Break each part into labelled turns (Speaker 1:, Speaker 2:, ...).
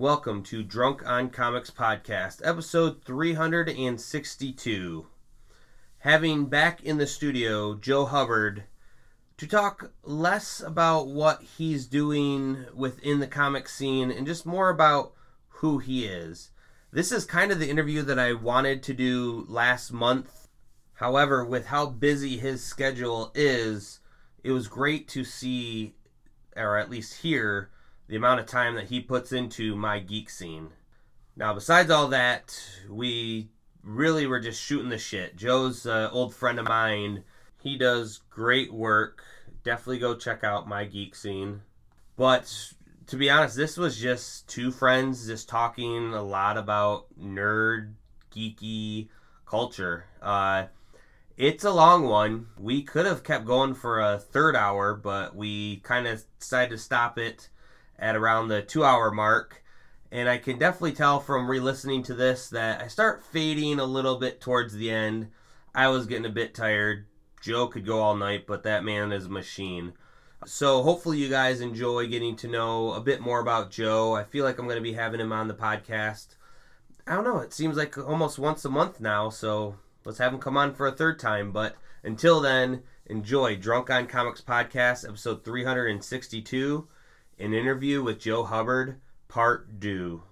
Speaker 1: Welcome to Drunk on Comics Podcast, episode 362. Having back in the studio Joe Hubbard to talk less about what he's doing within the comic scene and just more about who he is. This is kind of the interview that I wanted to do last month. However, with how busy his schedule is, it was great to see, or at least hear, the amount of time that he puts into my geek scene. Now, besides all that, we really were just shooting the shit. Joe's old friend of mine. He does great work. Definitely go check out my geek scene. But to be honest, this was just two friends just talking a lot about nerd, geeky culture. Uh, it's a long one. We could have kept going for a third hour, but we kind of decided to stop it at around the two hour mark. And I can definitely tell from re listening to this that I start fading a little bit towards the end. I was getting a bit tired. Joe could go all night, but that man is a machine. So hopefully you guys enjoy getting to know a bit more about Joe. I feel like I'm going to be having him on the podcast. I don't know, it seems like almost once a month now, so let's have him come on for a third time. But until then, enjoy Drunk on Comics Podcast, episode 362, an interview with Joe Hubbard, part two.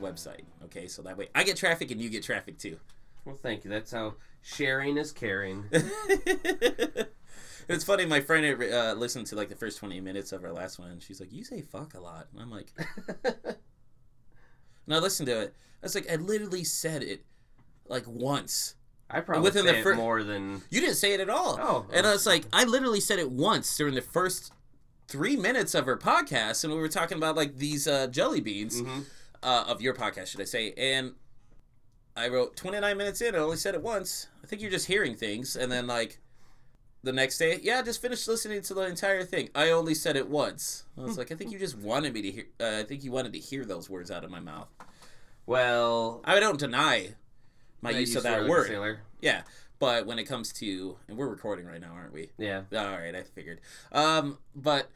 Speaker 2: Website, okay? So that way I get traffic and you get traffic too.
Speaker 1: Well, thank you. That's how sharing is caring.
Speaker 2: it's funny. My friend uh, listened to like the first 20 minutes of our last one, and she's like, "You say fuck a lot," and I'm like, "No, listen to it." I was like, "I literally said it like once."
Speaker 1: I probably
Speaker 2: Within the
Speaker 1: it
Speaker 2: fir-
Speaker 1: more than
Speaker 2: You didn't say it at all.
Speaker 1: Oh.
Speaker 2: and I was like, I literally said it once during the first three minutes of our podcast, and we were talking about like these uh, jelly beans
Speaker 1: Mhm.
Speaker 2: uh, of your podcast, should I say? And I wrote 29 minutes in. I only said it once. I think you're just hearing things, and then like the next day, yeah, I just finished listening to the entire thing. I only said it once. I was like, I think you just wanted me to hear. Uh, I think you wanted to hear those words out of my mouth.
Speaker 1: well,
Speaker 2: I don't deny my
Speaker 1: that
Speaker 2: use of that word.
Speaker 1: sailor.
Speaker 2: Yeah, but when it comes to, and we're recording right now, aren't we?
Speaker 1: Yeah.
Speaker 2: All right, I figured. Um, but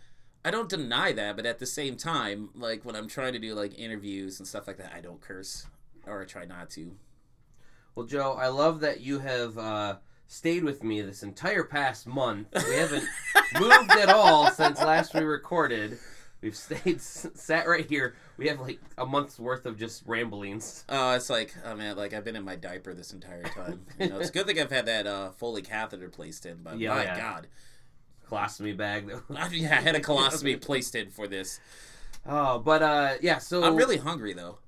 Speaker 2: I don't deny that. But at the same time, like when I'm trying to do like interviews and stuff like that, I don't curse or I try not to.
Speaker 1: Well, Joe, I love that you have uh, stayed with me this entire past month. We haven't moved at all since last we recorded. We've stayed s- sat right here. We have like a month's worth of just ramblings.
Speaker 2: Oh, it's like, I mean, like I've been in my diaper this entire time. You know, it's a good thing I've had that uh, Foley catheter placed in, but
Speaker 1: Yeah,
Speaker 2: my
Speaker 1: yeah.
Speaker 2: God,
Speaker 1: Colostomy bag.
Speaker 2: Yeah, I had a colostomy placed in for this.
Speaker 1: oh, but uh, yeah. So
Speaker 2: I'm really hungry though.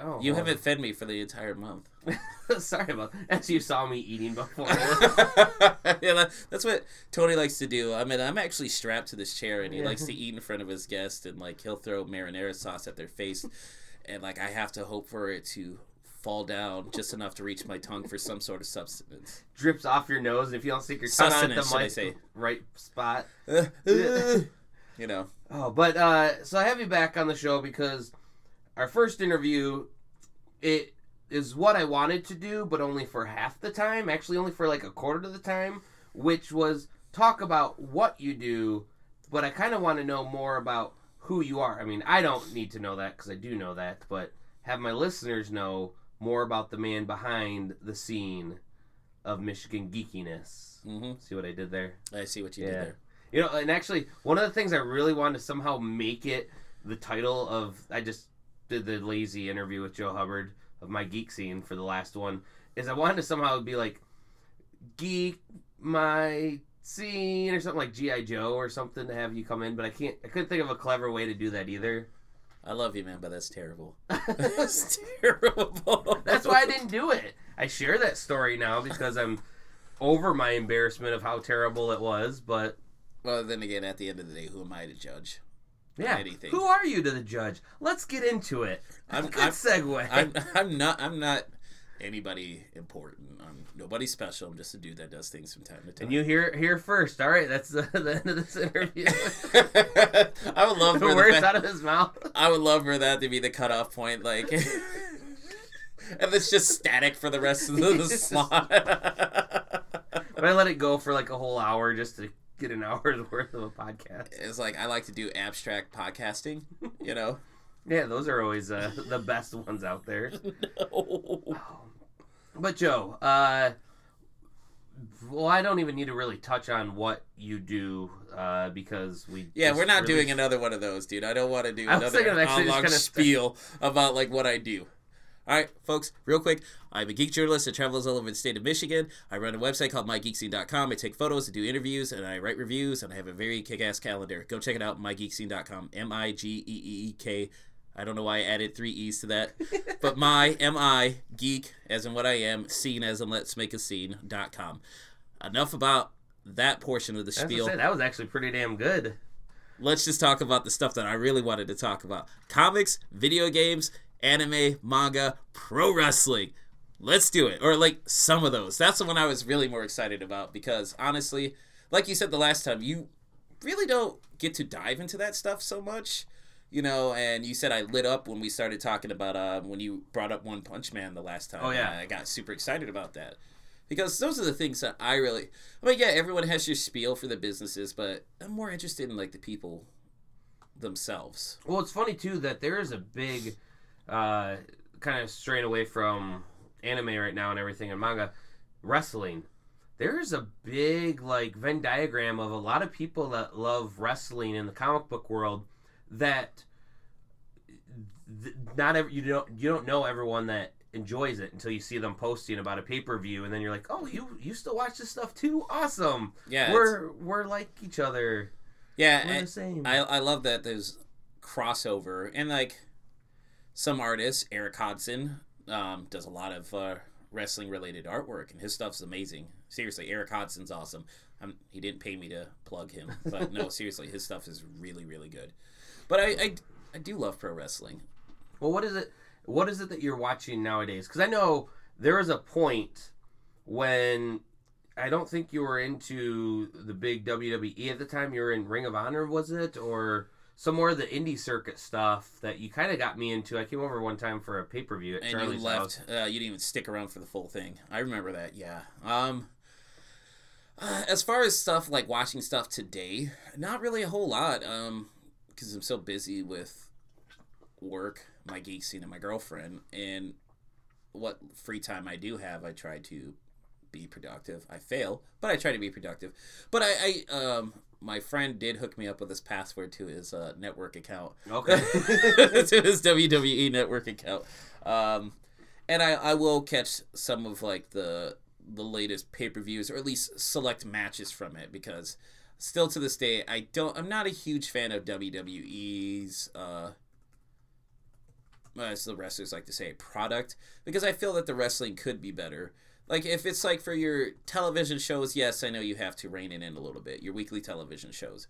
Speaker 1: Oh,
Speaker 2: You haven't fed me for the entire month.
Speaker 1: Sorry about as you saw me eating before.
Speaker 2: yeah, that, that's what Tony likes to do. I mean, I'm actually strapped to this chair, and he
Speaker 1: Yeah.
Speaker 2: likes to eat in front of his guests, and like he'll throw marinara sauce at their face, and like I have to hope for it to fall down just enough to reach my tongue for some sort of substance.
Speaker 1: Drips off your nose, and if you don't stick your tongue on at the
Speaker 2: Sustenance, should I
Speaker 1: mic-
Speaker 2: say.
Speaker 1: right spot.
Speaker 2: you know,
Speaker 1: Oh, but uh, so I have you back on the show because our first interview, it is what I wanted to do, but only for half the time. Actually, only for like a quarter of the time, which was talk about what you do. But I kind of want to know more about who you are. I mean, I don't need to know that because I do know that, but have my listeners know more about the man behind the scene of Michigan geekiness.
Speaker 2: hmm
Speaker 1: See what I did there?
Speaker 2: I see what you did there.
Speaker 1: You know, and actually, one of the things I really wanted to somehow make it the title of I just did the lazy interview with Joe Hubbard of my geek scene for the last one is I wanted to somehow be like geek my scene or something like GI Joe or something to have you come in, but I can't. I couldn't think of a clever way to do that either.
Speaker 2: I love you, man, but that's terrible. that's terrible.
Speaker 1: That's why I didn't do it. I share that story now because I'm over my embarrassment of how terrible it was, but
Speaker 2: Well, then again, at the end of the day, who am I to judge?
Speaker 1: Yeah.
Speaker 2: Anything.
Speaker 1: Who are you to the judge? Let's get into it.
Speaker 2: I'm-
Speaker 1: Good
Speaker 2: I'm-
Speaker 1: segue.
Speaker 2: I'm, I'm not. I'm not anybody important. I'm nobody special. I'm just a dude that does things from time to time.
Speaker 1: And you hear here first. All right, that's the, the end of this interview.
Speaker 2: I would love
Speaker 1: the
Speaker 2: for
Speaker 1: words out of his mouth.
Speaker 2: I would love for that to be the cutoff point, like, and it's just static for the rest of the, the slot.
Speaker 1: But I let it go for like a whole hour just to get an hour's worth of a podcast.
Speaker 2: it's like I like to do abstract podcasting, you know.
Speaker 1: Yeah, those are always uh, the best ones out there.
Speaker 2: No.
Speaker 1: But Joe, uh, well, I don't even need to really touch on what you do uh, because we.
Speaker 2: Yeah, we're not doing another one of those, dude. I don't want to do another
Speaker 1: thinking of actually just
Speaker 2: long spiel about like what I do. All right, folks, real quick. I'm a geek journalist that travels all over the state of Michigan. I run a website called mygeekscene.com. I take photos, I do interviews, and I write reviews, and I have a very kick-ass calendar. Go check it out, mygeekscene.com. M-I-G-E-E-K. I don't know why I added three E's to that. but my, M-I, geek, as in what I am, scene as in let's make a scene.com. Enough about that portion of the
Speaker 1: I
Speaker 2: spiel
Speaker 1: say, that was actually pretty damn good.
Speaker 2: let's just talk about the stuff that I really wanted to talk about comics, video games, anime, manga, pro wrestling. Let's do it. Or like some of those. That's the one I was really more excited about because honestly, like you said the last time, you really don't get to dive into that stuff so much. You know, and you said I lit up when we started talking about uh, when you brought up One Punch Man the last time.
Speaker 1: Oh, yeah.
Speaker 2: I got super excited about that because those are the things that I really. I mean, yeah, everyone has your spiel for the businesses, but I'm more interested in like the people themselves.
Speaker 1: Well, it's funny too that there is a big uh, kind of straying away from anime right now and everything and manga wrestling. There's a big like Venn diagram of a lot of people that love wrestling in the comic book world that th- not every you don't you don't know everyone that enjoys it until you see them posting about a pay per view and then you're like, oh, you you still watch this stuff too? Awesome.
Speaker 2: Yeah,
Speaker 1: we're we're like each other.
Speaker 2: yeah,
Speaker 1: We're the same.
Speaker 2: I I love that there's crossover and like some artists, Eric Hodson, um, does a lot of uh, wrestling related artwork and his stuff's amazing. Seriously, Eric Hodson's awesome. Um, he didn't pay me to plug him, but no, seriously, his stuff is really really good. But I I, I do love pro wrestling.
Speaker 1: Well, what is it? What is it that you're watching nowadays? Because I know there was a point when I don't think you were into the big WWE at the time. You were in Ring of Honor, was it, or some more of the indie circuit stuff that you kind of got me into? I came over one time for a pay per view at
Speaker 2: and
Speaker 1: Charlie's
Speaker 2: you
Speaker 1: house.
Speaker 2: left. Uh, you didn't even stick around for the full thing. I remember that. Yeah. Um. uh, as far as stuff like watching stuff today, not really a whole lot. Um, because I'm so busy with work, my geek scene, and my girlfriend, and what free time I do have, I try to be productive. I fail, but I try to be productive. But I, I um, my friend did hook me up with his password to his uh, network account
Speaker 1: Okay.
Speaker 2: to his WWE network account. Um, and I, I will catch some of like the the latest pay per views or at least select matches from it because still to this day I don't I'm not a huge fan of WWE's uh as the wrestlers like to say product because I feel that the wrestling could be better. Like if it's like for your television shows, yes, I know you have to rein it in a little bit. Your weekly television shows.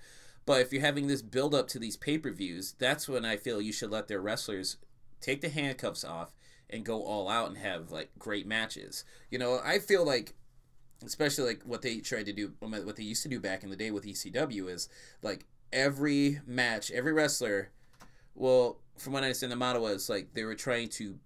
Speaker 2: But if you're having this build up to these pay per views, that's when I feel you should let their wrestlers take the handcuffs off and go all out and have like great matches. You know, I feel like, especially like what they tried to do, what they used to do back in the day with ECW is like every match, every wrestler. Well, from what I understand, the model was like they were trying to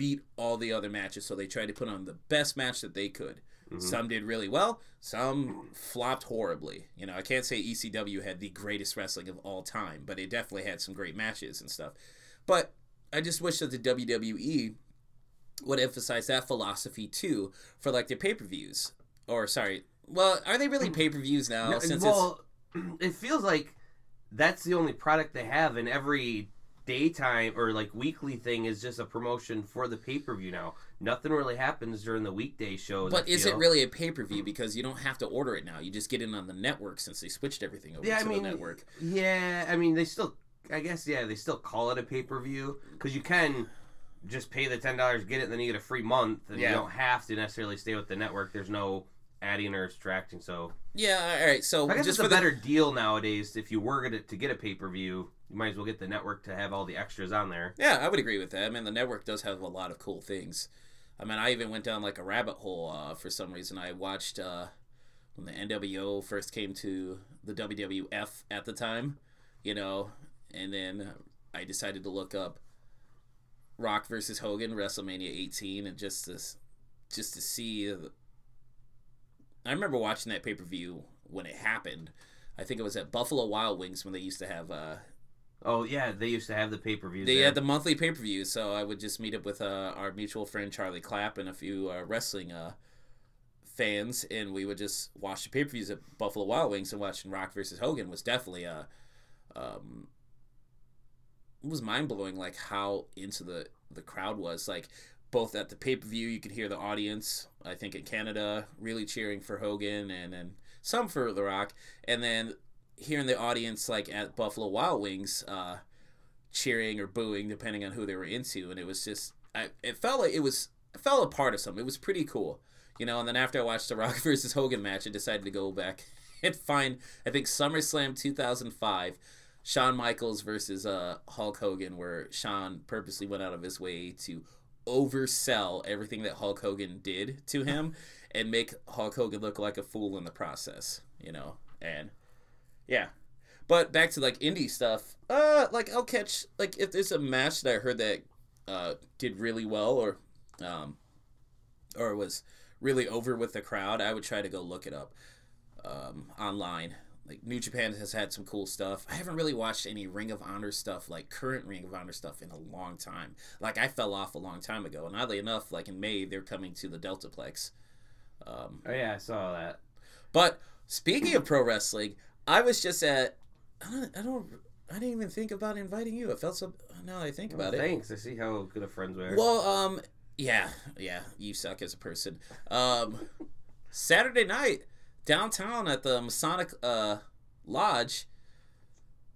Speaker 2: beat all the other matches, so they tried to put on the best match that they could.
Speaker 1: Mhm.
Speaker 2: Some did really well, some flopped horribly. You know, I can't say ECW had the greatest wrestling of all time, but it definitely had some great matches and stuff. But I just wish that the WWE would emphasize that philosophy too for like their pay per views. Or sorry, well, are they really pay per views now?
Speaker 1: No,
Speaker 2: since it's
Speaker 1: well, it feels like that's the only product they have, and every daytime or like weekly thing is just a promotion for the pay per view now. Nothing really happens during the weekday shows.
Speaker 2: But is it really a pay per view? Because you don't have to order it now. You just get it on the network since they switched everything over
Speaker 1: Yeah,
Speaker 2: to
Speaker 1: I mean,
Speaker 2: the network.
Speaker 1: yeah, I mean they still, I guess, yeah, they still call it a pay per view because you can just pay the ten dollars, get it, and then you get a free month, and
Speaker 2: Yeah.
Speaker 1: you don't have to necessarily stay with the network. There's no adding or subtracting, so
Speaker 2: Yeah, all right. So
Speaker 1: I guess
Speaker 2: just
Speaker 1: it's a
Speaker 2: the,
Speaker 1: better deal nowadays. If you were gonna to get a pay per view, you might as well get the network to have all the extras on there.
Speaker 2: Yeah, I would agree with that. I mean, the network does have a lot of cool things. I mean, I even went down like a rabbit hole uh, for some reason. I watched uh, when the NWO first came to the WWF at the time, you know, and then I decided to look up Rock versus Hogan WrestleMania 18 and just to just to see. I remember watching that pay per view when it happened. I think it was at Buffalo Wild Wings when they used to have. Uh,
Speaker 1: Oh yeah, they used to have the pay per views.
Speaker 2: they had the monthly pay per view, so I would just meet up with uh, our mutual friend Charlie Clapp and a few uh, wrestling uh, fans, and we would just watch the pay per views at Buffalo Wild Wings. And watching Rock versus Hogan was definitely a. Um, it was mind blowing, like how into the the crowd was. Like both at the pay per view, you could hear the audience. I think in Canada, really cheering for Hogan, and then some for The Rock, and then hearing the audience like at Buffalo Wild Wings uh, cheering or booing depending on who they were into, and it was just I, it felt like it was it felt a part of something. It was pretty cool, you know. And then after I watched the Rock versus Hogan match, I decided to go back and find I think SummerSlam 2005. Shawn Michaels versus uh, Hulk Hogan, where Shawn purposely went out of his way to oversell everything that Hulk Hogan did to him and make Hulk Hogan look like a fool in the process, you know. And yeah. But back to like indie stuff. Uh like I'll catch like if there's a match that I heard that uh did really well or um or was really over with the crowd, I would try to go look it up um online. Like New Japan has had some cool stuff. I haven't really watched any Ring of Honor stuff, like current Ring of Honor stuff, in a long time. Like I fell off a long time ago, and oddly enough, like in May, they're coming to the Deltaplex. Um,
Speaker 1: Oh yeah, I saw that.
Speaker 2: but speaking of pro wrestling, I was just at. I don't. I, don't, I didn't even think about inviting you. I felt so. Now that I think about
Speaker 1: Well,
Speaker 2: it.
Speaker 1: Thanks. I see how good of friends we are.
Speaker 2: Well, um, yeah, yeah, you suck as a person. Um, Saturday night downtown at the Masonic uh, Lodge,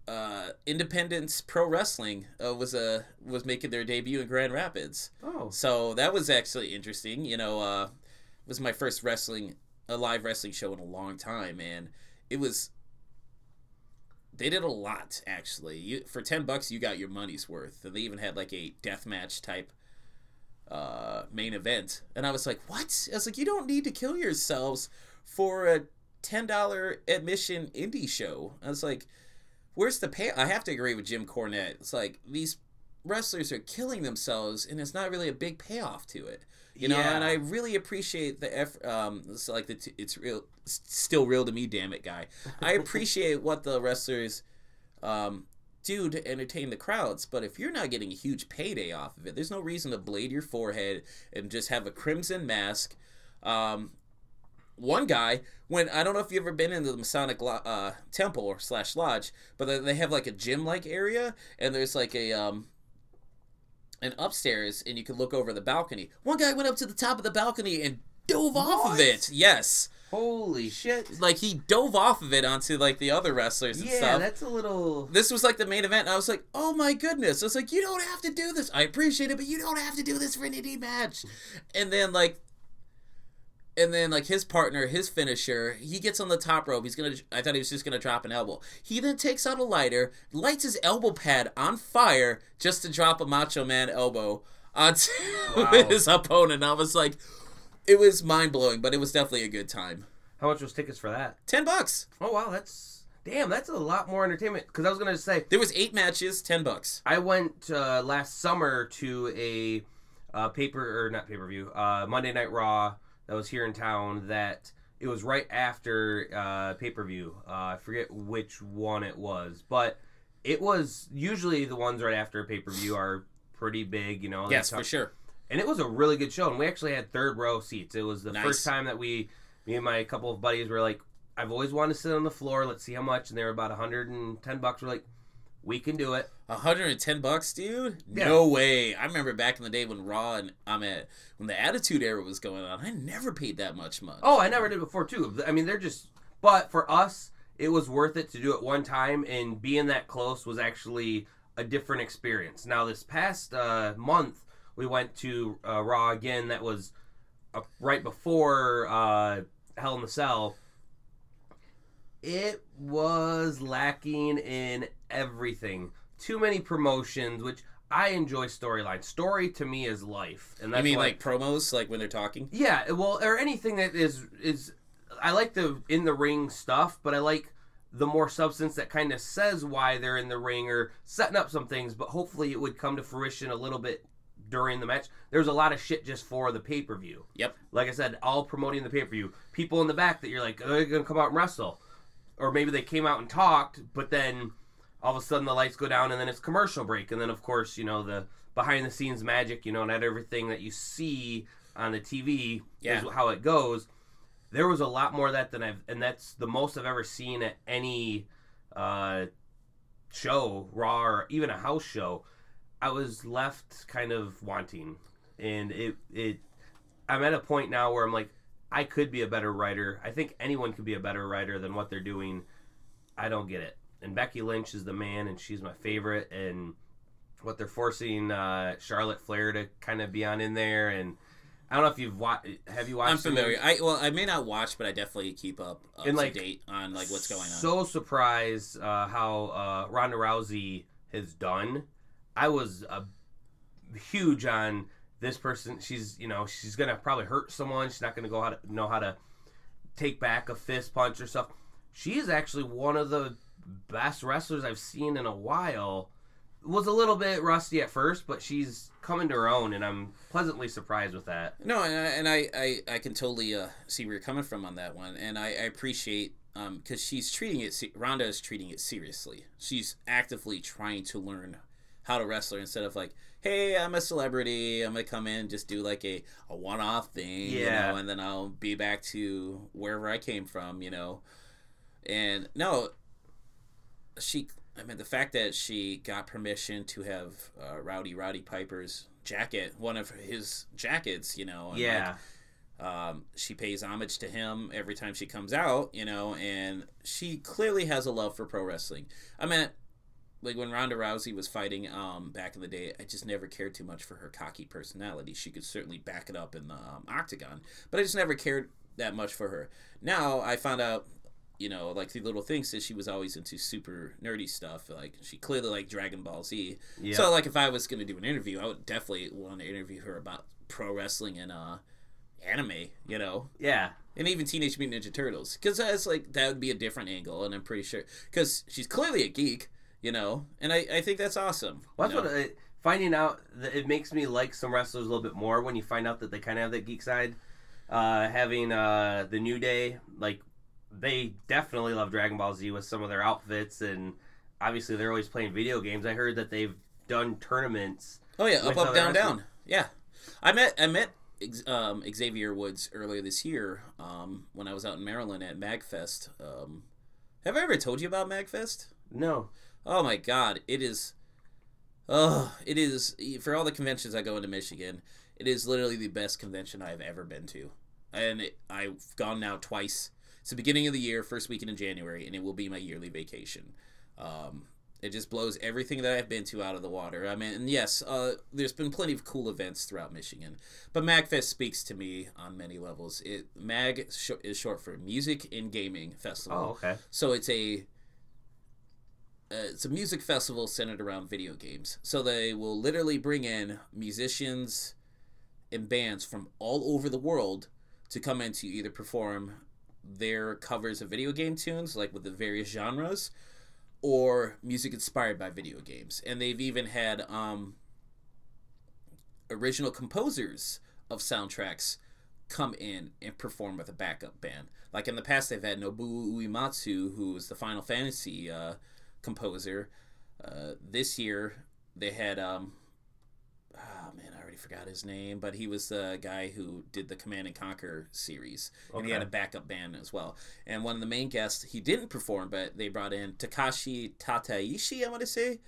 Speaker 2: uh, Independence Pro Wrestling uh, was uh, was making their debut in Grand Rapids.
Speaker 1: oh,
Speaker 2: So that was actually interesting. You know, uh, it was my first wrestling, a live wrestling show in a long time, and it was. They did a lot actually. You for ten bucks, you got your money's worth, and they even had like a death match type uh, main event, and I was like, "What?" I was like, "You don't need to kill yourselves for a ten dollar admission indie show." I was like, "Where's the pay?" I have to agree with Jim Cornette. It's like these wrestlers are killing themselves, and it's not really a big payoff to it. You know,
Speaker 1: Yeah.
Speaker 2: and I really appreciate the effort. Um, it's like the t- it's real, still real to me. Damn it, guy! I appreciate what the wrestlers um, do to entertain the crowds. But if you're not getting a huge payday off of it, there's no reason to blade your forehead and just have a crimson mask. Um, one guy, when I don't know if you've ever been into the Masonic lo- uh, temple or slash lodge, but they- they have like a gym like area, and there's like a um, an upstairs, and you can look over the balcony. One guy went up to the top of the balcony and dove off of it. Yes,
Speaker 1: holy shit!
Speaker 2: like he dove off of it onto like the other wrestlers and
Speaker 1: Yeah,
Speaker 2: stuff
Speaker 1: that's a little.
Speaker 2: this was like the main event. And I was like, oh my goodness. I was like, you don't have to do this. I appreciate it, but you don't have to do this for an indie match. And then like, and then like his partner, his finisher, he gets on the top rope. He's gonna. I thought he was just gonna drop an elbow. He then takes out a lighter, lights his elbow pad on fire just to drop a Macho Man elbow onto
Speaker 1: Wow.
Speaker 2: his opponent. I was like, it was mind blowing, but it was definitely a good time.
Speaker 1: How much was tickets for that?
Speaker 2: Ten bucks.
Speaker 1: Oh wow, that's damn. That's a lot more entertainment. Because I was gonna say
Speaker 2: There was eight matches, ten bucks.
Speaker 1: I went uh, last summer to a uh, paper or not pay per view uh, Monday Night Raw that was here in town. That it was right after uh, pay per view. Uh, I forget which one it was, but it was usually the ones right after a pay per view are pretty big. You know,
Speaker 2: Yes,
Speaker 1: talk-
Speaker 2: for sure.
Speaker 1: and it was a really good show. And we actually had third row seats. It was the
Speaker 2: Nice.
Speaker 1: first time that we, me and my couple of buddies, were like, "I've always wanted to sit on the floor. Let's see how much." And they were about 110 bucks. We're like, "We can do it."
Speaker 2: 110 bucks, dude?
Speaker 1: Yeah.
Speaker 2: No way. I remember back in the day when Raw and I'm at when the Attitude Era was going on. I never paid that much money.
Speaker 1: Oh, I never did before too. I mean, they're just. But for us, it was worth it to do it one time, and being that close was actually a different experience. Now, this past uh, month, we went to uh, Raw again. That was uh, right before uh, Hell in the Cell. It was lacking in everything. Too many promotions, which I enjoy storyline. Story to me is life, and that's
Speaker 2: I mean,
Speaker 1: why-
Speaker 2: like promos, like when they're talking.
Speaker 1: yeah, well, or anything that is is. I like the in the ring stuff, but I like the more substance that kind of says why they're in the ring or setting up some things. But hopefully, it would come to fruition a little bit during the match. There's a lot of shit just for the pay per view.
Speaker 2: Yep.
Speaker 1: Like I said, all promoting the pay per view. People in the back that you're like, oh, they're gonna come out and wrestle, or maybe they came out and talked, but then all of a sudden the lights go down and then it's commercial break, and then of course you know the behind the scenes magic. You know, not everything that you see on the TV
Speaker 2: Yeah.
Speaker 1: is how it goes. There was a lot more of that than I've, and that's the most I've ever seen at any uh, show, Raw or even a house show. I was left kind of wanting, and it it. I'm at a point now where I'm like, I could be a better writer. I think anyone could be a better writer than what they're doing. I don't get it. And Becky Lynch is the man, and she's my favorite. And what they're forcing uh, Charlotte Flair to kind of be on in there, and I don't know if you've watched. Have you watched?
Speaker 2: I'm familiar. I well, I may not watch, but I definitely keep up, up
Speaker 1: And,
Speaker 2: to date on like what's going on.
Speaker 1: So surprised uh, how uh, Ronda Rousey has done. I was uh, huge on this person. She's you know she's gonna probably hurt someone. She's not gonna go how to know how to take back a fist punch or stuff. She is actually one of the best wrestlers I've seen in a while. Was a little bit rusty at first, but she's coming to her own, and I'm pleasantly surprised with that.
Speaker 2: No, and I and I, I, I can totally uh, see where you're coming from on that one, and I, I appreciate because she's treating it. Ronda is treating it seriously. She's actively trying to learn how to wrestle instead of like, hey, I'm a celebrity. I'm gonna come in and just do like a, a one off thing, you
Speaker 1: Yeah.
Speaker 2: know, and then I'll be back to wherever I came from, you know. And no, she. I mean, the fact that she got permission to have uh, Rowdy Roddy Piper's jacket, one of his jackets, you know, and, like,
Speaker 1: Yeah,
Speaker 2: um, she pays homage to him every time she comes out, you know, and she clearly has a love for pro wrestling. I mean, like when Ronda Rousey was fighting um, back in the day, I just never cared too much for her cocky personality. She could certainly back it up in the um, octagon, but I just never cared that much for her. Now I found out, you know, like the little things that she was always into super nerdy stuff. Like she clearly liked Dragon Ball Z.
Speaker 1: yeah.
Speaker 2: So like if I was gonna do an interview, I would definitely want to interview her about pro wrestling and uh anime, you know,
Speaker 1: yeah.
Speaker 2: and even Teenage Mutant Ninja Turtles, because that's like that would be a different angle, and I'm pretty sure because she's clearly a geek, you know, and I, I think that's awesome.
Speaker 1: Well, that's
Speaker 2: know?
Speaker 1: what I, finding out that it makes me like some wrestlers a little bit more when you find out that they kind of have that geek side. Uh, having uh, the New Day, like they definitely love Dragon Ball Z with some of their outfits, and obviously they're always playing video games. I heard that they've done tournaments.
Speaker 2: Oh yeah, up up down down. Yeah, I met I met um, Xavier Woods earlier this year um, when I was out in Maryland at Magfest. Um, have I ever told you about Magfest?
Speaker 1: No,
Speaker 2: Oh my god, it is. Oh, it is for all the conventions I go into Michigan. It is literally the best convention I've ever been to, and it, I've gone now twice. It's the beginning of the year, first weekend in January, and it will be my yearly vacation. Um, it just blows everything that I've been to out of the water. I mean, and yes, uh, there's been plenty of cool events throughout Michigan, but MagFest speaks to me on many levels. It Mag sh- is short for Music and Gaming Festival.
Speaker 1: oh okay,
Speaker 2: So it's a uh, it's a music festival centered around video games. So they will literally bring in musicians and bands from all over the world to come in to either perform their covers of video game tunes, like with the various genres, or music inspired by video games. And they've even had um, original composers of soundtracks come in and perform with a backup band. Like in the past, they've had Nobuo Uematsu, who was the Final Fantasy uh, composer. Uh, this year, they had um, oh man, I already forgot his name, but he was the guy who did the Command and Conquer series, and he had a backup band as well. And one of the main guests, he didn't perform, but they brought in Takashi Tateishi. I want to say,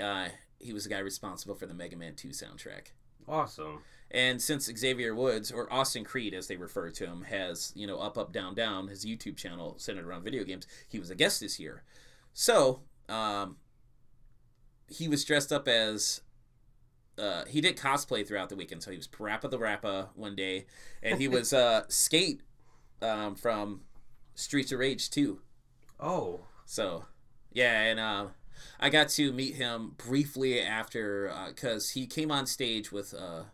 Speaker 2: uh, he was the guy responsible for the Mega Man Two soundtrack.
Speaker 1: awesome.
Speaker 2: And since Xavier Woods, or Austin Creed as they refer to him, has, you know, Up Up Down Down, his YouTube channel centered around video games, he was a guest this year. So, um, he was dressed up as. Uh, he did cosplay throughout the weekend, so he was PaRappa the Rapper one day, and he was uh, Skate um, from Streets of Rage 2.
Speaker 1: Oh,
Speaker 2: So, yeah, and uh, I got to meet him briefly after because he came on stage with uh,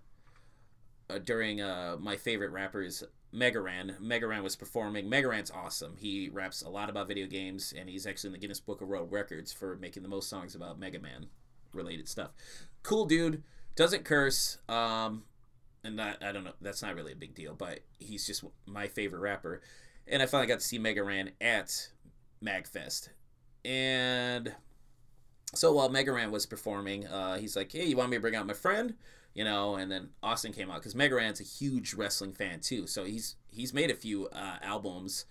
Speaker 2: uh, during uh, my favorite rappers Mega Ran. Megaran was performing. Mega Ran's awesome. He raps a lot about video games, and he's actually in the Guinness Book of World Records for making the most songs about Mega Man related stuff. Cool dude. Doesn't curse. Um, and that, I don't know. That's not really a big deal, but he's just my favorite rapper. And I finally got to see Mega Ran at Magfest, and so while Mega Ran was performing, uh, he's like, "Hey, you want me to bring out my friend?" You know, and then Austin came out because Mega Ran's a huge wrestling fan too. So he's he's made a few uh, albums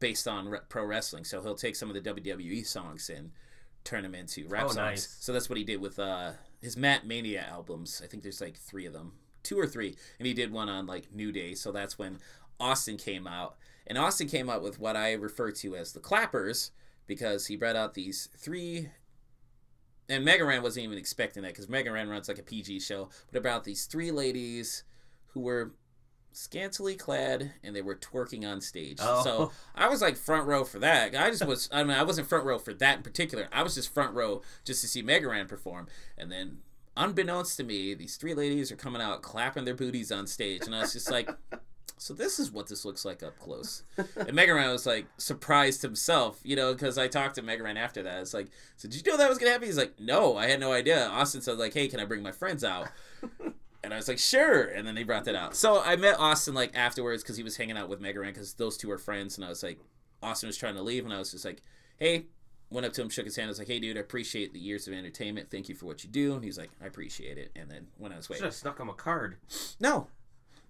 Speaker 2: based on re- pro wrestling. So he'll take some of the WWE songs and turn them into rap
Speaker 1: Oh,
Speaker 2: songs.
Speaker 1: nice.
Speaker 2: So that's what he did with uh, his Matt Mania albums. I think there's like three of them, two or three, and he did one on like New Day. So that's when Austin came out, and Austin came out with what I refer to as the clappers because he brought out these three. And Mega Ran wasn't even expecting that because Mega Ran runs like a PG show, but about these three ladies who were scantily clad and they were twerking on stage.
Speaker 1: Oh.
Speaker 2: So I was like front row for that. I just was. I mean, I wasn't front row for that in particular. I was just front row just to see Mega Ran perform. And then, unbeknownst to me, these three ladies are coming out clapping their booties on stage, and I was just like. So this is what this looks like up close. And Mega Ran was like surprised himself, you know, because I talked to Mega Ran after that. It's like, so did you know that was gonna happen? He's like, no, I had no idea. Austin said like, hey, can I bring my friends out? And I was like, sure. And then they brought that out. So I met Austin like afterwards because he was hanging out with Mega Ran because those two are friends. And I was like, Austin was trying to leave, and I was just like, hey. Went up to him, shook his hand. I was like, "Hey, dude, I appreciate the years of entertainment. Thank you for what you do." And he's like, "I appreciate it." And then went on his way.
Speaker 1: Should have snuck him a card.
Speaker 2: No.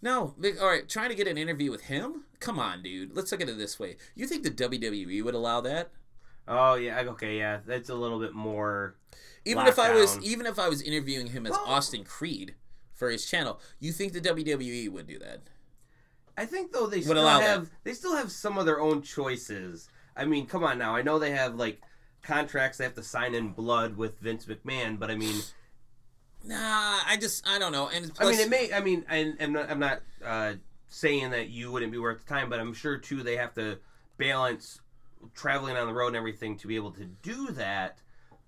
Speaker 2: No. All right, trying to get an interview with him? Come on, dude. Let's look at it this way. You think the WWE would allow that?
Speaker 1: Oh yeah, okay, yeah. That's a little bit more.
Speaker 2: Even if I was even if I was interviewing him as
Speaker 1: Well-
Speaker 2: Austin Creed for his channel, you think the WWE would do that?
Speaker 1: I think though they
Speaker 2: Would
Speaker 1: still
Speaker 2: allow that.
Speaker 1: have they still have some of their own choices. I mean, come on now. I know they have like contracts they have to sign in blood with Vince McMahon, but I mean,
Speaker 2: Nah, I just I don't know. And
Speaker 1: I mean, it may. I mean, and I'm not, I'm not uh, saying that you wouldn't be worth the time, but I'm sure too they have to balance traveling on the road and everything to be able to do that.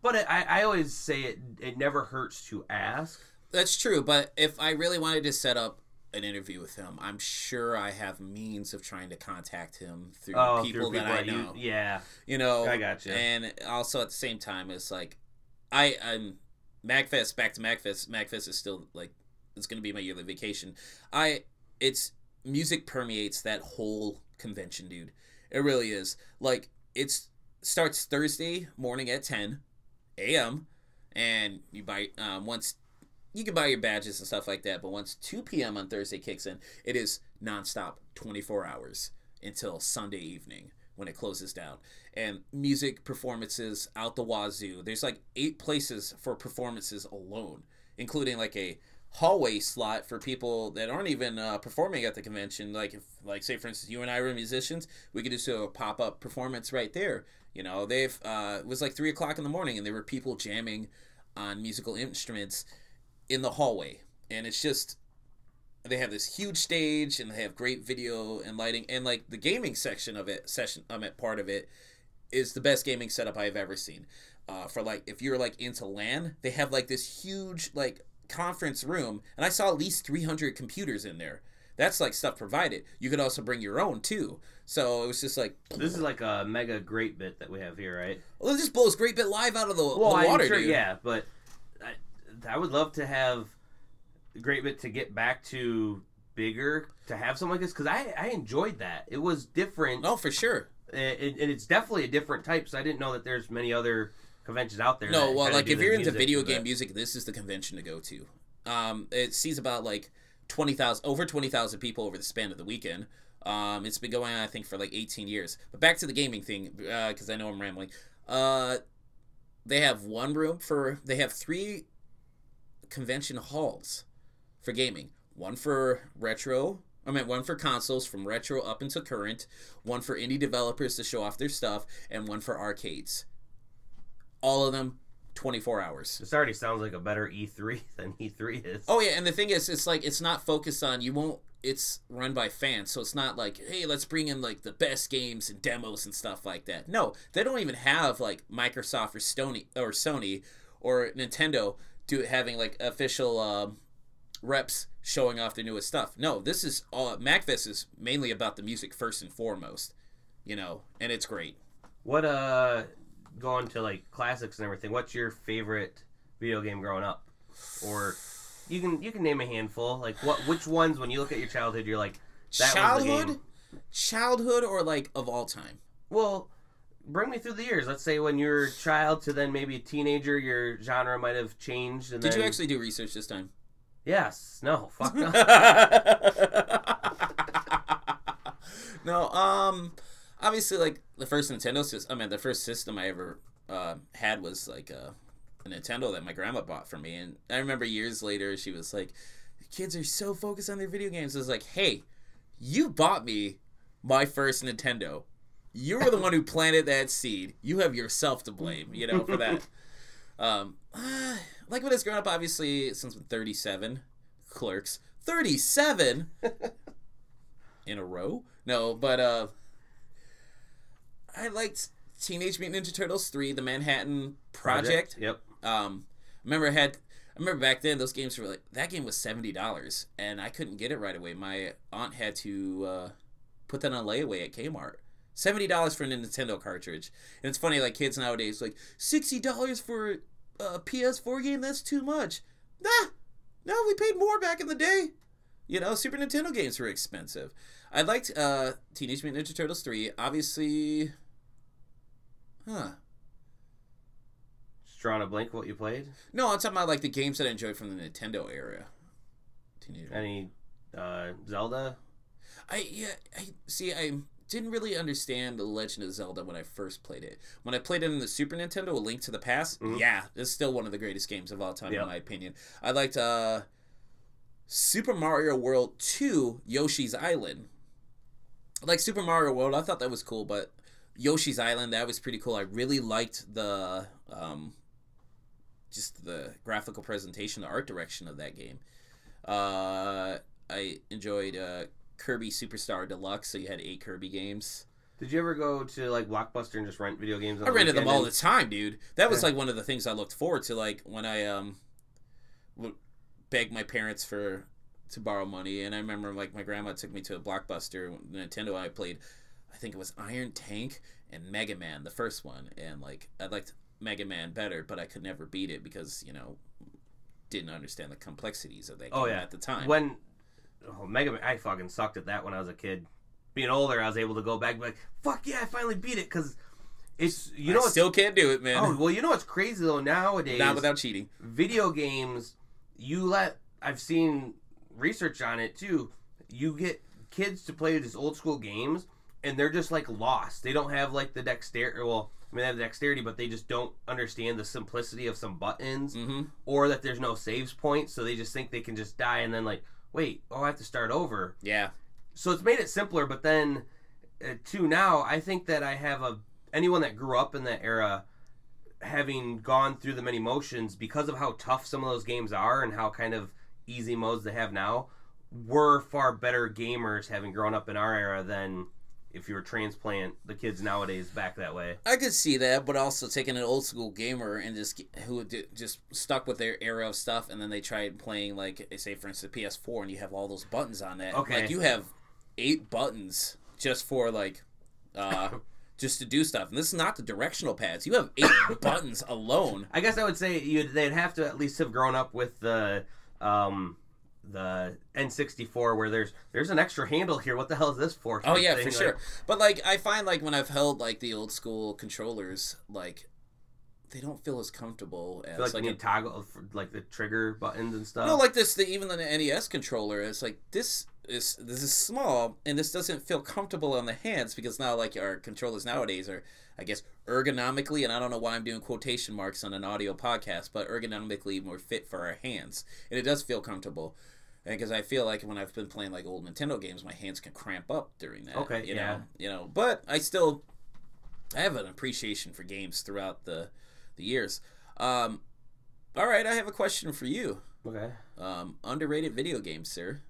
Speaker 1: But I, I always say it it never hurts to ask.
Speaker 2: That's true. But if I really wanted to set up an interview with him, I'm sure I have means of trying to contact him through
Speaker 1: Oh,
Speaker 2: people,
Speaker 1: through
Speaker 2: that I
Speaker 1: you-
Speaker 2: know.
Speaker 1: yeah.
Speaker 2: you know
Speaker 1: I got you.
Speaker 2: and also at the same time it's like i i'm magfest back to magfest magfest is still like it's going to be my yearly vacation i it's music permeates that whole convention dude it really is like it's starts thursday morning at 10 a.m and you buy um, once you can buy your badges and stuff like that but once 2 p.m on thursday kicks in it is nonstop 24 hours until sunday evening when it closes down. And music performances out the wazoo there's like eight places for performances alone including like a hallway slot for people that aren't even uh, performing at the convention. Like if like say for instance you and i were musicians we could just do a pop-up performance right there. You know they've uh, it was like three o'clock in the morning and there were people jamming on musical instruments in the hallway and it's just they have this huge stage and they have great video and lighting and like the gaming section of it session um at part of it is the best gaming setup I've ever seen. Uh, for like if you're like into LAN, they have like this huge like conference room and I saw at least 300 computers in there. That's like stuff provided. You could also bring your own too. So it was just like
Speaker 1: This is like a mega great bit that we have here, right?
Speaker 2: well, it just blows great bit live out of the,
Speaker 1: Well,
Speaker 2: the water,
Speaker 1: sure,
Speaker 2: dude.
Speaker 1: yeah, but I, would love to have Great Bit to get back to bigger to have something like this because I, I enjoyed that. It was different,
Speaker 2: Oh, for sure.
Speaker 1: and, and it's definitely a different type. So I didn't know that there's many other conventions out there.
Speaker 2: No, well, like if you're into video game music, this is the convention to go to. Um, it sees about like twenty thousand, over twenty thousand people over the span of the weekend. Um, it's been going on, I think, for like eighteen years. But back to the gaming thing, because I know I'm rambling. Uh, they have one room for. They have three convention halls for gaming. One for retro. I mean, one for consoles from retro up into current. One for indie developers to show off their stuff, and one for arcades. All of them, 24 hours.
Speaker 1: This already sounds like a better E3 than E3 is.
Speaker 2: Oh yeah, and the thing is, it's like it's not focused on. You won't it's run by fans, so it's not like, hey, let's bring in like the best games and demos and stuff like that. No, they don't even have like Microsoft or Sony or Sony or Nintendo do having like official um, reps showing off their newest stuff. No, this is all MagFest is mainly about the music first and foremost, you know, and it's great.
Speaker 1: What uh, going to like classics and everything? What's your favorite video game growing up? Or you can you can name a handful. Like what? Which ones when you look at your childhood, you're like that
Speaker 2: childhood, childhood, or like of all time.
Speaker 1: Well, bring me through the years. Let's say when you're a child to then maybe a teenager, your genre might have changed. And
Speaker 2: Did
Speaker 1: then,
Speaker 2: you actually do research this time?
Speaker 1: Yes. No. Fuck no.
Speaker 2: no, um, obviously, like the first Nintendo system. I mean, the first system I ever uh, had was like a, a Nintendo that my grandma bought for me, and I remember years later she was like, "Kids are so focused on their video games." I was like, "Hey, you bought me my first Nintendo. You were the one who planted that seed. You have yourself to blame, you know, for that." Um, like when I was growing up, obviously, since I'm 37, clerks, 37 in a row. No, but uh, I liked Teenage Mutant Ninja Turtles 3, the Manhattan Project.
Speaker 1: Yep.
Speaker 2: Um, I remember I had. I remember back then those games were like that game was seventy dollars and I couldn't get it right away. My aunt had to uh, put that on layaway at Kmart. Seventy dollars for a Nintendo cartridge, and it's funny like kids nowadays like sixty dollars for a PS4 game. That's too much. Nah, no, we paid more back in the day. You know, Super Nintendo games were expensive. I liked uh, Teenage Mutant Ninja Turtles three. Obviously, huh?
Speaker 1: Just drawing a blank what you played.
Speaker 2: No, I'm talking about like the games that I enjoyed from the Nintendo era. Teenage.
Speaker 1: Any uh, Zelda?
Speaker 2: I yeah. I see. I didn't really understand the Legend of Zelda when I first played it. When I played it in the Super Nintendo, A Link to the Past,
Speaker 1: Mhm.
Speaker 2: yeah, it's still one of the greatest games of all time
Speaker 1: Yep.
Speaker 2: in my opinion. I liked uh, Super Mario World Two, Yoshi's Island. Like Super Mario World, I thought that was cool, but Yoshi's Island that was pretty cool. I really liked the um, just the graphical presentation, the art direction of that game. Uh, I enjoyed uh, Kirby Superstar Deluxe, so you had eight Kirby games.
Speaker 1: Did you ever go to like Blockbuster and just rent video games? on
Speaker 2: I
Speaker 1: the
Speaker 2: rented them all
Speaker 1: and-
Speaker 2: the time, dude. That was like one of the things I looked forward to, like when I um would beg my parents for to borrow money, and I remember like my grandma took me to a Blockbuster Nintendo. I played, I think it was Iron Tank and Mega Man, the first one, and like I liked Mega Man better, but I could never beat it because you know didn't understand the complexities of that game
Speaker 1: Oh, yeah.
Speaker 2: at the time.
Speaker 1: When oh, Mega Man, I fucking sucked at that when I was a kid. Being older, I was able to go back and be like, "Fuck yeah, I finally beat it!" Because it's you know
Speaker 2: I still can't do it, man.
Speaker 1: oh well, you know what's crazy though nowadays.
Speaker 2: Not without cheating.
Speaker 1: video games, you let I've seen research on it too. You get kids to play these old school games, and they're just like lost. They don't have like the dexterity. Well, I mean, they have the dexterity, but they just don't understand the simplicity of some buttons,
Speaker 2: hmm
Speaker 1: or that there's no saves points. So they just think they can just die, and then like, wait, oh, I have to start over.
Speaker 2: Yeah.
Speaker 1: So it's made it simpler. But then, uh, to now, I think that I have a anyone that grew up in that era having gone through the many motions because of how tough some of those games are and how kind of easy modes they have now were far better gamers having grown up in our era than if you were transplant the kids nowadays back that way.
Speaker 2: I could see that, but also taking an old school gamer and just who just stuck with their era of stuff, and then they tried playing like say for instance PS4, and you have all those buttons on that.
Speaker 1: Okay.
Speaker 2: Like you have eight buttons just for like, uh, just to do stuff, and this is not the directional pads. You have eight buttons alone.
Speaker 1: I guess I would say you'd, they'd have to at least have grown up with the um, the N64 where there's there's an extra handle here. What the hell is this for?
Speaker 2: Oh yeah,
Speaker 1: Thing,
Speaker 2: for
Speaker 1: like-
Speaker 2: sure. But like I find like when I've held like the old school controllers, like they don't feel as comfortable as
Speaker 1: feel like,
Speaker 2: like
Speaker 1: you
Speaker 2: a
Speaker 1: toggle like the trigger buttons and stuff.
Speaker 2: No, like this, the, even the NES controller is like this is this is small, and this doesn't feel comfortable on the hands because now like our controllers nowadays are, I guess, ergonomically, and I don't know why I'm doing quotation marks on an audio podcast, but ergonomically more fit for our hands, and it does feel comfortable. Because I feel like when I've been playing like old Nintendo games, my hands can cramp up during that.
Speaker 1: Okay,
Speaker 2: you
Speaker 1: yeah.
Speaker 2: know, you know, but I still, I have an appreciation for games throughout the, the years. Um, all right, I have a question for you.
Speaker 1: okay.
Speaker 2: Um, underrated video games, sir.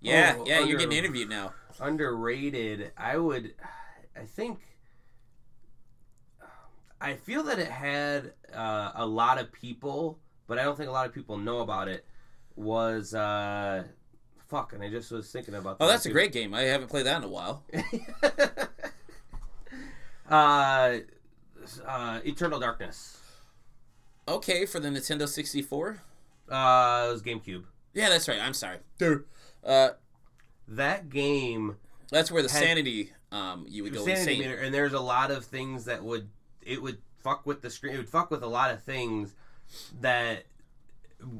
Speaker 2: Yeah,
Speaker 1: Oh,
Speaker 2: yeah, you're getting interviewed now.
Speaker 1: underrated. I would, I think. I feel that it had uh, a lot of people, but I don't think a lot of people know about it. Was uh, fuck, and I just was thinking about.
Speaker 2: Oh,
Speaker 1: that
Speaker 2: that's a great game. I haven't played that in a while.
Speaker 1: uh, uh, Eternal Darkness.
Speaker 2: Okay, for the Nintendo 64.
Speaker 1: Uh, it was GameCube.
Speaker 2: Yeah, that's right. I'm sorry. Uh,
Speaker 1: That game
Speaker 2: that's where the
Speaker 1: Had-
Speaker 2: sanity um you would go
Speaker 1: sanity
Speaker 2: insane.
Speaker 1: meter, and there's a lot of things that would it would fuck with the screen. It would fuck with a lot of things that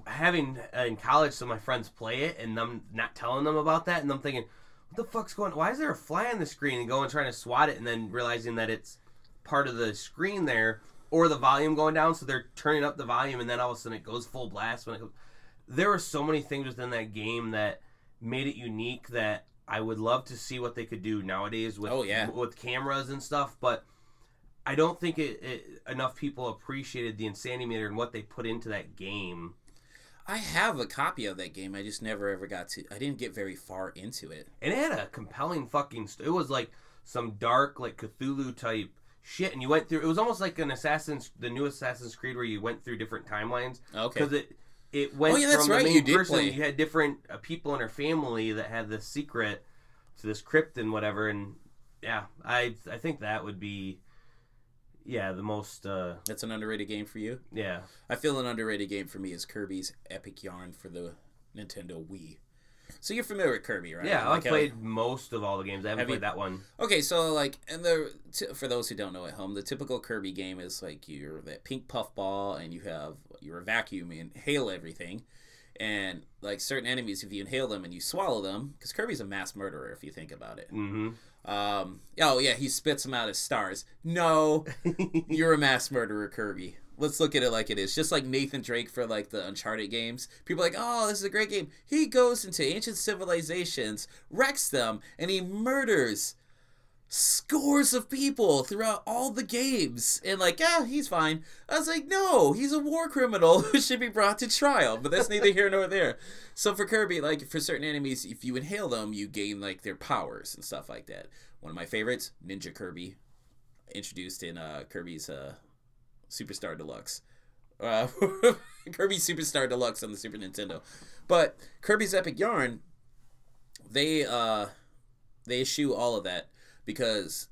Speaker 1: having uh, in college some of my friends play it and them not telling them about that and them thinking what the fuck's going why is there a fly on the screen and going trying to swat it and then realizing that it's part of the screen there or the volume going down so they're turning up the volume and then all of a sudden it goes full blast when it goes there were so many things within that game that made it unique that I would love to see what they could do nowadays with
Speaker 2: Oh, yeah.
Speaker 1: with cameras and stuff but I don't think it, it enough people appreciated the insanity meter and what they put into that game
Speaker 2: I have a copy of that game. I just never ever got to. I didn't get very far into it.
Speaker 1: and it had a compelling fucking. St- it was like some dark, like Cthulhu type shit, and you went through. It was almost like an Assassin's, the new Assassin's Creed, where you went through different timelines
Speaker 2: Okay.
Speaker 1: because it it went
Speaker 2: Oh, yeah, that's
Speaker 1: from
Speaker 2: right,
Speaker 1: the
Speaker 2: you did
Speaker 1: person.
Speaker 2: play.
Speaker 1: You had different uh, people in her family that had this secret to this crypt and whatever, and yeah, I I think that would be yeah the most uh
Speaker 2: That's an underrated game for you.
Speaker 1: yeah
Speaker 2: I feel an underrated game for me is Kirby's Epic Yarn for the Nintendo Wii. So you're familiar with Kirby, right?
Speaker 1: yeah.
Speaker 2: Like
Speaker 1: I've
Speaker 2: how-
Speaker 1: played most of all the games. I haven't
Speaker 2: Have you-
Speaker 1: played that one.
Speaker 2: Okay, so like, and the t- for those who don't know at home, the typical Kirby game is like you're that pink puff ball, and you have you're a vacuum, you inhale everything, and like certain enemies, if you inhale them and you swallow them, because Kirby's a mass murderer if you think about it.
Speaker 1: hmm
Speaker 2: Um, oh yeah, he spits them out as stars. No, you're a mass murderer, Kirby. Let's look at it like it is. Just like Nathan Drake for like the Uncharted games. People are like, oh, this is a great game. He goes into ancient civilizations, wrecks them, and he murders scores of people throughout all the games. And like, yeah, he's fine. I was like, no, he's a war criminal who should be brought to trial. But that's neither here nor there. So for Kirby, like for certain enemies, if you inhale them, you gain like their powers and stuff like that. One of my favorites, Ninja Kirby, introduced in uh, Kirby's uh, Superstar Deluxe. Uh, Kirby Superstar Deluxe on the Super Nintendo. But Kirby's Epic Yarn, they uh, they issue all of that because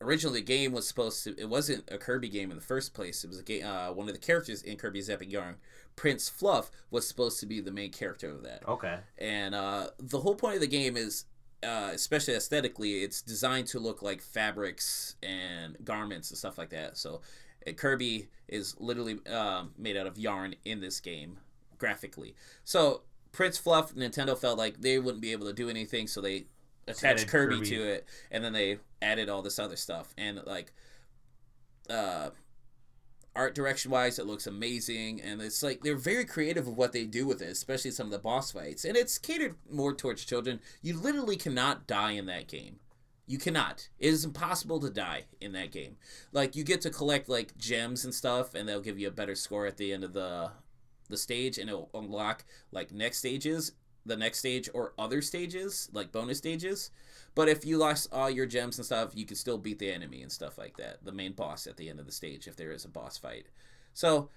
Speaker 2: originally the game was supposed to it wasn't a Kirby game in the first place. It was a game uh, one of the characters in Kirby's Epic Yarn, Prince Fluff, was supposed to be the main character of that.
Speaker 1: Okay.
Speaker 2: And uh, the whole point of the game is, uh, especially aesthetically, it's designed to look like fabrics and garments and stuff like that. So uh, Kirby is literally um, made out of yarn in this game graphically. So Prince Fluff, Nintendo felt like they wouldn't be able to do anything, so they attached
Speaker 1: added
Speaker 2: Kirby,
Speaker 1: Kirby.
Speaker 2: to it, and then they added all this other stuff. And like, uh, art direction wise, it looks amazing, and it's like they're very creative with what they do with it, especially some of the boss fights. And it's catered more towards children. You literally cannot die in that game. You cannot. It is impossible to die in that game. Like you get to collect like gems and stuff, and they'll give you a better score at the end of the the stage, and it'll unlock like next stages, the next stage, or other stages, like bonus stages. But if you lost all your gems and stuff, you could still beat the enemy and stuff like that. The main boss at the end of the stage, if there is a boss fight. So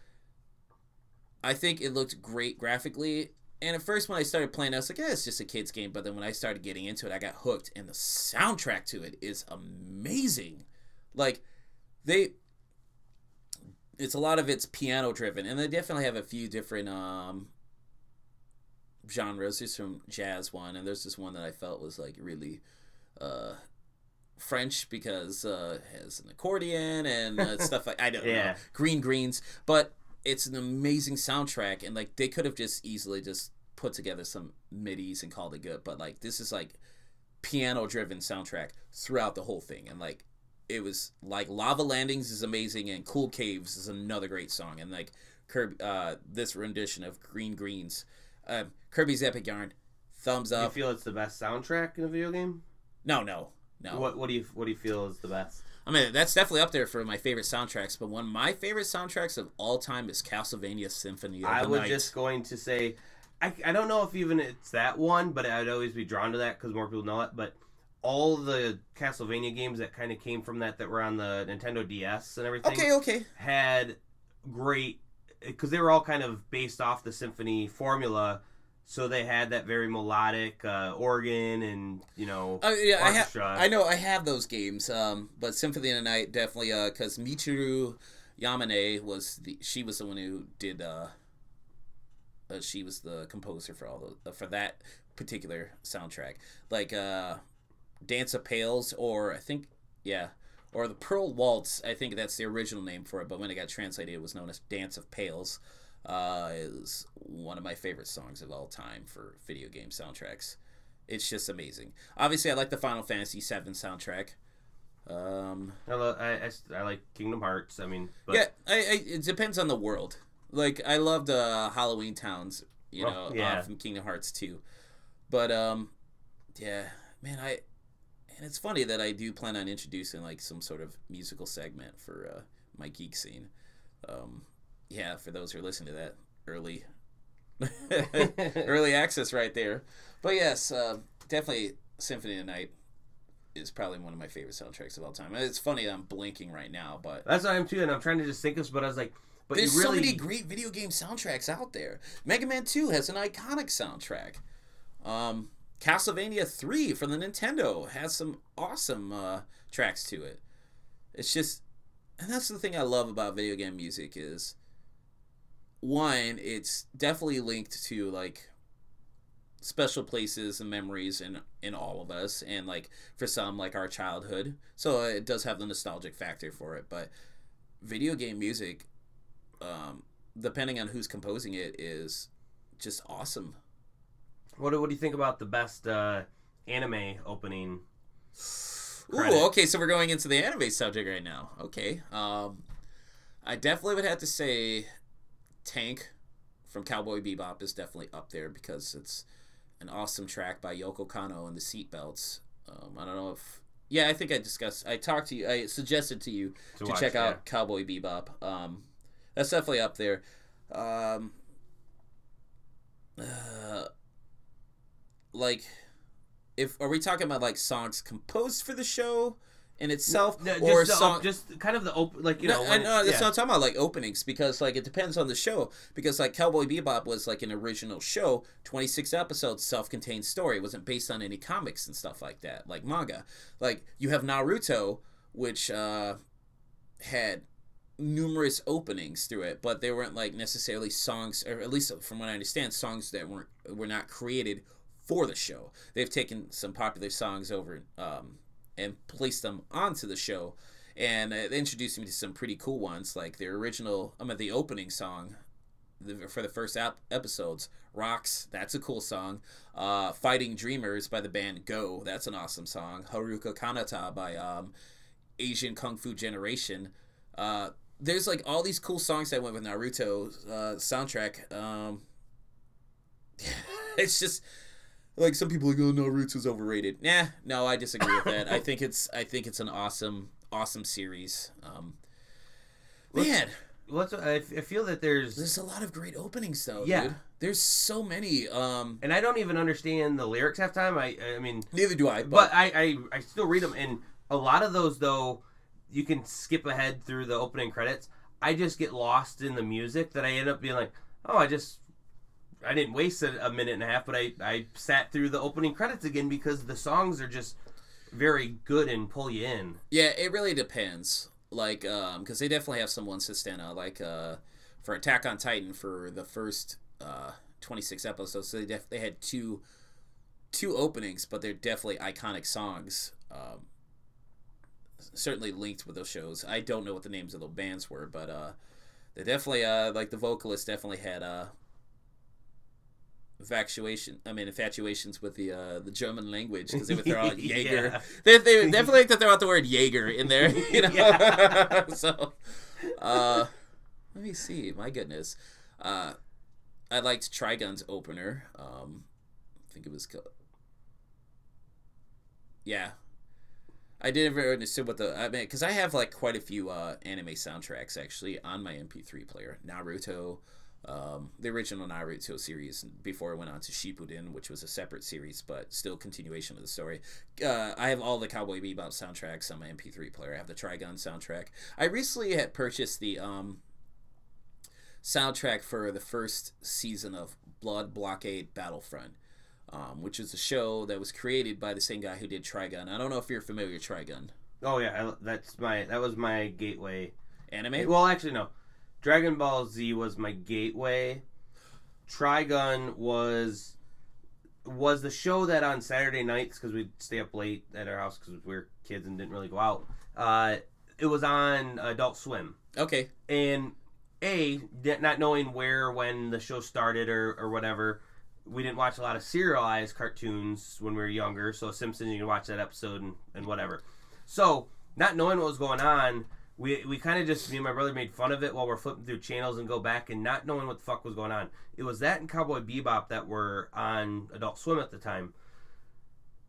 Speaker 2: I think it looked great graphically. And at first, when I started playing, I was like, "Yeah, it's just a kids' game." But then when I started getting into it, I got hooked, and the soundtrack to it is amazing. Like they, it's a lot of it's piano driven, and they definitely have a few different um genres. There's some jazz one, and there's this one that I felt was like really uh French because uh it has an accordion and uh, stuff like I don't know
Speaker 1: Yeah.
Speaker 2: green greens, but it's an amazing soundtrack, and like they could have just easily just put together some midis and called it good, but like this is like piano driven soundtrack throughout the whole thing, and like it was like lava landings is amazing, and cool caves is another great song, and like Kirby, uh, this rendition of Green Greens, um, Kirby's Epic Yarn, thumbs up.
Speaker 1: You feel it's the best soundtrack in a video game?
Speaker 2: No, no, no.
Speaker 1: What What do you What do you feel is the best?
Speaker 2: I mean, that's definitely up there for my favorite soundtracks. But one of my favorite soundtracks of all time is Castlevania Symphony of
Speaker 1: I was
Speaker 2: Night.
Speaker 1: just going to say, I, I don't know if even it's that one, but I'd always be drawn to that because more people know it. But all the Castlevania games that kind of came from that that were on the Nintendo DS and everything
Speaker 2: Okay, okay.
Speaker 1: had great because they were all kind of based off the symphony formula. So they had that very melodic uh, organ and you know
Speaker 2: Uh, yeah, I have.
Speaker 1: orchestra.
Speaker 2: I know I have those games. Um, but Symphony of the Night definitely. Uh, because Michiru Yamane was the she was the one who did. Uh, uh, she was the composer for all the uh, for that particular soundtrack. Like uh, Dance of Pales or I think yeah, or the Pearl Waltz. I think that's the original name for it. But when it got translated, it was known as Dance of Pales. Uh, is one of my favorite songs of all time for video game soundtracks. It's just amazing. Obviously, I like the Final Fantasy VII soundtrack. Um,
Speaker 1: I, I I, I I like Kingdom Hearts. I mean, but
Speaker 2: yeah, I, I, it depends on the world. Like I loved uh, Halloween Towns, you
Speaker 1: Oh,
Speaker 2: know,
Speaker 1: yeah.
Speaker 2: uh, from Kingdom Hearts 2. But um, yeah, man, I and it's funny that I do plan on introducing like some sort of musical segment for uh, my geek scene. Um, yeah, for those who are listening to that early early access right there. But yes, uh, definitely Symphony of the Night is probably one of my favorite soundtracks of all time. And It's funny that I'm blinking right now, but
Speaker 1: that's what I'm too. And I'm trying to just think of, but I was like, but
Speaker 2: there's
Speaker 1: really,
Speaker 2: so many great video game soundtracks out there. Mega Man 2 has an iconic soundtrack. Um, Castlevania 3 from the Nintendo has some awesome uh, tracks to it. It's just, and that's the thing I love about video game music is, one, it's definitely linked to like special places and memories in in all of us, and like for some, like our childhood. So it does have the nostalgic factor for it, but video game music um, depending on who's composing it, is just awesome.
Speaker 1: What, do- what do you think about the best uh, anime opening? credit?
Speaker 2: Ooh, okay, so we're going into the anime subject right now. Okay, um, I definitely would have to say Tank from Cowboy Bebop is definitely up there because it's an awesome track by Yoko Kanno and the Seatbelts. Um, I don't know if yeah, I think I discussed. I talked to you. I suggested to you
Speaker 1: To
Speaker 2: to,
Speaker 1: watch,
Speaker 2: check
Speaker 1: yeah.
Speaker 2: out Cowboy Bebop. Um, that's definitely up there. Um, uh, like, if are we talking about like songs composed for the show in itself,
Speaker 1: No, just,
Speaker 2: or
Speaker 1: the
Speaker 2: song?
Speaker 1: just kind of the open, like you
Speaker 2: no,
Speaker 1: know,
Speaker 2: I
Speaker 1: when-
Speaker 2: know that's
Speaker 1: yeah.
Speaker 2: what I'm not talking about, like openings, because like it depends on the show. Because like Cowboy Bebop was like an original show, 26 episodes, self-contained story. It wasn't based on any comics and stuff like that, like manga. Like you have Naruto, which uh, had numerous openings through it, but they weren't like necessarily songs, or at least from what I understand, songs that weren't were not created for the show. They've taken some popular songs over um, and placed them onto the show, and uh, they introduced me to some pretty cool ones, like their original, I mean, the opening song. For the first ap- episodes, "Rocks," that's a cool song. Uh, "Fighting Dreamers" by the band Go, that's an awesome song. "Haruka Kanata" by um, Asian Kung Fu Generation. Uh, there's like all these cool songs that went with Naruto uh, soundtrack. Um, it's just like some people are like, oh, Naruto's overrated. Nah, no, I disagree with that. I think it's I think it's an awesome awesome series. Um, man,
Speaker 1: What's I, I feel that there's,
Speaker 2: there's a lot of great openings though.
Speaker 1: Yeah.
Speaker 2: dude. there's so many. Um,
Speaker 1: and I don't even understand the lyrics half time. I I mean,
Speaker 2: neither do I.
Speaker 1: but
Speaker 2: But,
Speaker 1: I, I I still read them, and a lot of those though, you can skip ahead through the opening credits. I just get lost in the music that I end up being like, oh, I just. I didn't waste a, a minute and a half, but I, I sat through the opening credits again because the songs are just very good and pull you in.
Speaker 2: Yeah, it really depends. Like, um, because they definitely have some ones that stand out. Like, uh, for Attack on Titan for the first uh 26 episodes, so they def- they had two two openings, but they're definitely iconic songs. Um, certainly linked with those shows. I don't know what the names of the bands were, but uh, they definitely uh like the vocalist definitely had uh infatuation i mean infatuations with the uh the german language because they would throw out jaeger
Speaker 1: Yeah.
Speaker 2: they, they definitely like to throw out the word jaeger in there you know so uh let me see my goodness uh i liked trigun's opener um i think it was called yeah I didn't really understand what the I mean because I have like quite a few uh, anime soundtracks actually on my MP3 player. Naruto, Um, the original Naruto series before it went on to Shippuden, which was a separate series, but still continuation of the story. Uh, I have all the Cowboy Bebop soundtracks on my MP3 player. I have the Trigun soundtrack. I recently had purchased the um, soundtrack for the first season of Blood Blockade Battlefront, um, which is a show that was created by the same guy who did Trigun. I don't know if you're familiar with Trigun.
Speaker 1: Oh yeah, I, that's my that was my gateway.
Speaker 2: Anime?
Speaker 1: Well, actually no. Dragon Ball Z was my gateway. Trigun was was the show that on Saturday nights because we'd stay up late at our house because we were kids and didn't really go out. Uh, it was on Adult Swim,
Speaker 2: Okay.
Speaker 1: and a not knowing where when the show started or, or whatever, we didn't watch a lot of serialized cartoons when we were younger. So Simpsons, you can watch that episode and, and whatever. So not knowing what was going on, we we kind of just me and my brother made fun of it while we're flipping through channels and go back and not knowing what the fuck was going on. It was that and Cowboy Bebop that were on Adult Swim at the time.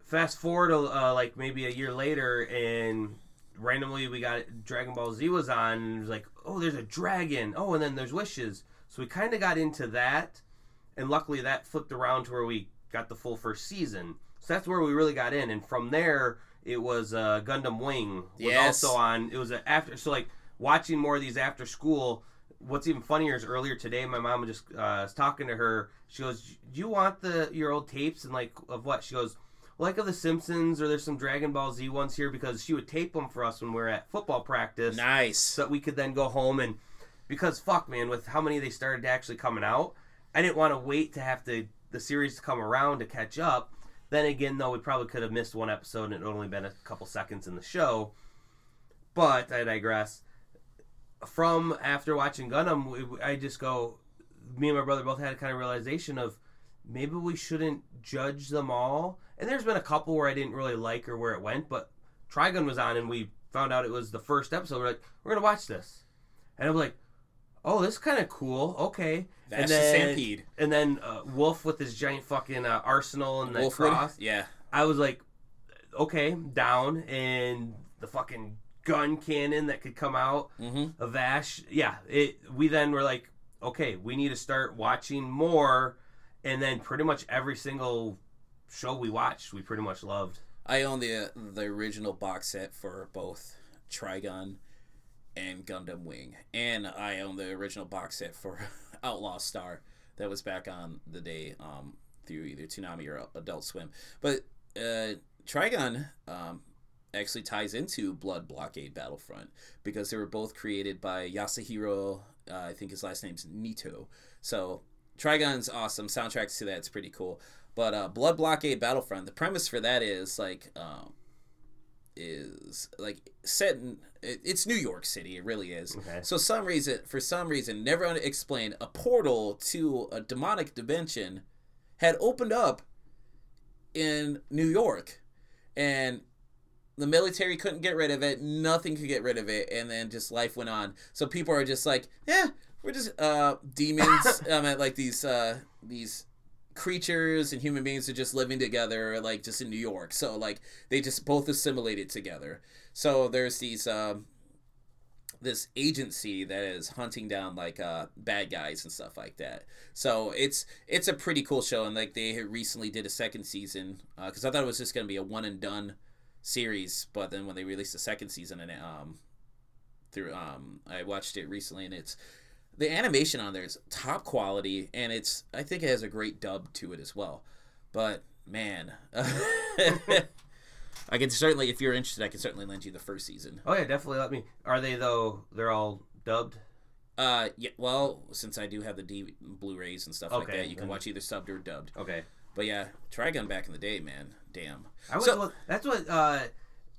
Speaker 1: Fast forward uh, like maybe a year later, and randomly we got Dragon Ball Z was on, and it was like, oh, there's a dragon. Oh, and then there's wishes. So we kind of got into that, and luckily that flipped around to where we got the full first season. So that's where we really got in, and from there it was uh, Gundam Wing was
Speaker 2: Yes.
Speaker 1: also on. It was a after so like watching more of these after school. What's even funnier is earlier today, my mom just uh, was talking to her. She goes, "Do you want the your old tapes and like of what?" She goes, like of the Simpsons or there's some Dragon Ball Z ones here because she would tape them for us when we were at football practice
Speaker 2: Nice.
Speaker 1: so that we could then go home and because fuck man with how many they started actually coming out I didn't want to wait to have to the series to come around to catch up then again though we probably could have missed one episode and it only been a couple seconds in the show but I digress from after watching Gundam I just go me and my brother both had a kind of realization of maybe we shouldn't judge them all. And there's been a couple where I didn't really like or where it went, but Trigun was on and we found out it was the first episode. We're like, we're gonna watch this, and I'm like, oh, this is kind of cool. Okay,
Speaker 2: That's
Speaker 1: and
Speaker 2: the
Speaker 1: then,
Speaker 2: Stampede.
Speaker 1: And then uh, Wolf with his giant fucking uh, arsenal and
Speaker 2: Wolfwood?
Speaker 1: cross.
Speaker 2: Yeah.
Speaker 1: I was like, okay, down, and the fucking gun cannon that could come out
Speaker 2: Mm-hmm.
Speaker 1: of Ash. Yeah, it. We then were like, okay, we need to start watching more, and then pretty much every single show we watched, we pretty much loved.
Speaker 2: I own the the original box set for both Trigun and Gundam Wing, and I own the original box set for Outlaw Star that was back on the day um, through either Toonami or Adult Swim. But uh, Trigun um, actually ties into Blood Blockade Battlefront because they were both created by Yasuhiro. Uh, I think his last name's Nightow. So Trigun's awesome. Soundtracks to that's pretty cool. But uh, Blood Blockade Battlefront, the premise for that is like, um, is like set in it's New York City. It really is.
Speaker 1: Okay.
Speaker 2: So some reason, for some reason, never explained, a portal to a demonic dimension had opened up in New York, and the military couldn't get rid of it. Nothing could get rid of it, and then just life went on. So people are just like, yeah, we're just uh, demons. I mean, like these uh, these creatures and human beings are just living together, like just in New York. So like they just both assimilated together. So there's these. Um, this agency that is hunting down like uh bad guys and stuff like that. So it's it's a pretty cool show, and like they recently did a second season because I thought it was just gonna be a one and done series, but then when they released the second season and um through um I watched it recently and it's the animation on there is top quality and it's I think it has a great dub to it as well. But man, I can certainly if you're interested, I can certainly lend you the first season.
Speaker 1: Oh yeah, definitely. Let me. Are they though? They're all dubbed.
Speaker 2: Uh, yeah. Well, since I do have the D- Blu-rays and stuff like that, you can watch either subbed or dubbed.
Speaker 1: Okay.
Speaker 2: But yeah, Trigun back in the day, man. Damn.
Speaker 1: I was.
Speaker 2: So-
Speaker 1: well, that's what. Uh,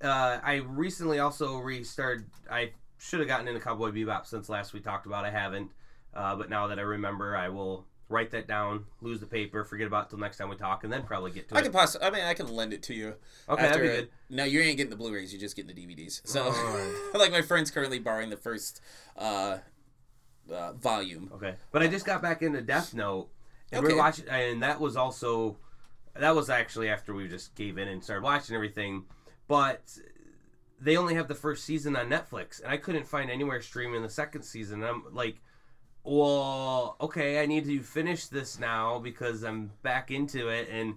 Speaker 1: uh, I recently also restarted. I should have gotten into Cowboy Bebop since last we talked about. I haven't. Uh, but now that I remember, I will write that down, lose the paper, forget about it till next time we talk, and then probably get to
Speaker 2: I
Speaker 1: it.
Speaker 2: can possibly. I mean, I can lend it to you.
Speaker 1: okay, that'd be good.
Speaker 2: No, you ain't getting the Blu-rays. You're just getting the DVDs. So,
Speaker 1: Oh.
Speaker 2: like, my friend's currently borrowing the first uh, uh, volume.
Speaker 1: Okay, but I just got back into Death Note, and
Speaker 2: Okay.
Speaker 1: we're watching, and that was also that was actually after we just gave in and started watching everything, but they only have the first season on Netflix, and I couldn't find anywhere streaming the second season. And I'm like, well, okay, I need to finish this now because I'm back into it and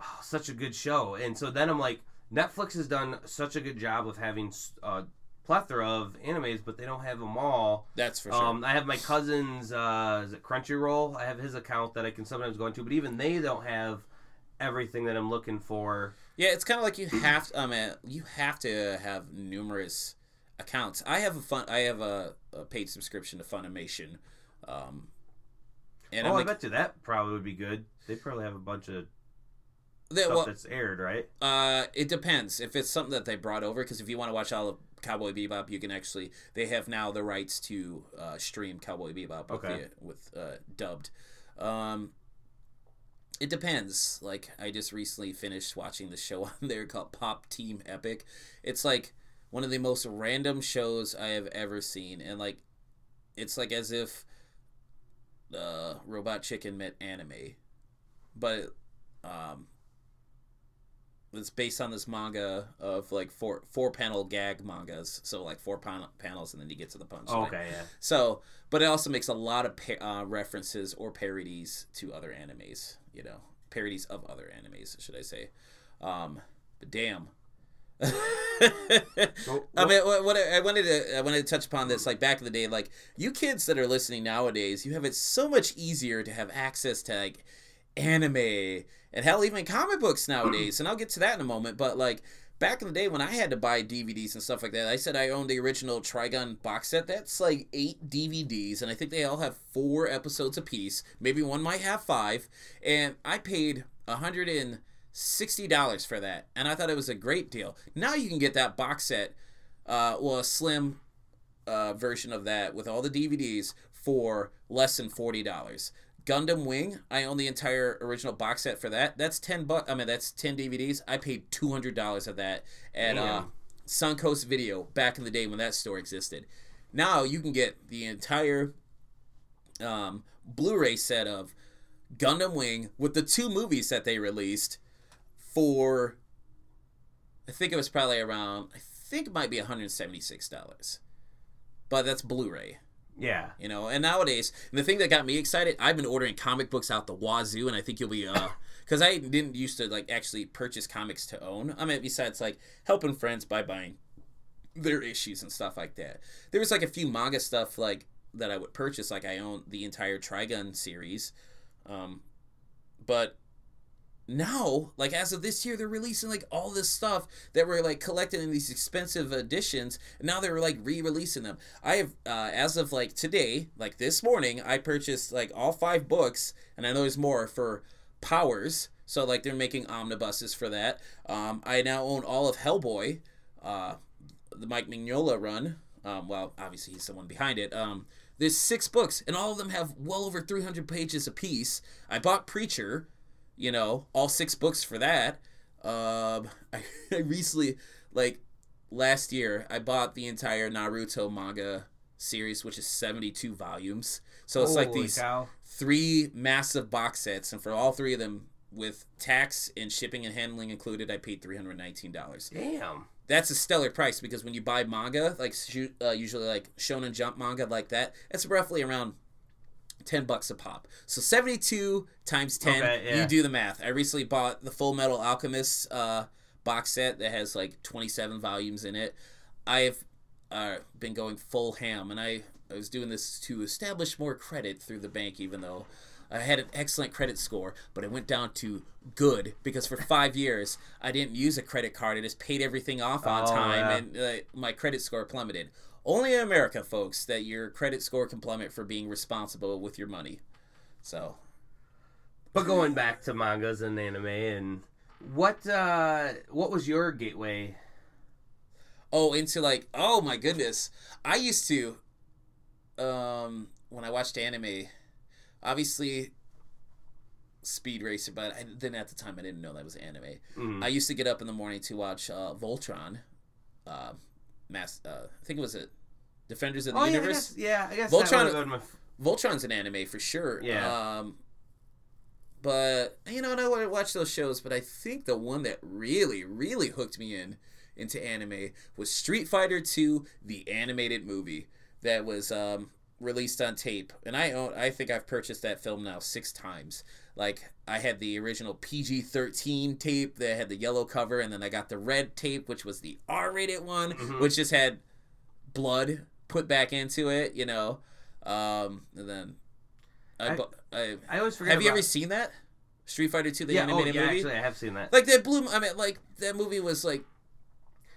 Speaker 1: oh, such a good show. And so then I'm like, Netflix has done such a good job of having a plethora of animes, but they don't have them all.
Speaker 2: That's for sure.
Speaker 1: Um, I have my cousin's, uh, is it Crunchyroll? I have his account that I can sometimes go into, but even they don't have everything that I'm looking for.
Speaker 2: Yeah, it's kind of like you have. To, I mean, you have to have numerous accounts. I have a fun. I have a, a paid subscription to Funimation. Um,
Speaker 1: and oh, I'm I like, bet you that probably would be good. They probably have a bunch of that, stuff well, that's aired, right?
Speaker 2: Uh, it depends if it's something that they brought over. Because if you want to watch all of Cowboy Bebop, you can actually. They have now the rights to uh, stream Cowboy Bebop with, okay. the, with uh, dubbed. Um, it depends. Like I just recently finished watching the show on there called Pop Team Epic. It's like one of the most random shows I have ever seen, and like it's like as if uh, Robot Chicken met anime, but um, it's based on this manga of like four four panel gag mangas. So like four pan- panels, and then you get to the punch.
Speaker 1: Okay, yeah.
Speaker 2: So, but it also makes a lot of pa- uh, references or parodies to other animes. You know, parodies of other animes, should I say? Um, but damn. I mean, what I, I wanted to I wanted to touch upon this like back in the day, like you kids that are listening nowadays, you have it so much easier to have access to like anime and hell even comic books nowadays and i'll get to that in a moment but like back in the day when i had to buy dvds and stuff like that i said i owned the original trigun box set that's like eight dvds and i think they all have four episodes apiece maybe one might have five and i paid a hundred and sixty dollars for that and i thought it was a great deal. Now you can get that box set uh, well a slim uh, version of that with all the dvds for less than forty dollars Gundam Wing, I own the entire original box set for that. That's ten bucks. I mean, that's ten DVDs. I paid two hundred dollars of that at uh, Suncoast Video back in the day when that store existed. Now you can get the entire um, Blu-ray set of Gundam Wing with the two movies that they released for. I think it was probably around. I think it might be one hundred seventy-six dollars, but that's Blu-ray.
Speaker 1: Yeah.
Speaker 2: You know, and nowadays, and the thing that got me excited, I've been ordering comic books out the wazoo, and I think you'll be, uh, because I didn't used to, like, actually purchase comics to own. I mean, besides, like, helping friends by buying their issues and stuff like that. There was, like, a few manga stuff, like, that I would purchase. Like, I own the entire Trigun series. Um, but now, like as of this year, they're releasing like all this stuff that were like collected in these expensive editions. And now they're like re-releasing them. I have, uh, as of like today, like this morning, I purchased like all five books, and I know there's more for Powers. So like they're making omnibuses for that. Um, I now own all of Hellboy, uh, the Mike Mignola run. Um, well, obviously he's the one behind it. Um, there's six books, and all of them have well over 300 pages apiece. I bought Preacher you know, all six books for that. Um, I, I recently, like last year, I bought the entire Naruto manga series, which is 72 volumes. So it's Holy like these cow. three massive box sets, and for all three of them, with tax and shipping and handling included, I paid $319.
Speaker 1: Damn.
Speaker 2: That's a stellar price because when you buy manga, like uh, usually like Shonen Jump manga like that, it's roughly around 10 bucks a pop. So 72 times 10, okay, yeah. you do the math. I recently bought the Full Metal Alchemist uh, box set that has like 27 volumes in it. I've uh, been going full ham, and I, I was doing this to establish more credit through the bank, even though I had an excellent credit score, but it went down to good because for five years I didn't use a credit card. I just paid everything off on oh, time, yeah. and uh, my credit score plummeted. Only in America, folks, that your credit score can plummet for being responsible with your money. So.
Speaker 1: But going back to mangas and anime, and what uh, what was your gateway?
Speaker 2: Oh, into like oh my goodness, I used to, um, when I watched anime, obviously Speed Racer, but I, then at the time I didn't know that was anime. Mm. I used to get up in the morning to watch uh, Voltron, uh, mass. Uh, I think it was a Defenders of the
Speaker 1: oh,
Speaker 2: Universe.
Speaker 1: Yeah, I guess, yeah, I guess Voltron. My...
Speaker 2: Voltron's an anime for sure.
Speaker 1: Yeah.
Speaker 2: Um, but you know, I want to watch those shows. But I think the one that really, really hooked me in into anime was Street Fighter Two, the animated movie. That was um, released on tape, and I own. I think I've purchased that film now six times. Like I had the original PG thirteen tape that had the yellow cover, and then I got the red tape, which was the R rated one,
Speaker 1: Mhm.
Speaker 2: which just had blood put back into it. You know, um, and then I,
Speaker 1: I-
Speaker 2: I
Speaker 1: I always forget.
Speaker 2: have you ever seen that Street Fighter Two, the
Speaker 1: yeah, oh,
Speaker 2: animated
Speaker 1: yeah,
Speaker 2: movie?
Speaker 1: actually, I have seen that.
Speaker 2: Like that blew. I mean, like that movie was like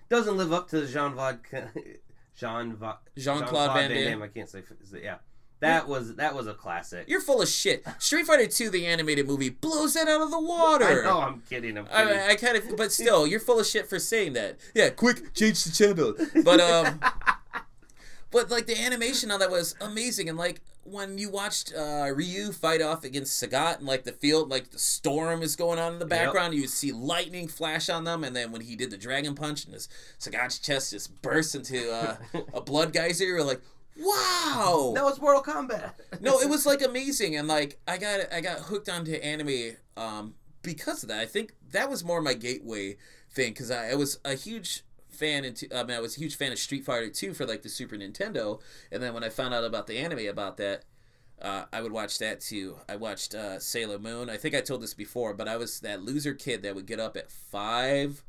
Speaker 1: Doesn't live up to the Jean Claude Jean Va-
Speaker 2: Jean Claude Van
Speaker 1: Damme.
Speaker 2: Damme.
Speaker 1: I can't say. Yeah, that was that was a classic.
Speaker 2: You're full of shit. Street Fighter Two, the animated movie, blows that out of the water.
Speaker 1: I know. I'm kidding. I'm
Speaker 2: I,
Speaker 1: kidding.
Speaker 2: I kind of, but still, you're full of shit for saying that. Yeah, quick, change the channel. But um, but like the animation on that was amazing, and like when you watched uh, Ryu fight off against Sagat and like the field, like the storm is going on in the
Speaker 1: Yep.
Speaker 2: background, you would see lightning flash on them, and then when he did the dragon punch and his Sagat's chest just burst into uh, a blood geyser, you're like, wow.
Speaker 1: that was Mortal Kombat.
Speaker 2: no, it was like amazing, and like I got I got hooked onto anime um, because of that. I think that was more my gateway thing because I, I was a huge fan into I mean I was a huge fan of Street Fighter 2 for like the Super Nintendo, and then when I found out about the anime about that. Uh, I would watch that too. I watched uh, Sailor Moon. I think I told this before, but I was that loser kid that would get up at five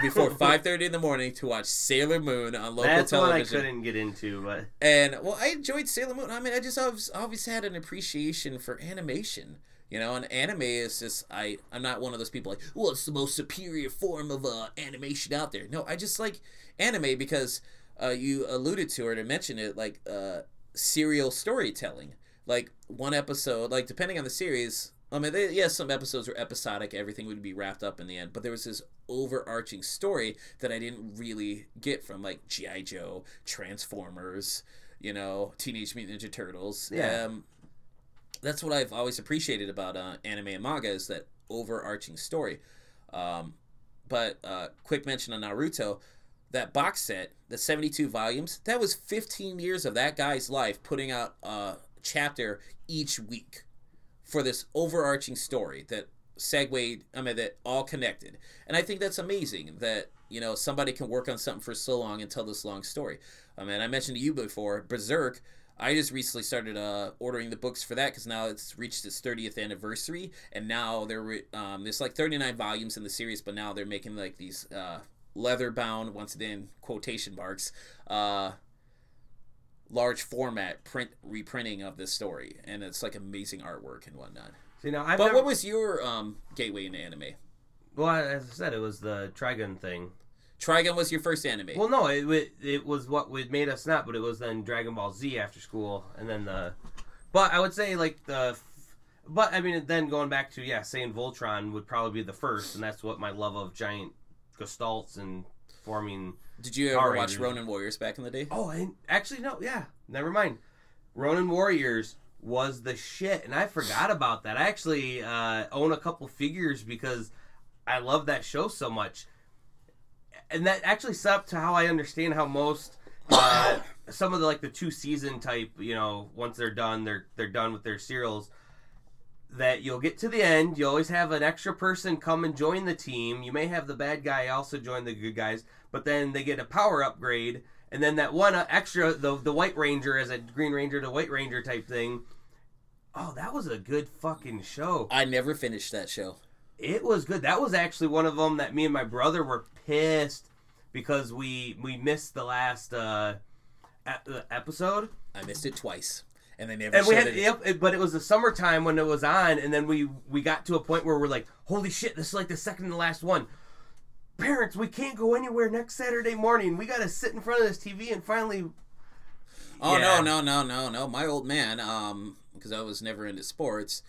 Speaker 2: before five thirty in the morning to watch Sailor Moon on local
Speaker 1: That's one I couldn't get into, but
Speaker 2: And well, I enjoyed Sailor Moon. I mean, I just always, always had an appreciation for animation. You know, and anime is just I I'm not one of those people like, well, it's the most superior form of uh, animation out there. No, I just like anime because uh, you alluded to it or mentioned it like uh, serial storytelling. Like one episode, like depending on the series. I mean, yes, some episodes were episodic. Everything would be wrapped up in the end, but there was this overarching story that I didn't really get from like GI Joe, Transformers, you know, Teenage Mutant Ninja Turtles.
Speaker 1: Yeah.
Speaker 2: Um, that's what I've always appreciated about uh, anime and manga is that overarching story. Um, but uh, quick mention on Naruto, that box set, the 72 volumes, that was 15 years of that guy's life putting out a chapter each week for this overarching story that segued, I mean, that all connected. And I think that's amazing that, you know, somebody can work on something for so long and tell this long story. I mean, I mentioned to you before, Berserk, I just recently started uh, ordering the books for that because now it's reached its 30th anniversary, and now they're re- um, there's like 39 volumes in the series, but now they're making like these uh, leather bound, once again quotation marks, uh, large format print reprinting of this story, and it's like amazing artwork and whatnot.
Speaker 1: see now I've
Speaker 2: but
Speaker 1: never,
Speaker 2: what was your um, gateway into anime?
Speaker 1: well, as I said, it was the Trigun thing.
Speaker 2: Trigun was your first anime.
Speaker 1: Well, no, it it, it was what would made us not, but it was then Dragon Ball Z after school, and then the. But I would say like the, but I mean then going back to yeah, saying Voltron would probably be the first, and that's what my love of giant gestalts and forming.
Speaker 2: Did you ever watch Ronin Warriors back in the day?
Speaker 1: Oh, and actually no, yeah, never mind. Ronin Warriors was the shit, and I forgot about that. I actually uh, own a couple figures because I love that show so much, and that actually set up to how I understand how most uh, some of the like the two season type, you know, once they're done, they're they're done with their serials. That you'll get to the end, you always have an extra person come and join the team. You may have the bad guy also join the good guys, but then they get a power upgrade, and then that one uh, extra, the the White Ranger as a Green Ranger to White Ranger type thing. Oh, that was a good fucking show.
Speaker 2: I never finished that show.
Speaker 1: It was good. That was actually one of them that me and my brother were pissed because we we missed the last uh, uh, episode.
Speaker 2: I missed it twice, and they never
Speaker 1: And we had,
Speaker 2: it.
Speaker 1: yep, but it was the summertime when it was on, and then we we got to a point where we're like, holy shit, this is like the second to last one. Parents, we can't go anywhere next Saturday morning. We got to sit in front of this TV and finally.
Speaker 2: Oh
Speaker 1: Yeah.
Speaker 2: no, no, no, no, no! My old man, um, because I was never into sports,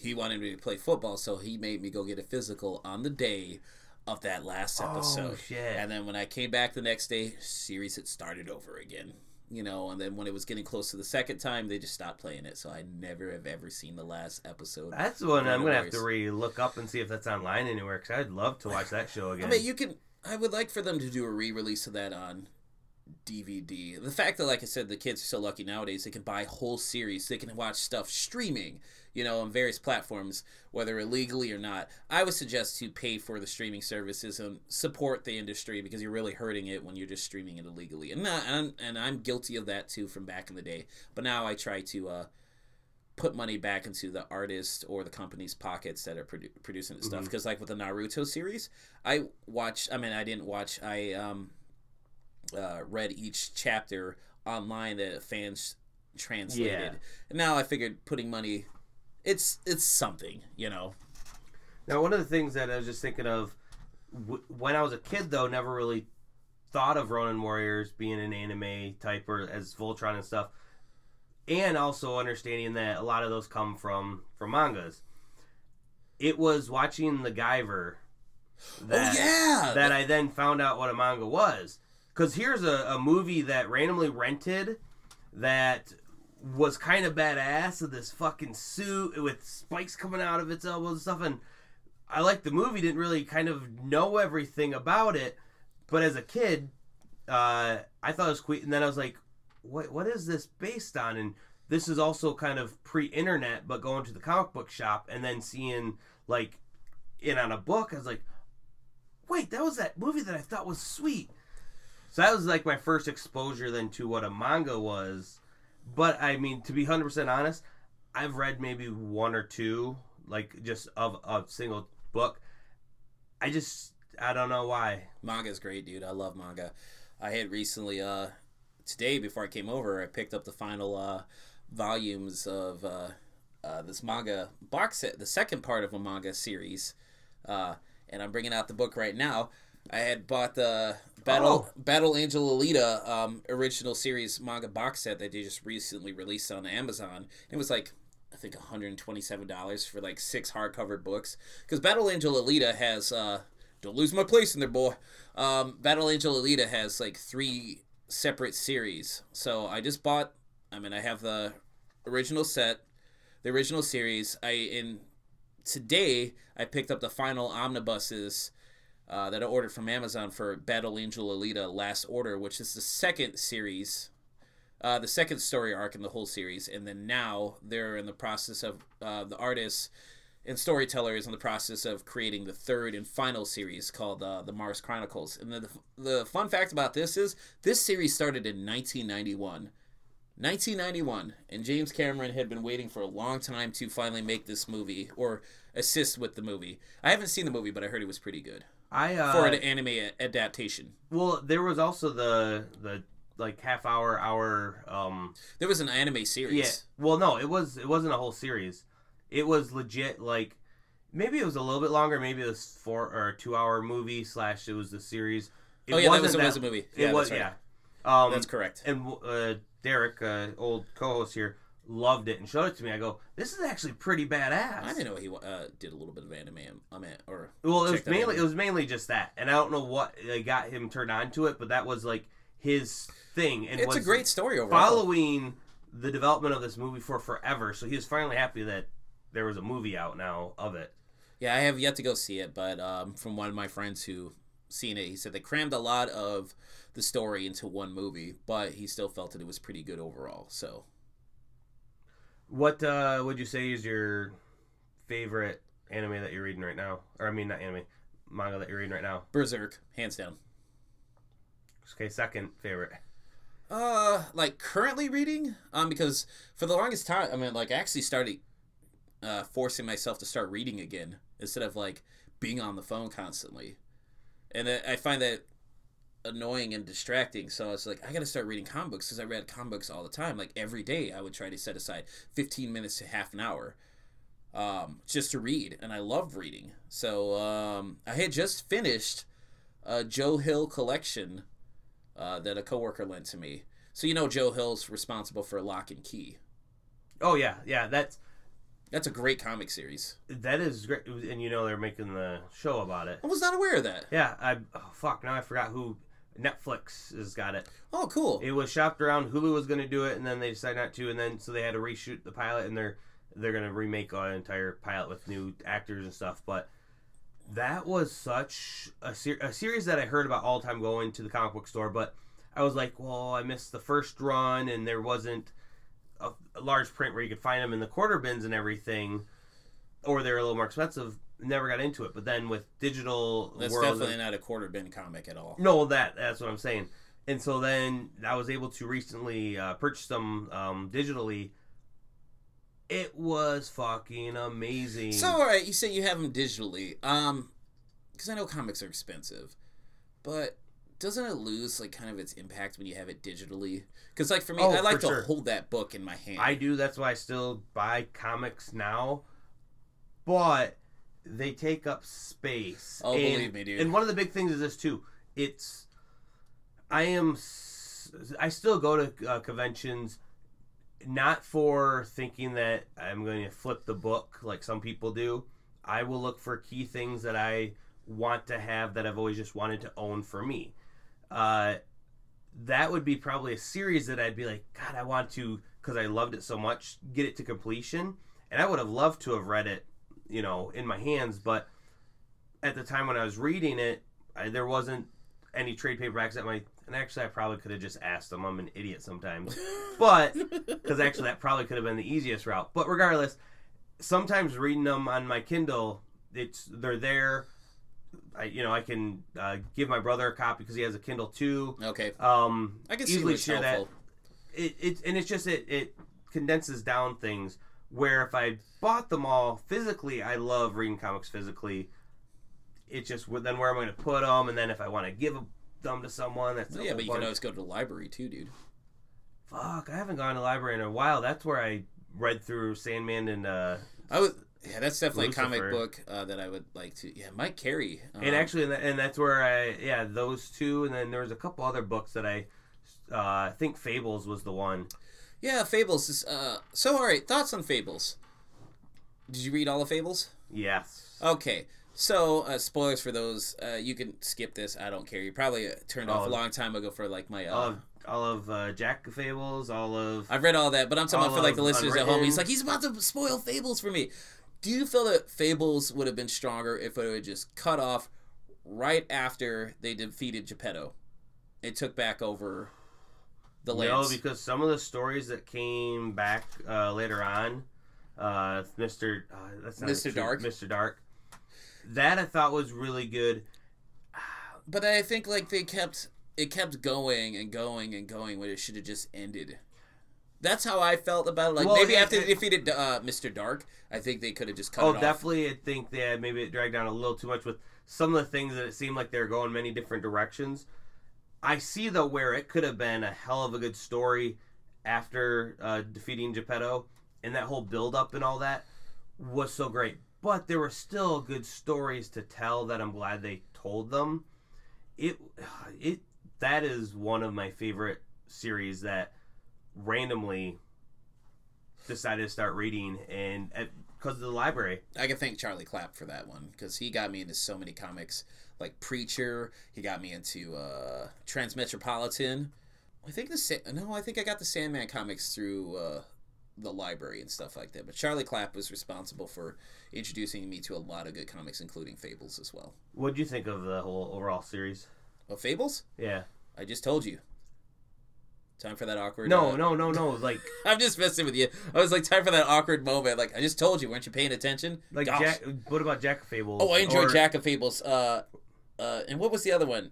Speaker 2: he wanted me to play football, so he made me go get a physical on the day of that last oh, episode.
Speaker 1: Oh shit!
Speaker 2: And then when I came back the next day, series had started over again. You know, and then when it was getting close to the second time, they just stopped playing it. So I never have ever seen the last episode.
Speaker 1: That's one I'm gonna have to re look up and see if that's online anywhere because I'd love to watch that show again.
Speaker 2: I mean, you can. I would like for them to do a re-release of that on DVD. The fact that, like I said, the kids are so lucky nowadays, they can buy whole series, they can watch stuff streaming, you know, on various platforms, whether illegally or not. I would suggest to pay for the streaming services and support the industry because you're really hurting it when you're just streaming it illegally. And, not, and, and I'm guilty of that too from back in the day. But now I try to uh, put money back into the artist or the company's pockets that are produ- producing the stuff. Because, like with the Naruto series, I watched, I mean, I didn't watch, I, um, uh, read each chapter online that fans translated.
Speaker 1: Yeah.
Speaker 2: And now I figured putting money, it's it's something, you know.
Speaker 1: Now, one of the things that I was just thinking of w- when I was a kid, though, never really thought of Ronin Warriors being an anime type or as Voltron and stuff, and also understanding that a lot of those come from from mangas. It was watching the Guyver. That,
Speaker 2: oh yeah,
Speaker 1: that I then found out what a manga was. Because here's a, a movie that randomly rented that was kind of badass with this fucking suit with spikes coming out of its elbows and stuff. And I liked the movie, didn't really kind of know everything about it. But as a kid, uh, I thought it was sweet. And then I was like, what, what is this based on? And this is also kind of pre internet, but going to the comic book shop and then seeing like in on a book, I was like, wait, that was that movie that I thought was sweet. So that was like my first exposure then to what a manga was. But I mean, to be hundred percent honest, I've read maybe one or two, like just of a single book. I just I don't know why.
Speaker 2: Manga's great, dude. I love manga. I had recently, uh, today before I came over, I picked up the final uh, volumes of uh, uh, this manga box set, the second part of a manga series, uh, and I'm bringing out the book right now. I had bought the Battle
Speaker 1: Oh.
Speaker 2: Battle Angel Alita um, original series manga box set that they just recently released on Amazon. It was like I think $127 for like six hardcover books because Battle Angel Alita has uh, don't lose my place in there, boy. Um, Battle Angel Alita has like three separate series. So I just bought. I mean, I have the original set, the original series. I in today I picked up the final omnibuses uh, that I ordered from Amazon for Battle Angel Alita Last Order, which is the second series, uh, the second story arc in the whole series. And then now they're in the process of uh, the artists and storyteller is in the process of creating the third and final series called uh, the Mars Chronicles. And the, the fun fact about this is this series started in 1991. 1991, and James Cameron had been waiting for a long time to finally make this movie or assist with the movie. I haven't seen the movie, but I heard it was pretty good
Speaker 1: I uh,
Speaker 2: for an anime a- adaptation.
Speaker 1: well, there was also the the like half hour hour um
Speaker 2: There was an anime series.
Speaker 1: yeah. Well, no, it was it wasn't a whole series. It was legit like maybe it was a little bit longer. Maybe it was four or two hour movie slash it was the series. It
Speaker 2: Oh, yeah, that was- it was a movie.
Speaker 1: It
Speaker 2: Yeah,
Speaker 1: was
Speaker 2: that's right.
Speaker 1: yeah. Um,
Speaker 2: That's correct.
Speaker 1: and uh, Derek, uh, old co-host here, loved it and showed it to me. I go, this is actually pretty badass.
Speaker 2: I didn't know he uh, did a little bit of anime. I mean, or
Speaker 1: Well, it was mainly it was mainly just that, and I don't know what uh, got him turned on to it, but that was like his thing. And
Speaker 2: it's a great story overall.
Speaker 1: following the development of this movie for forever. So he was finally happy that there was a movie out now of it.
Speaker 2: Yeah, I have yet to go see it, but um, from one of my friends who seen it, he said they crammed a lot of the story into one movie, but he still felt that it was pretty good overall. So
Speaker 1: What uh, would you say is your favorite anime that you're reading right now? Or I mean, not anime, manga that you're reading right now.
Speaker 2: Berserk, hands down.
Speaker 1: Okay, second favorite.
Speaker 2: Uh, like currently reading, um, because for the longest time, I mean, like I actually started uh, forcing myself to start reading again instead of like being on the phone constantly, and I I find that annoying and distracting. So I was like, I gotta start reading comic books because I read comic books all the time. Like every day, I would try to set aside fifteen minutes to half an hour, um, just to read, and I love reading. So um, I had just finished a Joe Hill collection uh, that a coworker lent to me. So you know Joe Hill's responsible for Locke & Key.
Speaker 1: Oh yeah, yeah. That's
Speaker 2: That's a great comic series.
Speaker 1: that is great, and you know they're making the show about it.
Speaker 2: I was not aware of that.
Speaker 1: Yeah, I oh, fuck now I forgot who Netflix has got it.
Speaker 2: Oh, cool.
Speaker 1: It was shopped around. Hulu was going to do it, and then they decided not to, and then so they had to reshoot the pilot, and they're they're going to remake an entire pilot with new actors and stuff. But that was such a, ser- a series that I heard about all the time going to the comic book store, but I was like, well, I missed the first run, and there wasn't a, a large print where you could find them in the quarter bins and everything, or they're a little more expensive. Never got into it, but then with digital
Speaker 2: That's
Speaker 1: world,
Speaker 2: definitely not a quarter bin comic at all.
Speaker 1: no, that that's what I'm saying. And so then I was able to recently uh, purchase them um, digitally. It was fucking amazing.
Speaker 2: So, all right, you say you have them digitally. Um, because I know comics are expensive, but doesn't it lose like kind of its impact when you have it digitally? Because like for me,
Speaker 1: Oh,
Speaker 2: I like to
Speaker 1: sure.
Speaker 2: hold that book in my hand.
Speaker 1: I do. That's why I still buy comics now. But they take up space.
Speaker 2: Oh,
Speaker 1: And-
Speaker 2: believe me, dude.
Speaker 1: And one of the big things is this too. It's I am. I still go to uh, conventions, not for thinking that I'm going to flip the book like some people do. I will look for key things that I want to have that I've always just wanted to own for me. Uh, that would be probably a series that I'd be like, God, I want to because I loved it so much, get it to completion, and I would have loved to have read it, you know, in my hands. But at the time when I was reading it, I, there wasn't any trade paperbacks at my. And actually, I probably could have just asked them. I'm an idiot sometimes, but because actually that probably could have been the easiest route. But regardless, sometimes reading them on my Kindle, it's they're there. I you know I can uh, give my brother a copy because he has a Kindle too.
Speaker 2: okay,
Speaker 1: Um,
Speaker 2: I can
Speaker 1: easily share that. It, it and it's just it it condenses down things. Where if I bought them all physically, I love reading comics physically. It's just then where I'm going to put them, and then if I want to give them to someone, that's
Speaker 2: Yeah, but you can always go to the library too, dude.
Speaker 1: Fuck, I haven't gone to the library in a while. That's where I read through Sandman and uh
Speaker 2: I would. Yeah, that's definitely a comic book uh, that I would like to. Yeah, Mike Carey. Um,
Speaker 1: and actually and, and that's where I yeah those two and then there was a couple other books that I uh, I think Fables was the one.
Speaker 2: Yeah, Fables is. Uh, so, all right, thoughts on Fables? Did you read all of Fables?
Speaker 1: Yes.
Speaker 2: Okay, so uh, spoilers for those. Uh, you can skip this. I don't care. You probably uh, turned off
Speaker 1: Oh.
Speaker 2: a long time ago for like my. Uh,
Speaker 1: all of all of uh, Jack of Fables, all of
Speaker 2: I've read all that, but I'm talking about for like the
Speaker 1: of
Speaker 2: listeners at home. He's like, he's about to spoil Fables for me. Do you feel that Fables would have been stronger if it would just cut off right after they defeated Geppetto? It took back over the
Speaker 1: no because some of the stories that came back uh, later on, uh, Mister uh, that's not
Speaker 2: Mr. Dark?
Speaker 1: Mister Dark, that I thought was really good.
Speaker 2: But I think like they kept it kept going and going and going when it should have just ended. That's how I felt about it. Like
Speaker 1: Well,
Speaker 2: maybe
Speaker 1: yeah,
Speaker 2: after they defeated uh, Mr. Dark, I think they could have just cut
Speaker 1: Oh,
Speaker 2: it off.
Speaker 1: definitely. I think they had maybe it dragged down a little too much with some of the things that it seemed like they were going many different directions. I see though where it could have been a hell of a good story after uh, defeating Geppetto, and that whole build up and all that was so great. But there were still good stories to tell that I'm glad they told them. It it that is one of my favorite series that randomly decided to start reading and because of the library.
Speaker 2: I can thank Charlie Clapp for that one because he got me into so many comics, like Preacher. He got me into uh, Transmetropolitan. I think the Sa- no, I think I got the Sandman comics through uh, the library and stuff like that. But Charlie Clapp was responsible for introducing me to a lot of good comics, including Fables as well.
Speaker 1: What do you think of the whole overall series?
Speaker 2: Of Fables?
Speaker 1: Yeah.
Speaker 2: I just told you. Time for that awkward.
Speaker 1: No,
Speaker 2: uh,
Speaker 1: no, no, no. Like,
Speaker 2: I'm just messing with you. I was like, time for that awkward moment. Like, I just told you, weren't you paying attention?
Speaker 1: like
Speaker 2: Gosh.
Speaker 1: Jack. What about Jack of Fables?
Speaker 2: Oh, I enjoyed
Speaker 1: Or
Speaker 2: Jack of Fables. Uh, uh, and what was the other one?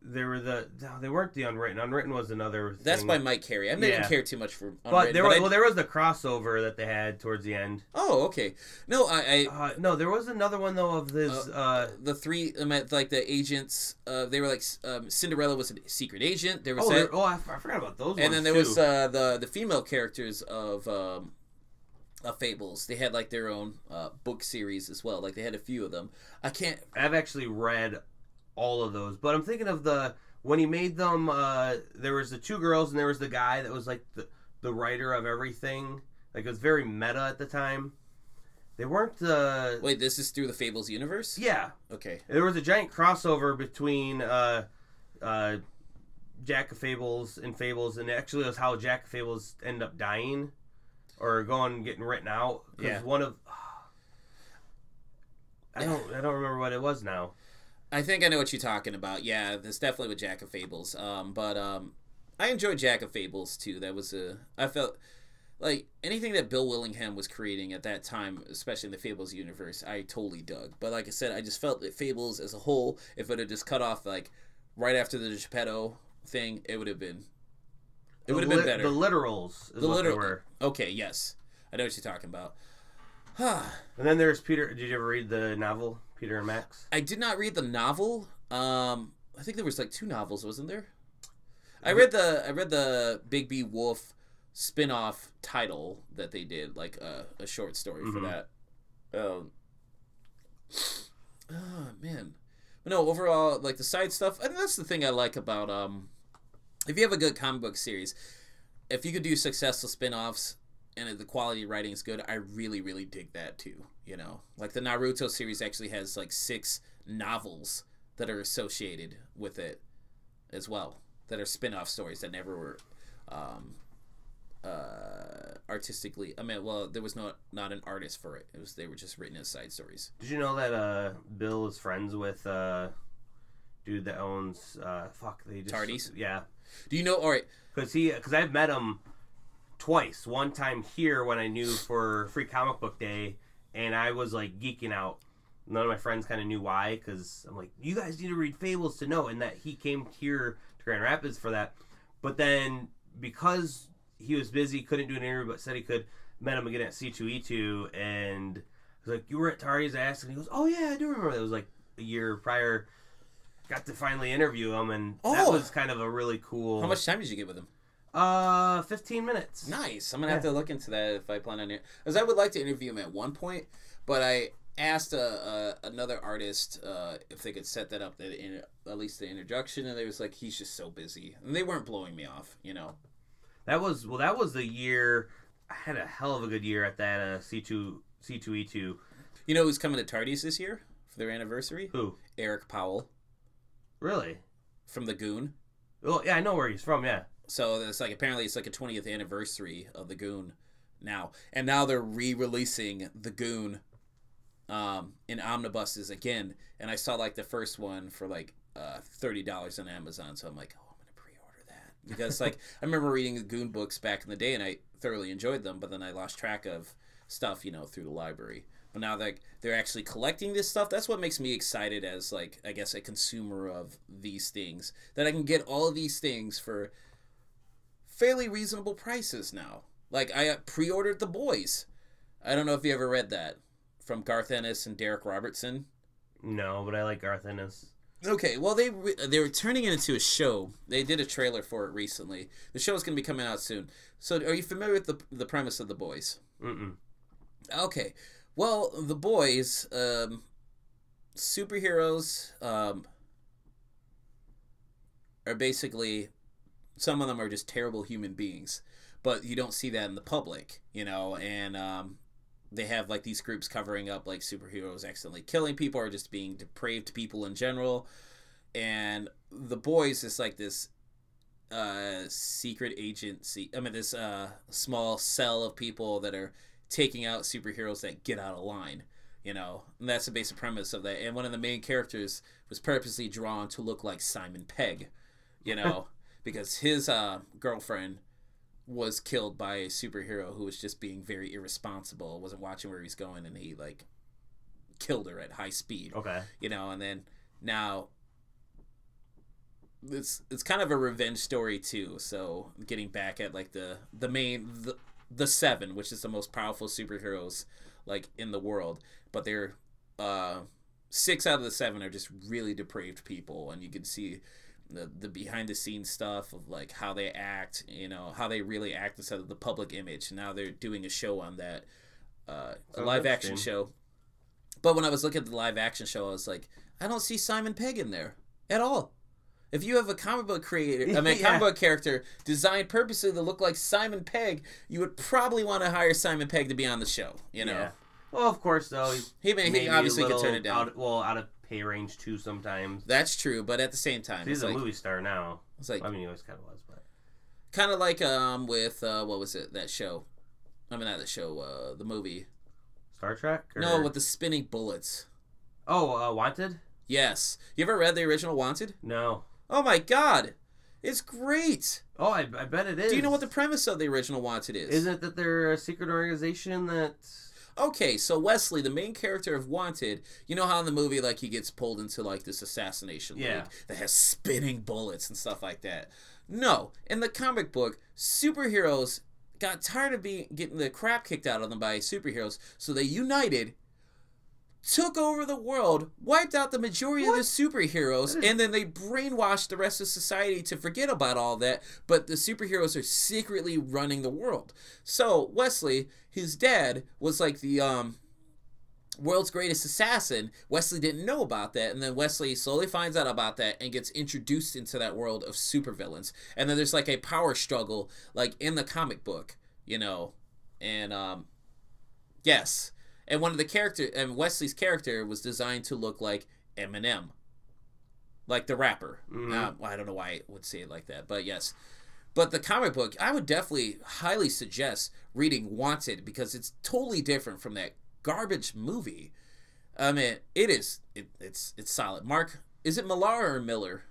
Speaker 1: There were the. No, they weren't the unwritten. Unwritten was another.
Speaker 2: That's by Mike Carey. I didn't
Speaker 1: Yeah.
Speaker 2: care too much for.
Speaker 1: But
Speaker 2: Unwritten,
Speaker 1: there was
Speaker 2: I-
Speaker 1: well, there was the crossover that they had towards the end.
Speaker 2: oh, okay. No, I, I
Speaker 1: Uh, no, there was another one though of this. Uh,
Speaker 2: the three like the agents. Uh, they were like um, Cinderella was a secret agent. There was
Speaker 1: oh,
Speaker 2: that,
Speaker 1: oh, I, I forgot about those.
Speaker 2: and then there
Speaker 1: too.
Speaker 2: was uh, the the female characters of um, of Fables. They had like their own uh, book series as well. Like they had a few of them. I can't.
Speaker 1: I've actually read all of those, but I'm thinking of the when he made them. Uh, there was the two girls, and there was the guy that was like the the writer of everything. Like it was very meta at the time. They weren't. Uh,
Speaker 2: Wait, this is through the Fables universe.
Speaker 1: yeah,
Speaker 2: Okay.
Speaker 1: there was a giant crossover between uh, uh, Jack of Fables and Fables, and actually it was how Jack of Fables end up dying or going getting written out. 'Cause
Speaker 2: Yeah.
Speaker 1: one of I don't I don't remember what it was now.
Speaker 2: I think I know what you're talking about. Yeah, that's definitely with Jack of Fables. Um, but um, I enjoyed Jack of Fables too. That was a I felt like anything that Bill Willingham was creating at that time, especially in the Fables universe, I totally dug. But like I said, I just felt that Fables as a whole, if it had just cut off like right after the Geppetto thing, it would have been it would have been better.
Speaker 1: The literals
Speaker 2: The literal- Okay, yes, I know what you're talking about. Huh.
Speaker 1: And then there's Peter. Did you ever read the novel Peter and Max?
Speaker 2: I did not read the novel. Um, I think there was like two novels, wasn't there? I read the I read the Bigby Wolf spin-off title that they did, like uh, a short story for
Speaker 1: Mhm.
Speaker 2: that. Um, oh man, but no, overall, like the side stuff. I think that's the thing I like about um, if you have a good comic book series, if you could do successful spin-offs and the quality of writing is good, I really, really dig that too. You know, like the Naruto series actually has like six novels that are associated with it as well, that are spin-off stories that never were um, uh, artistically. I mean, well, there was not not an artist for it. It was they were just written as side stories.
Speaker 1: Did you know that uh, Bill is friends with uh, dude that owns uh, fuck they just
Speaker 2: Tardies?
Speaker 1: Yeah,
Speaker 2: Do you know? All right,
Speaker 1: because he because I've met him twice. One time here when I knew for Free Comic Book Day, and I was like geeking out. None of my friends kind of knew why, because I'm like, you guys need to read Fables to know, and that he came here to Grand Rapids for that. But then because he was busy, couldn't do an interview, but said he could, met him again at C2E2, and I was like, you were at Tari's ass, and he goes, oh yeah, I do remember. That was like a year prior. Got to finally interview him, and that
Speaker 2: Oh.
Speaker 1: was kind of a really cool.
Speaker 2: how much time did you get with him?
Speaker 1: Uh, 15 minutes.
Speaker 2: Nice. I'm gonna have to look into that if I plan on it, because I would like to interview him at one point, but I asked a, a another artist uh, if they could set that up, that in, at least the introduction, and they was like, he's just so busy, and they weren't blowing me off, you know.
Speaker 1: That was well. That was the year. I had a hell of a good year at that uh, C two C two E two.
Speaker 2: You know who's coming to Tardies this year for their anniversary?
Speaker 1: Who
Speaker 2: Eric Powell
Speaker 1: really?
Speaker 2: from the Goon.
Speaker 1: Well, yeah, I know where he's from. Yeah,
Speaker 2: So it's like apparently it's like a 20th anniversary of the Goon now, and now they're re-releasing the Goon um, in omnibuses again. And I saw like the first one for like uh, thirty dollars on Amazon, so I'm like, oh, I'm gonna pre-order that. Because like I remember reading the Goon books back in the day, and I thoroughly enjoyed them, but then I lost track of stuff, you know, through the library. But now that they're actually collecting this stuff, that's what makes me excited as like I guess a consumer of these things. That I can get all of these things for fairly reasonable prices now. Like I uh, pre-ordered The Boys. I don't know if you ever read that from Garth Ennis and Darick Robertson.
Speaker 1: no, but I like Garth Ennis.
Speaker 2: Okay, well they re- they were turning it into a show. They did a trailer for it recently. The show is going to be coming out soon. So, are you familiar with the the premise of The Boys?
Speaker 1: Mm-mm.
Speaker 2: Okay. Well, The Boys, um, superheroes um, are basically some of them are just terrible human beings, but you don't see that in the public, you know, and um, they have like these groups covering up like superheroes accidentally killing people or just being depraved people in general. And The Boys is like this uh secret agency i mean this uh small cell of people that are taking out superheroes that get out of line you know? And that's the basic premise of that. And one of the main characters was purposely drawn to look like simon pegg you know because his uh girlfriend was killed by a superhero who was just being very irresponsible wasn't watching where he's going and he like killed her at high speed
Speaker 1: Okay.
Speaker 2: you know, and then now it's it's kind of a revenge story too. So getting back at like the the main the, the seven, which is the most powerful superheroes like in the world, but they're uh six out of the seven are just really depraved people, and you can see. The, the behind the scenes stuff of like how they act you know how they really act instead of the public image now they're doing a show on that uh, a live action show but when I was looking at the live action show, I was like, I don't see Simon Pegg in there at all. If you have a comic book creator, I mean, a
Speaker 1: Yeah.
Speaker 2: comic book character designed purposely to look like Simon Pegg, you would probably want to hire Simon Pegg to be on the show. You know,
Speaker 1: Yeah. Well, of course, though. He,
Speaker 2: he, may, he obviously could turn it down.
Speaker 1: Out, well, out of pay range too sometimes.
Speaker 2: That's true, but at the same time,
Speaker 1: He's a
Speaker 2: like,
Speaker 1: movie star now.
Speaker 2: it's like
Speaker 1: I mean, he always kind of was, but
Speaker 2: kind of like um with uh, what was it that show? I mean, not the show, uh, the movie.
Speaker 1: Star Trek. Or...
Speaker 2: No, with the spinning bullets.
Speaker 1: Oh, uh, Wanted.
Speaker 2: Yes. You ever read the original Wanted?
Speaker 1: No.
Speaker 2: Oh my god. It's great.
Speaker 1: Oh, I, I bet it is.
Speaker 2: Do you know what the premise of the original Wanted is?
Speaker 1: Isn't it that they're a secret organization that?
Speaker 2: Okay, so Wesley, the main character of Wanted, you know how in the movie like he gets pulled into like this assassination league that has spinning bullets and stuff like that. No, in the comic book, superheroes got tired of being getting the crap kicked out of them by superheroes, so they united, took over the world, wiped out the majority of the superheroes, and then they brainwashed the rest of society to forget about all that. But the superheroes are secretly running the world. So Wesley, his dad, was like the um world's greatest assassin. Wesley didn't know about that, and then Wesley slowly finds out about that and gets introduced into that world of supervillains. And then there's like a power struggle, like in the comic book, you know, and um, yes, and one of the character and Wesley's character was designed to look like Eminem, like the rapper.
Speaker 1: Mhm.
Speaker 2: Uh, well, I don't know why I would say it like that, but yes. But the comic book, I would definitely highly suggest reading Wanted because it's totally different from that garbage movie. I mean, it is. It, it's it's solid. Mark, is it Millar or Miller?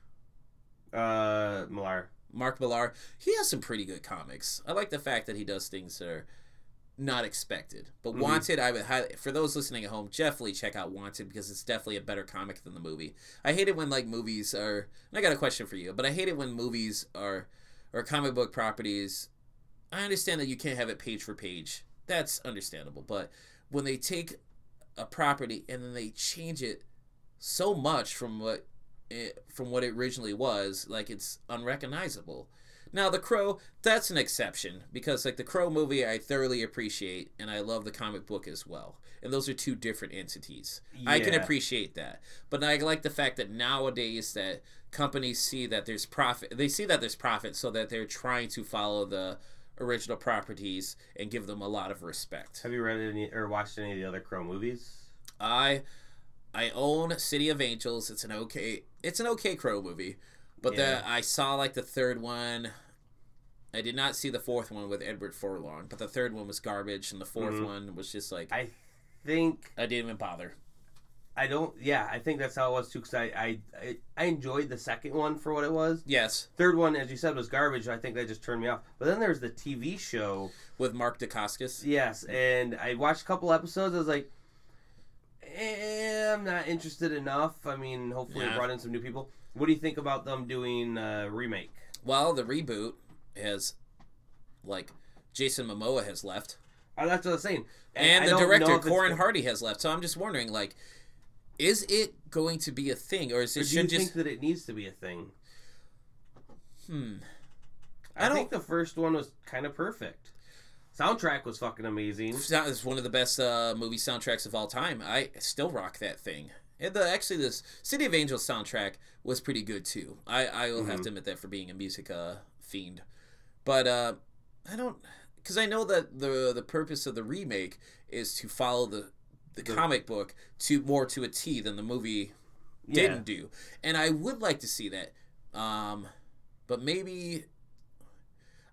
Speaker 1: Uh, Millar.
Speaker 2: Mark Millar. He has some pretty good comics. I like the fact that he does things that are not expected. But
Speaker 1: Mhm.
Speaker 2: Wanted, I would highly for those listening at home, definitely check out Wanted because it's definitely a better comic than the movie. I hate it when like movies are. And I got a question for you, but I hate it when movies are or comic book properties. I understand that you can't have it page for page. That's understandable, but when they take a property and then they change it so much from what it, from what it originally was, like it's unrecognizable. Now, The Crow, that's an exception because, like, the Crow movie, I thoroughly appreciate, and I love the comic book as well. And those are two different entities. I can appreciate that, but I like the fact that nowadays that companies see that there's profit. They see that there's profit, so that they're trying to follow the original properties and give them a lot of respect.
Speaker 1: Have you read any or watched any of the other Crow movies?
Speaker 2: I I own City of Angels. It's an okay it's an okay crow movie. But
Speaker 1: Yeah.
Speaker 2: the I saw like the third one. I did not see the fourth one with Edward Furlong, but the third one was garbage and the 4th
Speaker 1: Mhm.
Speaker 2: one was just like
Speaker 1: I think
Speaker 2: I didn't even bother.
Speaker 1: I don't. Yeah, I think that's how it was too. Because I, I I enjoyed the second one for what it was.
Speaker 2: Yes,
Speaker 1: Third one, as you said, was garbage. I think that just turned me off. But then there's the TV show.
Speaker 2: with Mark Dacascos.
Speaker 1: Yes, and I watched a couple episodes. I was like, eh, I'm not interested enough. I mean, hopefully, it brought in some new people. What do you think about them doing a remake?
Speaker 2: Well, the reboot has like Jason Momoa has left.
Speaker 1: Oh, that's what I was saying.
Speaker 2: And
Speaker 1: I
Speaker 2: the director Corin Hardy has left. So I'm just wondering like is it going to be a thing or is
Speaker 1: Or
Speaker 2: it
Speaker 1: do you
Speaker 2: should
Speaker 1: think that it needs to be a thing?
Speaker 2: hmm
Speaker 1: I,
Speaker 2: I
Speaker 1: think the first one was kind of perfect. Soundtrack was fucking amazing.
Speaker 2: It's one of the best uh, movie soundtracks of all time. I still rock that thing. And the actually this City of Angels soundtrack was pretty good too. I I will have
Speaker 1: Mhm.
Speaker 2: to admit that for being a music uh, fiend, but uh, I don't because I know that the the purpose of the remake is to follow the the comic book to more to a T than the movie
Speaker 1: Yeah.
Speaker 2: didn't do, and I would like to see that. Um, but maybe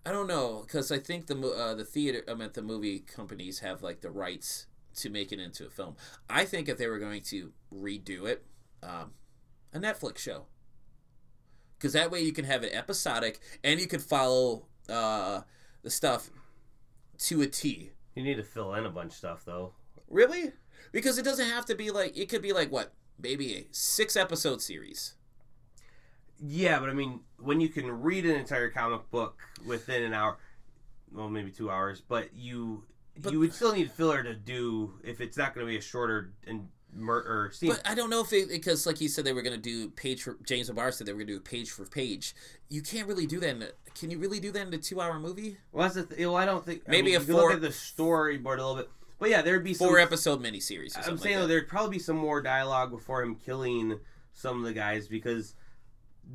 Speaker 2: I don't know because I think the uh, the theater I meant the movie companies have like the rights to make it into a film. I think if they were going to redo it, um, a Netflix show, because that way you can have it episodic and you could follow uh, the stuff to a T.
Speaker 1: You need to fill in a bunch of stuff though.
Speaker 2: Really? Because it doesn't have to be like it could be like what maybe a six episode series.
Speaker 1: Yeah, but I mean, when you can read an entire comic book within an hour, well, maybe two hours, but you
Speaker 2: But-
Speaker 1: you would still need filler to do if it's not going to be a shorter and mur- or scene.
Speaker 2: But I don't know if it because, like he said, they were going to do page for James O'Barr said they were going to do page for page. You can't really do that. In a, can you really do that in a two-hour movie?
Speaker 1: well, that's the th- well, I don't think I
Speaker 2: Maybe
Speaker 1: mean,
Speaker 2: a
Speaker 1: you look at the storyboard a little bit. But yeah, there'd be some.
Speaker 2: Four episode miniseries.
Speaker 1: I'm saying though,
Speaker 2: like
Speaker 1: there'd probably be some more dialogue before him killing some of the guys because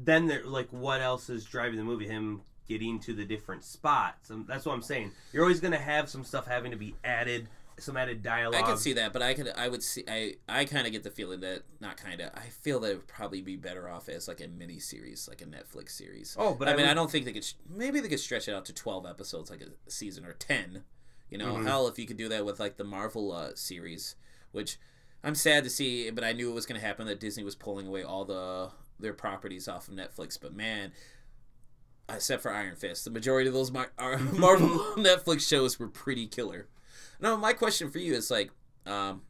Speaker 1: then they're like, what else is driving the movie? Him getting to the different spots. And that's what I'm saying. You're always going to have some stuff having to be added, some added dialogue.
Speaker 2: I can see that, but I could, I would see, I, I kind of get the feeling that not kind of. I feel that it would probably be better off as like a mini series, like a Netflix series.
Speaker 1: Oh, but
Speaker 2: I,
Speaker 1: I
Speaker 2: mean,
Speaker 1: would-
Speaker 2: I don't think they could. Maybe they could stretch it out to twelve episodes, like a season or ten. You know,
Speaker 1: Mhm.
Speaker 2: hell, if you could do that with like the Marvel uh, series, which I'm sad to see, but I knew it was going to happen that Disney was pulling away all the their properties off of Netflix. But man, except for Iron Fist, the majority of those Mar- Marvel Netflix shows were pretty killer. Now, my question for you is like, um,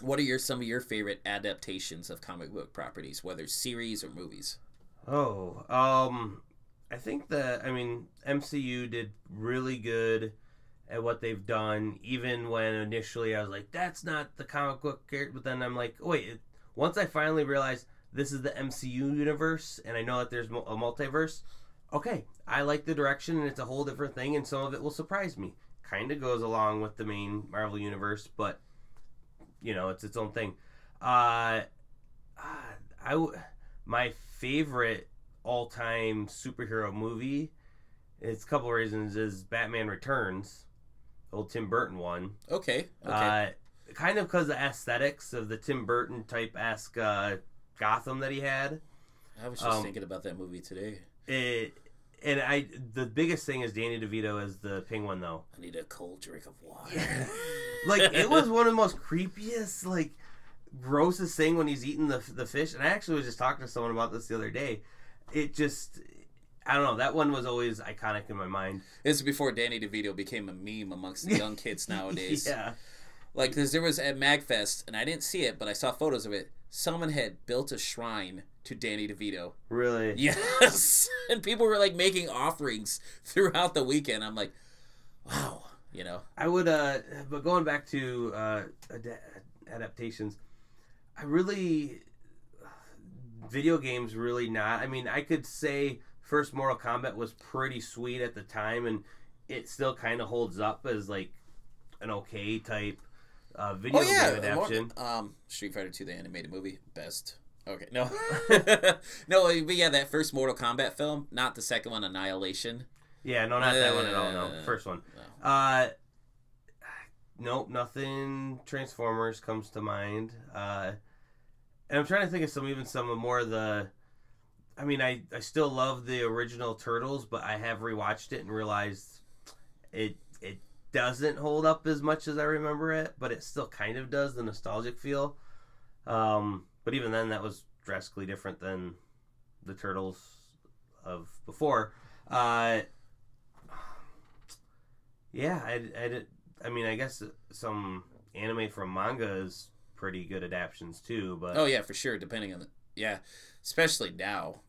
Speaker 2: what are your some of your favorite adaptations of comic book properties, whether series or movies?
Speaker 1: Oh, um, I think that I mean MCU did really good at what they've done. Even when initially I was like, "That's not the comic book character," but then I'm like, oh, "Wait." It, once I finally realized this is the MCU universe, and I know that there's a multiverse. Okay, I like the direction, and it's a whole different thing, and some of it will surprise me. Kind of goes along with the main Marvel universe, but you know, it's its own thing. Uh, I my favorite all time superhero movie. It's a couple of reasons. Is Batman Returns, old Tim Burton one.
Speaker 2: Okay. Okay.
Speaker 1: Uh, kind of because the aesthetics of the Tim Burton type esque uh, Gotham that he had.
Speaker 2: I was just
Speaker 1: um,
Speaker 2: thinking about that movie today.
Speaker 1: It and I the biggest thing is Danny DeVito as the penguin though.
Speaker 2: I need a cold drink of water.
Speaker 1: like it was one of the most creepiest, like grossest thing when he's eating the the fish. And I actually was just talking to someone about this the other day. It just I don't know. That one was always iconic in my mind.
Speaker 2: This is before Danny DeVito became a meme amongst the young kids nowadays.
Speaker 1: yeah.
Speaker 2: Like, cause there was at MagFest, and I didn't see it, but I saw photos of it. Someone had built a shrine to Danny DeVito.
Speaker 1: Really?
Speaker 2: Yes. and people were like making offerings throughout the weekend. I'm like, wow, you know.
Speaker 1: I would, uh, but going back to uh, ad- adaptations, I really, video games really not. I mean, I could say first Mortal Kombat was pretty sweet at the time, and it still kind of holds up as like an okay type uh, video
Speaker 2: Oh yeah,
Speaker 1: game adaptation.
Speaker 2: More- um, Street Fighter 2, the animated movie, best. Okay, no, no, but yeah, that first Mortal Kombat film, not the second one, Annihilation.
Speaker 1: Yeah, no, not that one at all. No,
Speaker 2: Uh,
Speaker 1: first one.
Speaker 2: no.
Speaker 1: Uh, nope, nothing. Transformers comes to mind. Uh, and I'm trying to think of some, even some of more of the. I mean, I I still love the original Turtles, but I have rewatched it and realized it it doesn't hold up as much as I remember it, but it still kind of does the nostalgic feel. Um, but even then, that was drastically different than the Turtles of before. Uh, yeah, I, I, did- I mean, I guess some anime from manga is pretty good adaptations too, but
Speaker 2: Oh yeah, for sure. Depending on the yeah, especially now.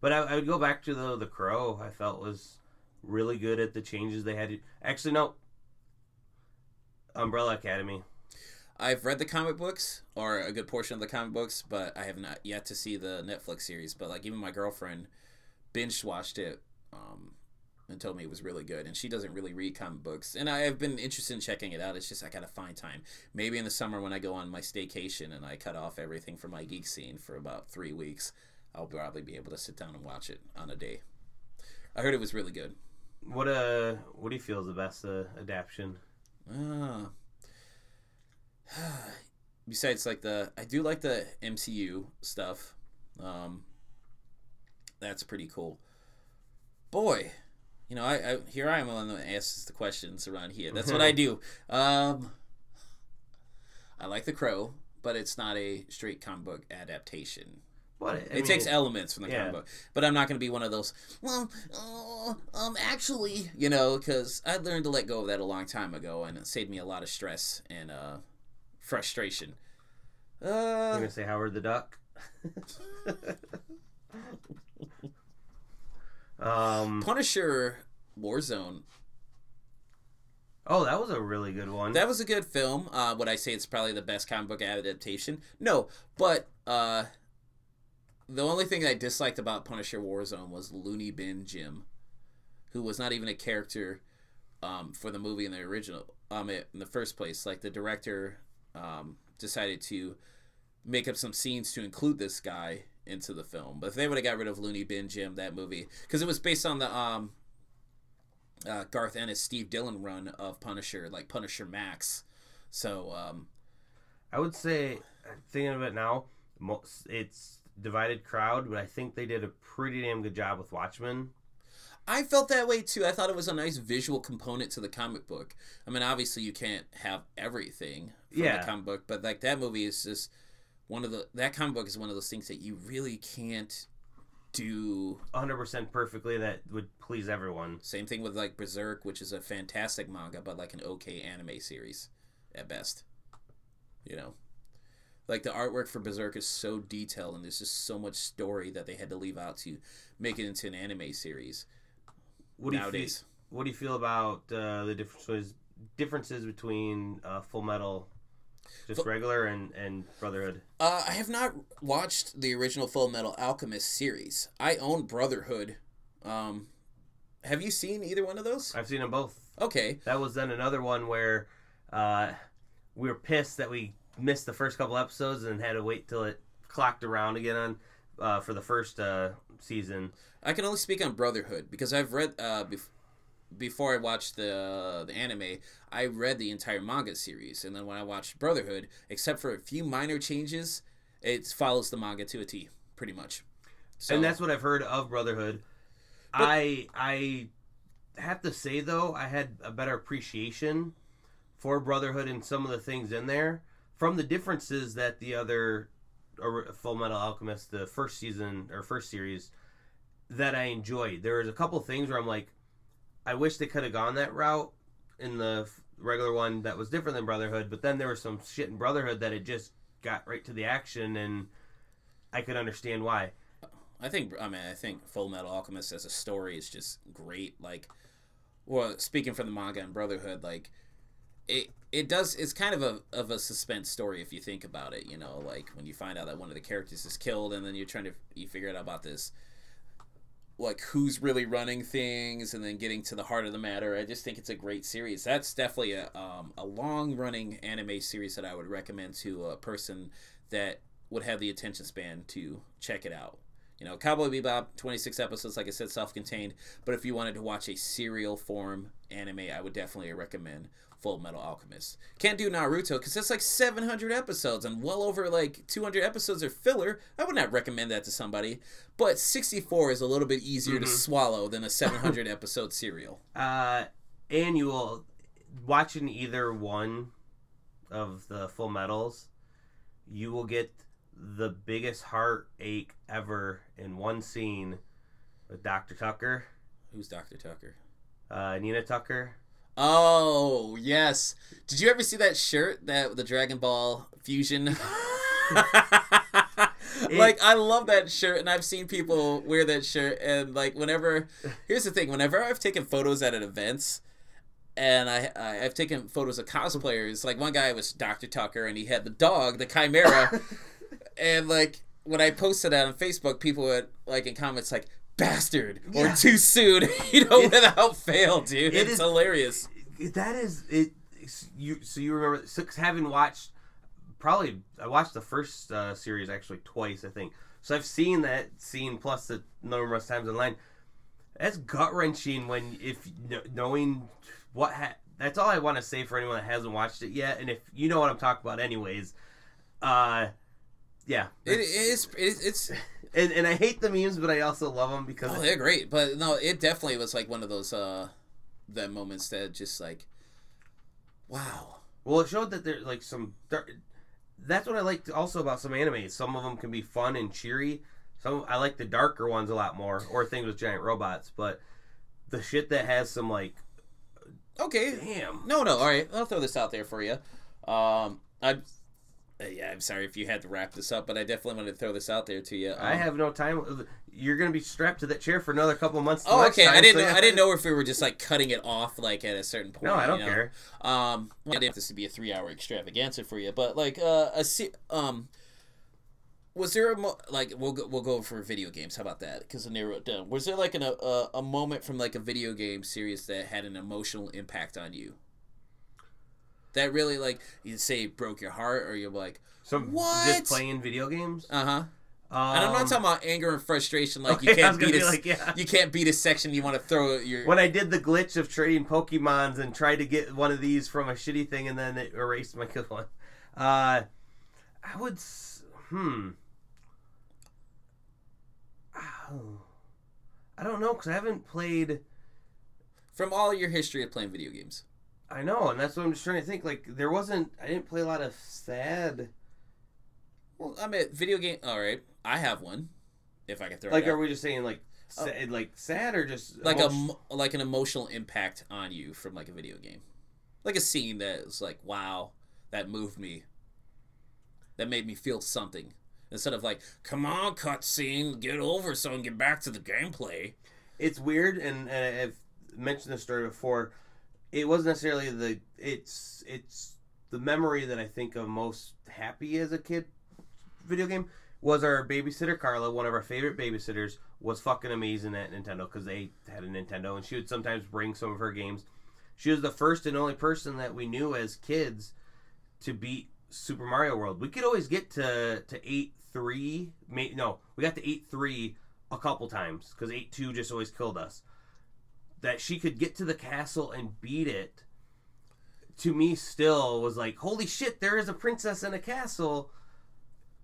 Speaker 1: but I, I would go back to the the Crow. I felt was really good at the changes they had. To, actually, no. Umbrella Academy.
Speaker 2: I've read the comic books or a good portion of the comic books, but I have not yet to see the Netflix series. But like even my girlfriend binge watched it um, and told me it was really good. And she doesn't really read comic books, and I have been interested in checking it out. It's just I gotta find time. Maybe in the summer when I go on my staycation and I cut off everything from my geek scene for about three weeks, I'll probably be able to sit down and watch it on a day. I heard it was really good.
Speaker 1: What uh, what do you feel is the best uh, adaptation?
Speaker 2: Ah. Besides, like the, I do like the MCU stuff. Um, that's pretty cool. Boy, you know, I, I here I am on the asks the questions around here. That's what I do. Um, I like the Crow, but it's not a straight comic book adaptation.
Speaker 1: What I
Speaker 2: it
Speaker 1: mean,
Speaker 2: takes elements from the
Speaker 1: yeah.
Speaker 2: comic book, but I'm not going to be one of those. Well, uh, um, actually, you know, because I learned to let go of that a long time ago, and it saved me a lot of stress and uh, frustration.
Speaker 1: You're
Speaker 2: Uh,
Speaker 1: gonna say Howard the Duck. um.
Speaker 2: Punisher Warzone.
Speaker 1: Oh, that was a really good one.
Speaker 2: That was a good film. Uh, would I say it's probably the best comic book adaptation? No, but uh, the only thing I disliked about Punisher Warzone was Looney Bin Jim, who was not even a character um, for the movie in the original um, in the first place. Like the director um, decided to make up some scenes to include this guy into the film. But if they would have got rid of Looney Bin Jim, that movie, because it was based on the um, uh, Garth Ennis, Steve Dillon run of Punisher, like Punisher Max. So um,
Speaker 1: I would say, thinking of it now, it's divided crowd, but I think they did a pretty damn good job with Watchmen.
Speaker 2: I felt that way too. I thought it was a nice visual component to the comic book. I mean, obviously you can't have everything from
Speaker 1: Yeah.
Speaker 2: the comic book, but like that movie is just one of the that comic book is one of those things that you really can't do.
Speaker 1: 100% perfectly that would please everyone.
Speaker 2: Same thing with like Berserk, which is a fantastic manga, but like an okay anime series at best. You know, like the artwork for Berserk is so detailed, and there's just so much story that they had to leave out to make it into an anime series.
Speaker 1: What do you feel, What do you feel about uh, the differences differences between uh, Full Metal, just regular, and and Brotherhood?
Speaker 2: Uh, I have not watched the original Full Metal Alchemist series. I own Brotherhood. Um, have you seen either one of those?
Speaker 1: I've seen them both.
Speaker 2: Okay.
Speaker 1: That was then another one where uh, we were pissed that we missed the first couple episodes and had to wait till it clocked around again on uh, for the first uh, season.
Speaker 2: I can only speak on Brotherhood because I've read uh, bef- before I watched the the anime. I read the entire manga series, and then when I watched Brotherhood, except for a few minor changes, it follows the manga to a T, pretty much. So,
Speaker 1: and that's what I've heard of Brotherhood. I I have to say though, I had a better appreciation for Brotherhood and some of the things in there from the differences that the other Full Metal Alchemist, the first season or first series, that I enjoyed. There was a couple things where I'm like, I wish they could have gone that route in the regular one that was different than Brotherhood, but then there was some shit in Brotherhood that it just got right to the action and I could understand why.
Speaker 2: I think I mean I think Full Metal Alchemist as a story is just great. Like, well, speaking from the manga and Brotherhood, like it it does it's kind of a of a suspense story if you think about it. You know, like when you find out that one of the characters is killed, and then you're trying to you figure out about this, like who's really running things, and then getting to the heart of the matter. I just think it's a great series. That's definitely a um, a long running anime series that I would recommend to a person that would have the attention span to check it out. You know, Cowboy Bebop, 26 episodes, like I said, self contained. But if you wanted to watch a serial form anime, I would definitely recommend Full Metal Alchemist. Can't do Naruto because that's like 700 episodes and well over like 200 episodes are filler. I would not recommend that to somebody. But 64 is a little bit easier to swallow than a 700 episode serial.
Speaker 1: uh, annual watching either one of the full metals you will get the biggest heartache ever in one scene with dr tucker
Speaker 2: Who's Dr. Tucker?
Speaker 1: uh, nina tucker
Speaker 2: Oh, yes. Did you ever see that shirt that the Dragon Ball Fusion? like I love that shirt and I've seen people wear that shirt and like whenever here's the thing, whenever I've taken photos at events and I, I I've taken photos of cosplayers, like one guy was Dr. Tucker and he had the dog, the Chimera, and like when I posted that on Facebook, people would like in comments like bastard or
Speaker 1: Yeah.
Speaker 2: too soon, you know, without fail, dude.
Speaker 1: It
Speaker 2: it's
Speaker 1: is-
Speaker 2: hilarious.
Speaker 1: that is it you so you remember so having watched probably i watched the first uh, series actually twice i think so i've seen that scene plus the numerous times online that's gut wrenching when if knowing what ha- that's all i want to say for anyone that hasn't watched it yet and if you know what i'm talking about anyways uh yeah
Speaker 2: It is. It, it's.
Speaker 1: and, and i hate the memes but i also love them because
Speaker 2: Oh, they're great, but no, it definitely was like one of those uh, that moments that just like, wow.
Speaker 1: Well, it showed that there's like some. That's what I liked also about some anime. Some of them can be fun and cheery. Some I like the darker ones a lot more, or things with giant robots. But the shit that has some like,
Speaker 2: Okay.
Speaker 1: damn,
Speaker 2: No, no. All right, I'll throw this out there for you. Um, I. Uh, yeah, I'm sorry if you had to wrap this up, but I definitely wanted to throw this out there to you. Um,
Speaker 1: I have no time. You're gonna be strapped to that chair for another couple of months.
Speaker 2: Oh, okay. I didn't.
Speaker 1: so
Speaker 2: know. I didn't know if we were just like cutting it off, like at a certain point.
Speaker 1: No, I don't
Speaker 2: you know?
Speaker 1: care.
Speaker 2: Um, I didn't want this to be a three-hour extravaganza for you, but like uh, a um, was there a mo- like we'll go, we'll go for video games? How about that? Because I narrow it down. Was there like an, a a moment from like a video game series that had an emotional impact on you? That really like you say broke your heart, or you're like,
Speaker 1: Some
Speaker 2: What?
Speaker 1: just playing video games.
Speaker 2: uh huh.
Speaker 1: Um,
Speaker 2: And I'm not talking about anger and frustration. Like you
Speaker 1: okay, was
Speaker 2: can't beat
Speaker 1: be
Speaker 2: a
Speaker 1: like, yeah.
Speaker 2: you can't beat a section. You want to throw your
Speaker 1: When I did the glitch of trading Pokemons and tried to get one of these from a shitty thing and then it erased my good one, uh, I would. Hmm. Oh. I don't know because I haven't played.
Speaker 2: From all your history of playing video games.
Speaker 1: I know, and that's what I'm just trying to think. Like there wasn't. I didn't play a lot of sad.
Speaker 2: Well, I mean, video game. All right, I have one. If I can throw
Speaker 1: Like,
Speaker 2: it out.
Speaker 1: are we just saying like, oh. sad, like sad or just
Speaker 2: like a like an emotional impact on you from like a video game, like a scene that was like, wow, that moved me. That made me feel something. Instead of like, come on, cutscene, get over so can get back to the gameplay.
Speaker 1: it's weird and, and I've mentioned this story before. It wasn't necessarily the it's it's the memory that I think of most happy as a kid video game was our babysitter Carla, one of our favorite babysitters, was fucking amazing at Nintendo because they had a Nintendo and she would sometimes bring some of her games. She was the first and only person that we knew as kids to beat Super Mario World. We could always get to to eight three. No, we got to eight three a couple times because eight two just always killed us. That she could get to the castle and beat it. To me, still was like, holy shit! There is a princess in a castle.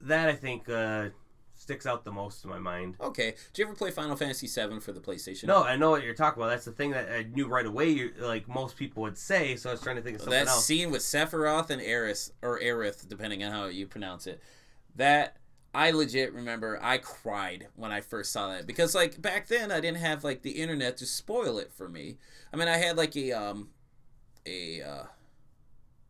Speaker 1: That I think uh, sticks out the most in my mind.
Speaker 2: Okay, do you ever play Final Fantasy VII for the PlayStation?
Speaker 1: No, I know what you're talking about. That's the thing that I knew right away. You like most people would say. So I was trying to think of something
Speaker 2: that
Speaker 1: else.
Speaker 2: scene with Sephiroth and Aeris or Aerith, depending on how you pronounce it. That I legit remember I cried when I first saw that because like back then I didn't have like the internet to spoil it for me. I mean I had like a um a uh,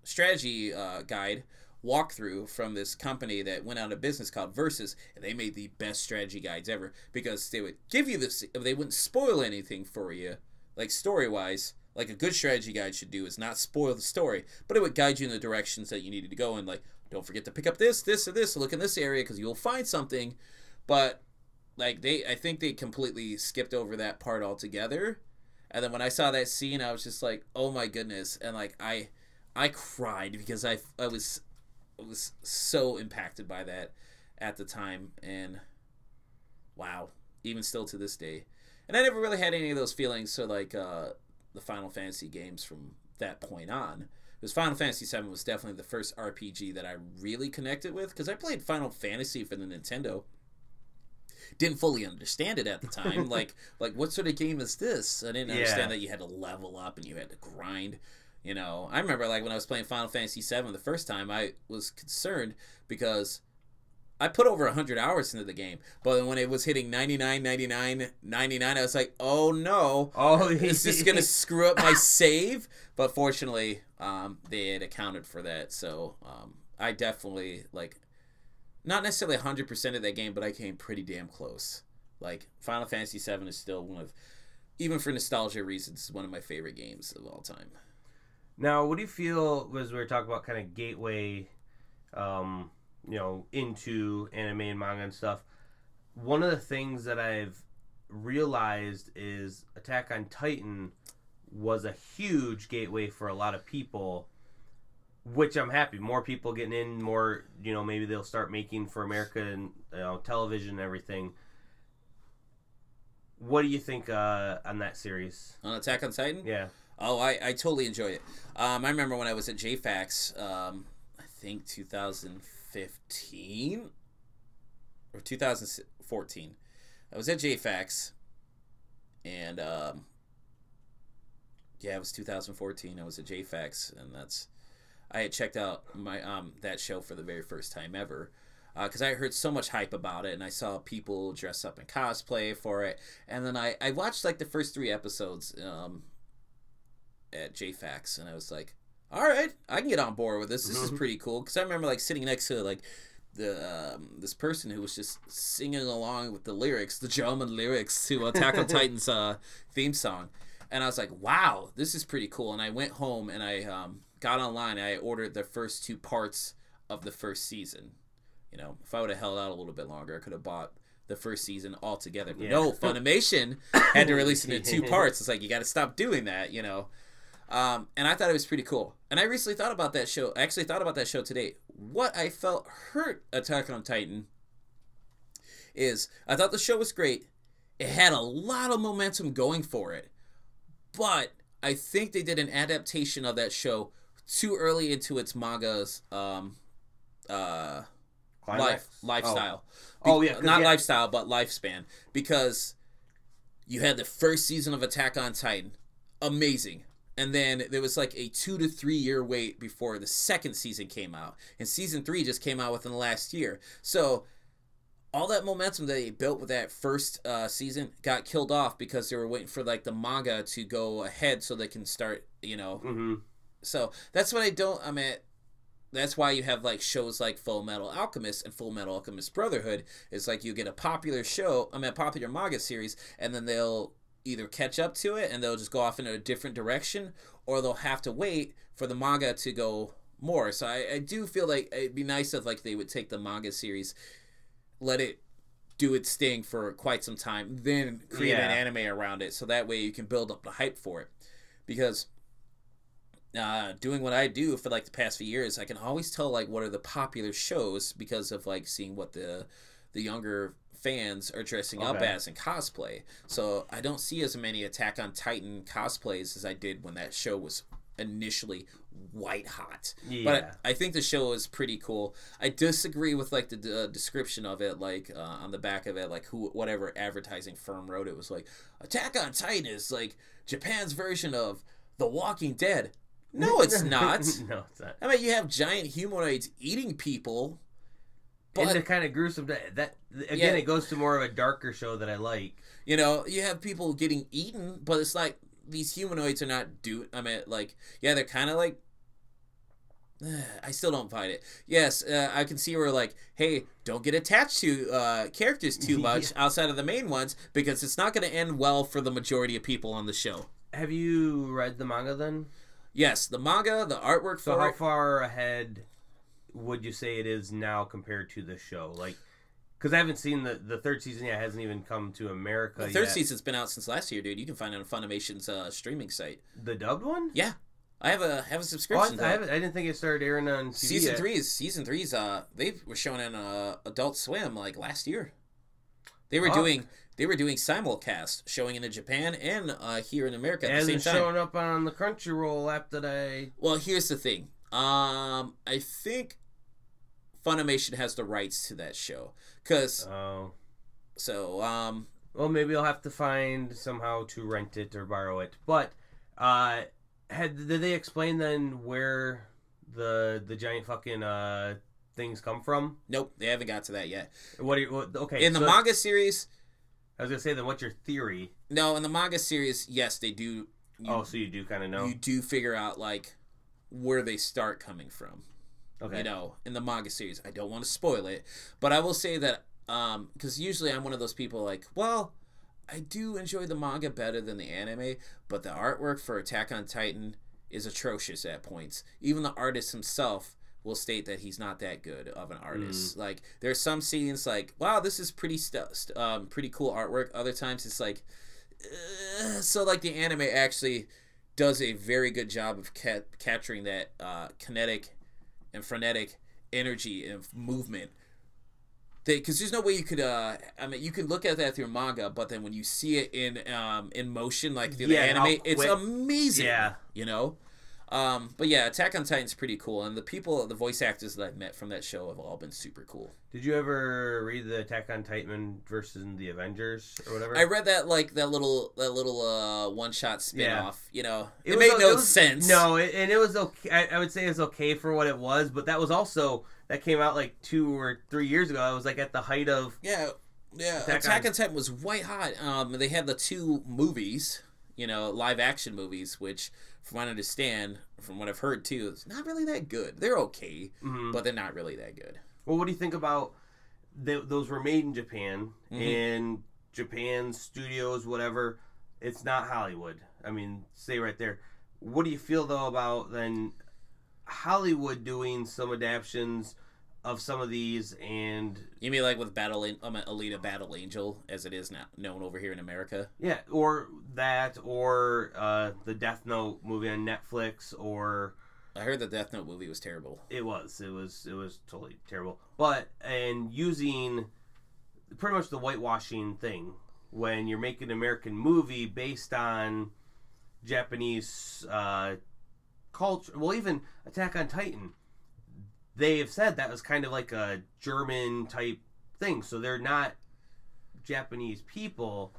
Speaker 2: strategy uh, guide walkthrough from this company that went out of business called Versus, and they made the best strategy guides ever because they would give you this. They wouldn't spoil anything for you, like story wise. Like a good strategy guide should do is not spoil the story, but it would guide you in the directions that you needed to go. in. like, don't forget to pick up this, this, or this. Look in this area because you'll find something. But like they, I think they completely skipped over that part altogether. And then when I saw that scene, I was just like, oh my goodness, and like I, I cried because I, I was I was so impacted by that at the time and wow even still to this day and i never really had any of those feelings So like uh, the final fantasy games from that point on because final fantasy 7 was definitely the first rpg that i really connected with because i played final fantasy for the nintendo. Didn't fully understand it at the time like like what sort of game is this? I didn't understand
Speaker 1: Yeah.
Speaker 2: that you had to level up and you had to grind you know, I remember like when I was playing Final Fantasy VII the first time, I was concerned because I put over 100 hours into the game. But when it was hitting 99, 99, 99, I was like, oh no.
Speaker 1: Oh,
Speaker 2: Is this going to screw up my save? But fortunately, um, they had accounted for that. So um, I definitely, like, not necessarily 100% of that game, but I came pretty damn close. Like, Final Fantasy VII is still one of, even for nostalgia reasons, one of my favorite games of all time.
Speaker 1: Now, what do you feel as we were talking about kind of gateway, um, you know, into anime and manga and stuff? One of the things that I've realized is Attack on Titan was a huge gateway for a lot of people, which I'm happy. More people getting in, more, you know, maybe they'll start making for America and you know, television and everything. What do you think uh, on that series?
Speaker 2: On Attack on Titan?
Speaker 1: Yeah.
Speaker 2: Oh, I, I totally enjoy it. Um, I remember when I was at JAFAX, um, I think 2015 or 2014. I was at JAFAX, and um, yeah, it was 2014. I was at JAFAX, and that's I had checked out my um that show for the very first time ever because I heard so much hype about it, and I saw people dress up in cosplay for it, and then I I watched like the first three episodes um at JAFAX, and I was like, all right, I can get on board with this. This is
Speaker 1: Mhm.
Speaker 2: pretty cool because I remember like sitting next to like the um, this person who was just singing along with the lyrics, the German lyrics to Attack on Titan's uh, theme song, and I was like, wow, this is pretty cool. And I went home and I um, got online. And I ordered the first two parts of the first season. You know, if I would have held out a little bit longer, I could have bought the first season altogether. But
Speaker 1: Yeah.
Speaker 2: no, Funimation had to release it in two parts. It's like you got to stop doing that, you know. Um, and I thought it was pretty cool. And I recently thought about that show. I actually thought about that show today. What I felt hurt Attack on Titan is I thought the show was great. It had a lot of momentum going for it. But I think they did an adaptation of that show too early into its manga's um, uh, life lifestyle.
Speaker 1: Oh, yeah,
Speaker 2: not
Speaker 1: yeah.
Speaker 2: lifestyle, but lifespan because you had the first season of Attack on Titan, amazing. And then there was like a two to three year wait before the second season came out. And season three just came out within the last year. So all that momentum that they built with that first uh, season got killed off because they were waiting for like the manga to go ahead so they can start, you know.
Speaker 1: Mm-hmm.
Speaker 2: So that's what I don't. I mean, that's why you have like shows like Full Metal Alchemist and Full Metal Alchemist Brotherhood. It's like you get a popular show, I mean, a popular manga series, and then they'll either catch up to it and they'll just go off in a different direction, or they'll have to wait for the manga to go more. So I, I do feel like it'd be nice if like they would take the manga series, let it do its thing for quite some time, then create
Speaker 1: Yeah.
Speaker 2: an anime around it, so that way you can build up the hype for it. Because uh, doing what I do for like the past few years, I can always tell like what are the popular shows because of like seeing what the the younger fans are dressing up as in cosplay. So I don't see as many Attack on Titan cosplays as I did when that show was initially white hot.
Speaker 1: Yeah.
Speaker 2: But I, I think the show is pretty cool. I disagree with like the uh, description of it, like uh, on the back of it, like who whatever advertising firm wrote it was like Attack on Titan is like Japan's version of The Walking Dead. No, it's not.
Speaker 1: no, it's not.
Speaker 2: I mean, you have giant humanoids eating people, but
Speaker 1: the kind of gruesome that, that again,
Speaker 2: Yeah.
Speaker 1: it goes to more of a darker show that I like.
Speaker 2: you know, you have people getting eaten, but it's like these humanoids are not do. I mean, like, yeah, they're kind of like. I still don't find it. Yes, uh, I can see where like, hey, don't get attached to uh, characters too much outside of the main ones because it's not going to end well for the majority of people on the show.
Speaker 1: Have you read the manga then?
Speaker 2: Yes, the manga, the artwork
Speaker 1: So
Speaker 2: for
Speaker 1: how
Speaker 2: it,
Speaker 1: far ahead would you say it is now compared to the show? Like, because I haven't seen the the third season yet. Hasn't even come to America
Speaker 2: the third
Speaker 1: yet.
Speaker 2: season's been out since last year, dude. You can find it on Funimation's uh, streaming site.
Speaker 1: The dubbed one?
Speaker 2: Yeah, I have a have a
Speaker 1: Oh, I,
Speaker 2: subscription.
Speaker 1: I, I didn't think it started airing on TV
Speaker 2: season
Speaker 1: yet.
Speaker 2: three is season three's uh they were showing in uh Adult Swim like last year. They were
Speaker 1: Oh.
Speaker 2: doing they were doing simulcast showing it in Japan and uh here in America at the same time.
Speaker 1: shown up on the Crunchyroll app that I.
Speaker 2: Well, here's the thing. Um, I think Funimation has the rights to that show because
Speaker 1: Oh.
Speaker 2: so um
Speaker 1: Well, maybe I'll have to find somehow to rent it or borrow it. But uh, had did they explain then where the the giant fucking uh things come from?
Speaker 2: nope they haven't got to that yet.
Speaker 1: What? Are you, what okay.
Speaker 2: In the
Speaker 1: so-
Speaker 2: manga series,
Speaker 1: I was gonna say then. What's your theory?
Speaker 2: no, in the manga series, yes, they do. You,
Speaker 1: oh, so you do kind of know.
Speaker 2: you do figure out like where they start coming from.
Speaker 1: Okay.
Speaker 2: you know, in the manga series. I don't want to spoil it, but I will say that um because usually I'm one of those people like, well, I do enjoy the manga better than the anime, but the artwork for Attack on Titan is atrocious at points. Even the artist himself will state that he's not that good of an artist. Like there's some scenes like, wow, this is pretty stu- st- um pretty cool artwork. Other times it's like so like the anime actually does a very good job of ca- capturing that uh, kinetic and frenetic energy and movement. Because there's no way you could. Uh, I mean, you can look at that through manga, but then when you see it in um, in motion, like through
Speaker 1: Yeah,
Speaker 2: the anime, it's amazing.
Speaker 1: Yeah.
Speaker 2: you know. Um, but yeah, Attack on Titan's pretty cool, and the people, the voice actors that I've met from that show have all been super cool.
Speaker 1: Did you ever read the Attack on Titan versus the Avengers or whatever?
Speaker 2: I read that like that little that little uh, one shot spin
Speaker 1: Yeah.
Speaker 2: off. You know, it,
Speaker 1: was-
Speaker 2: made no
Speaker 1: was-
Speaker 2: sense.
Speaker 1: No, it, and it was okay. I, I would say it's okay for what it was, but that was also that came out like two or three years ago. I was like at the height of
Speaker 2: Yeah, yeah.
Speaker 1: Attack
Speaker 2: Attack,
Speaker 1: on-
Speaker 2: on Titan was white hot. Um, they had the two movies, you know, live action movies, which, from what I understand, from what I've heard too, it's not really that good. They're okay,
Speaker 1: Mhm.
Speaker 2: but they're not really that good.
Speaker 1: Well, what do you think about th those were made in Japan
Speaker 2: Mhm.
Speaker 1: and Japan studios, whatever? It's not Hollywood. I mean, say right there. What do you feel though about then Hollywood doing some adaptations of some of these and
Speaker 2: You mean like with Battle, An- um, Alita Battle Angel, as it is now known over here in America?
Speaker 1: yeah, or that or uh, the Death Note movie on Netflix or
Speaker 2: I heard the Death Note movie was terrible.
Speaker 1: It was. It was. It was totally terrible. But and using pretty much the whitewashing thing when you're making an American movie based on Japanese uh, culture. Well, even Attack on Titan, they have said that was kind of like a German type thing. So they're not Japanese people,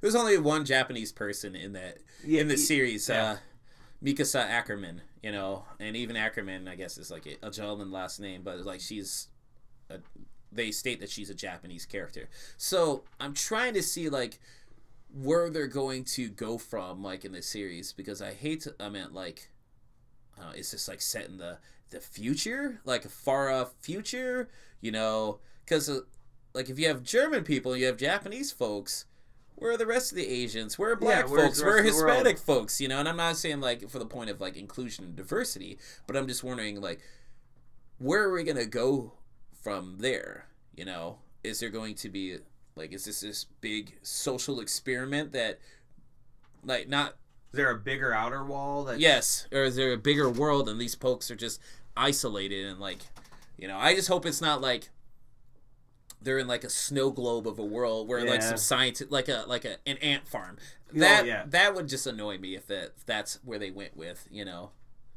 Speaker 2: There's only one Japanese person in that
Speaker 1: Yeah,
Speaker 2: in the series.
Speaker 1: yeah.
Speaker 2: Uh, Mikasa Ackerman, you know, and even Ackerman, I guess, is like a, a German last name, but like she's, a, they state that she's a Japanese character. So I'm trying to see like where they're going to go from, like in this series, because I hate. To, I meant like, uh, is this like set in the the future, like a far off future, you know? Because uh, like if you have German people, you have Japanese folks. Where are the rest of the Asians? Where are black
Speaker 1: where's
Speaker 2: folks? Where are
Speaker 1: rest of the world?
Speaker 2: Hispanic folks? You know, and I'm not saying like for the point of like inclusion and diversity, but I'm just wondering like where are we gonna go from there? You know, is there going to be like is this this big social experiment that like not
Speaker 1: Is there a bigger outer wall that?
Speaker 2: yes or is there a bigger world and these folks are just isolated and like you know i just hope it's not like they're in like a snow globe of a world where like some science like a like a an ant farm
Speaker 1: Oh,
Speaker 2: that
Speaker 1: yeah.
Speaker 2: that would just annoy me if that if that's where they went with you know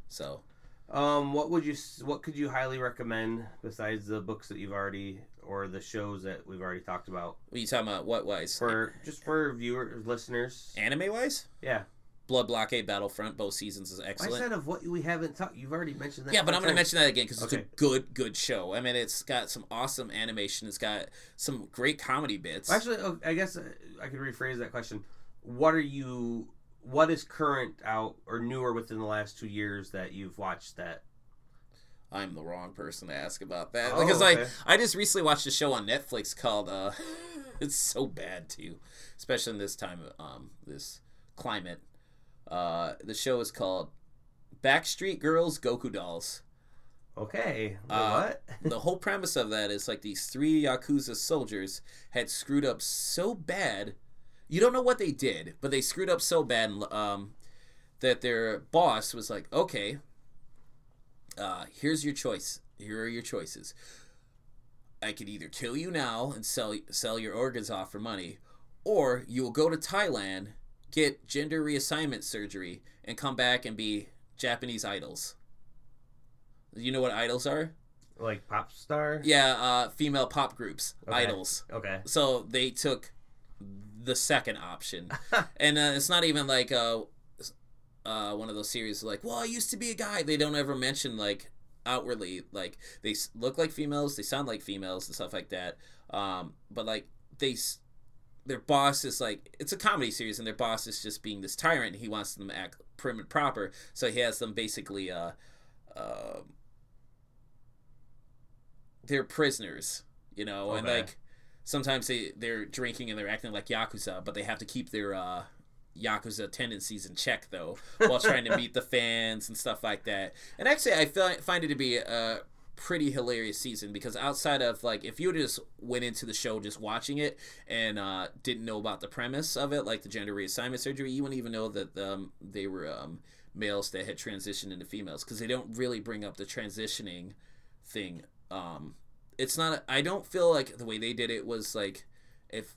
Speaker 2: so
Speaker 1: Um, what would you? What could you highly recommend besides the books that you've already or the shows that we've already talked about
Speaker 2: what are you talking about what wise
Speaker 1: for just for viewers, listeners?
Speaker 2: anime wise
Speaker 1: Yeah.
Speaker 2: Blood blockade battlefront both seasons is
Speaker 1: I
Speaker 2: excellent
Speaker 1: said of what we haven't talked. You've already mentioned that.
Speaker 2: Yeah, but I'm going to mention that again because it's a good, good show. I mean, it's got some awesome animation. It's got some great comedy bits.
Speaker 1: Actually, oh, I guess uh, I could rephrase that question. What are you? What is current out or newer within the last two years that you've watched that?
Speaker 2: I'm the wrong person to ask about that
Speaker 1: Oh,
Speaker 2: because like
Speaker 1: okay.
Speaker 2: I just recently watched a show on Netflix called uh it's so bad too, especially in this time um this climate. Uh the show is called Backstreet Girls Goku Dolls.
Speaker 1: Okay.
Speaker 2: Uh,
Speaker 1: what?
Speaker 2: the whole premise of that is like these three yakuza soldiers had screwed up so bad you don't know what they did but they screwed up so bad um, that their boss was like okay uh, here's your choice here are your choices i could either kill you now and sell sell your organs off for money or you will go to thailand get gender reassignment surgery and come back and be japanese idols you know what idols are
Speaker 1: like pop star?
Speaker 2: yeah, uh, female pop groups,
Speaker 1: Okay.
Speaker 2: idols.
Speaker 1: Okay.
Speaker 2: So they took the second option, and uh, it's not even like uh, uh, one of those series like, well, I used to be a guy. They don't ever mention like outwardly like they look like females, they sound like females and stuff like that. Um, but like they. Their boss is like it's a comedy series, and their boss is just being this tyrant. He wants them to act prim and proper, so he has them basically uh, uh, they're prisoners, you know, and like sometimes they they're drinking and they're acting like yakuza, but they have to keep their uh, yakuza tendencies in check though, while trying to meet the fans and stuff like that. And actually, I fi- find it to be a pretty hilarious season because outside of like if you just went into the show just watching it and uh, didn't know about the premise of it, like the gender reassignment surgery, you wouldn't even know that um, they were um, males that had transitioned into females because they don't really bring up the transitioning thing. Um, it's not. I don't feel like the way they did it was like if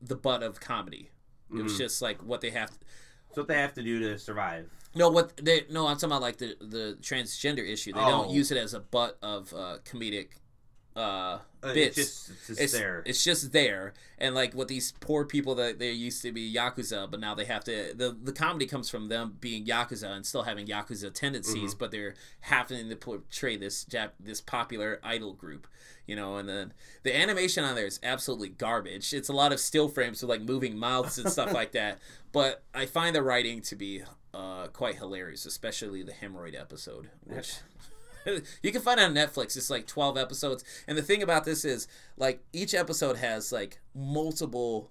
Speaker 2: the butt of comedy. It was
Speaker 1: Mhm.
Speaker 2: just like what they have. To,
Speaker 1: It's what they have to do to survive.
Speaker 2: No, what they no. I'm talking about like the the transgender issue. They don't
Speaker 1: Oh.
Speaker 2: use it as a butt of uh, comedic uh,
Speaker 1: Uh,
Speaker 2: bits.
Speaker 1: It's just, it's just
Speaker 2: it's
Speaker 1: there.
Speaker 2: It's just there, and like what these poor people that they used to be yakuza, but now they have to. the The comedy comes from them being yakuza and still having yakuza tendencies,
Speaker 1: Mm-hmm.
Speaker 2: but they're having to portray this Jap- this popular idol group, you know. And then the animation on there is absolutely garbage. It's a lot of still frames with like moving mouths and stuff like that. But I find the writing to be uh, quite hilarious, especially the hemorrhoid episode, which. you can find it on Netflix. It's like 12 episodes. And the thing about this is, like, each episode has, like, multiple.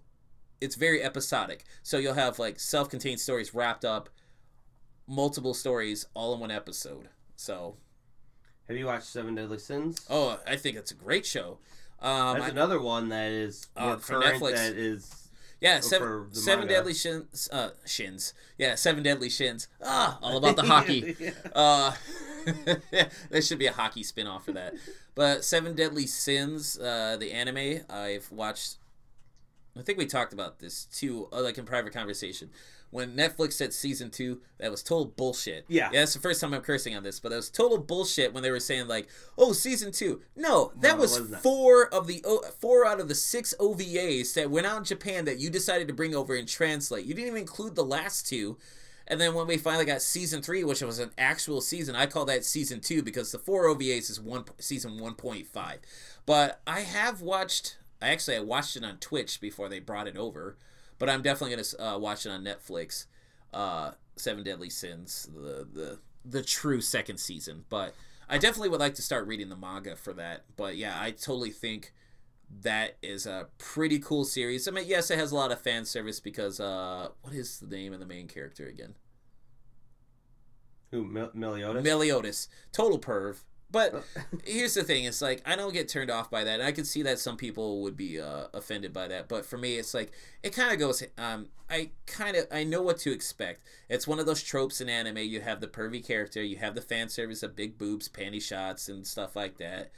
Speaker 2: It's very episodic. So you'll have, like, self contained stories wrapped up, multiple stories all in one episode. So,
Speaker 1: Have you watched Seven Deadly Sins?
Speaker 2: oh, I think it's a great show. Um,
Speaker 1: That's
Speaker 2: I-
Speaker 1: another one that is
Speaker 2: Uh,
Speaker 1: current.
Speaker 2: Netflix.
Speaker 1: That is
Speaker 2: yeah, seven, seven deadly shins. Uh, shins. Yeah, seven deadly shins. Ah, all about the hockey. Uh, there should be a hockey spin-off for that. But Seven Deadly Sins, uh, the anime, I've watched I think we talked about this too, uh, like in private conversation. When Netflix said season two, that was total bullshit.
Speaker 1: Yeah.
Speaker 2: yeah, that's the first time I'm cursing on this, but that was total bullshit when they were saying like, "Oh, season two. No, that
Speaker 1: No,
Speaker 2: was four of the oh, four out of the six OVAs that went out in Japan that you decided to bring over and translate. You didn't even include the last two. And then when we finally got season three, which was an actual season, I call that season two because the four OVAs is one season one point five. But I have watched. I actually I watched it on Twitch before they brought it over, but I'm definitely gonna uh, watch it on Netflix. Uh, Seven Deadly Sins, the the the true second season. But I definitely would like to start reading the manga for that. But yeah, I totally think that is a pretty cool series. I mean, yes, it has a lot of fan service because uh, what is the name of the main character again?
Speaker 1: Who Mel- Meliodas?
Speaker 2: Meliodas, total perv. But here's the thing: it's like I don't get turned off by that, and I can see that some people would be uh, offended by that. But for me, it's like it kind of goes. Um, I kind of I know what to expect. It's one of those tropes in anime. You have the pervy character, you have the fan service of big boobs, panty shots, and stuff like that.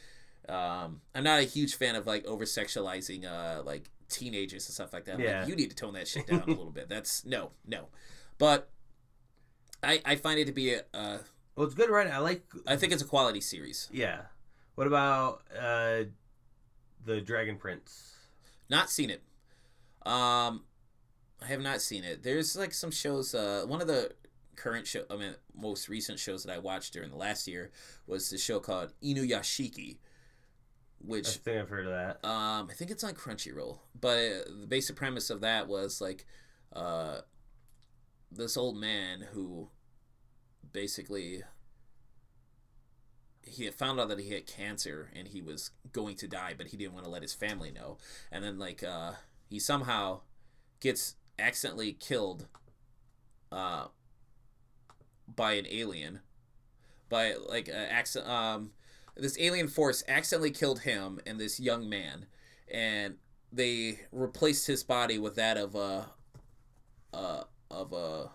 Speaker 2: Um, I'm not a huge fan of like over sexualizing uh like teenagers and stuff like that. I'm
Speaker 1: Yeah.
Speaker 2: Like, you need to tone that shit down a little bit. That's no, no. But I I find it to be a. a
Speaker 1: Well, it's good, right? I like.
Speaker 2: I think it's a quality series.
Speaker 1: Yeah. What about uh, the Dragon Prince?
Speaker 2: Not seen it. Um, I have not seen it. There's like some shows. Uh, one of the current show, I mean, most recent shows that I watched during the last year was the show called Inuyashiki, which I
Speaker 1: think I've heard of that.
Speaker 2: um, I think it's on Crunchyroll. But uh, the basic premise of that was like, uh, this old man who basically he had found out that he had cancer and he was going to die, but he didn't want to let his family know. And then like uh, he somehow gets accidentally killed uh, by an alien, by like uh, accident. Um, this alien force accidentally killed him and this young man, and they replaced his body with that of a, uh, of a,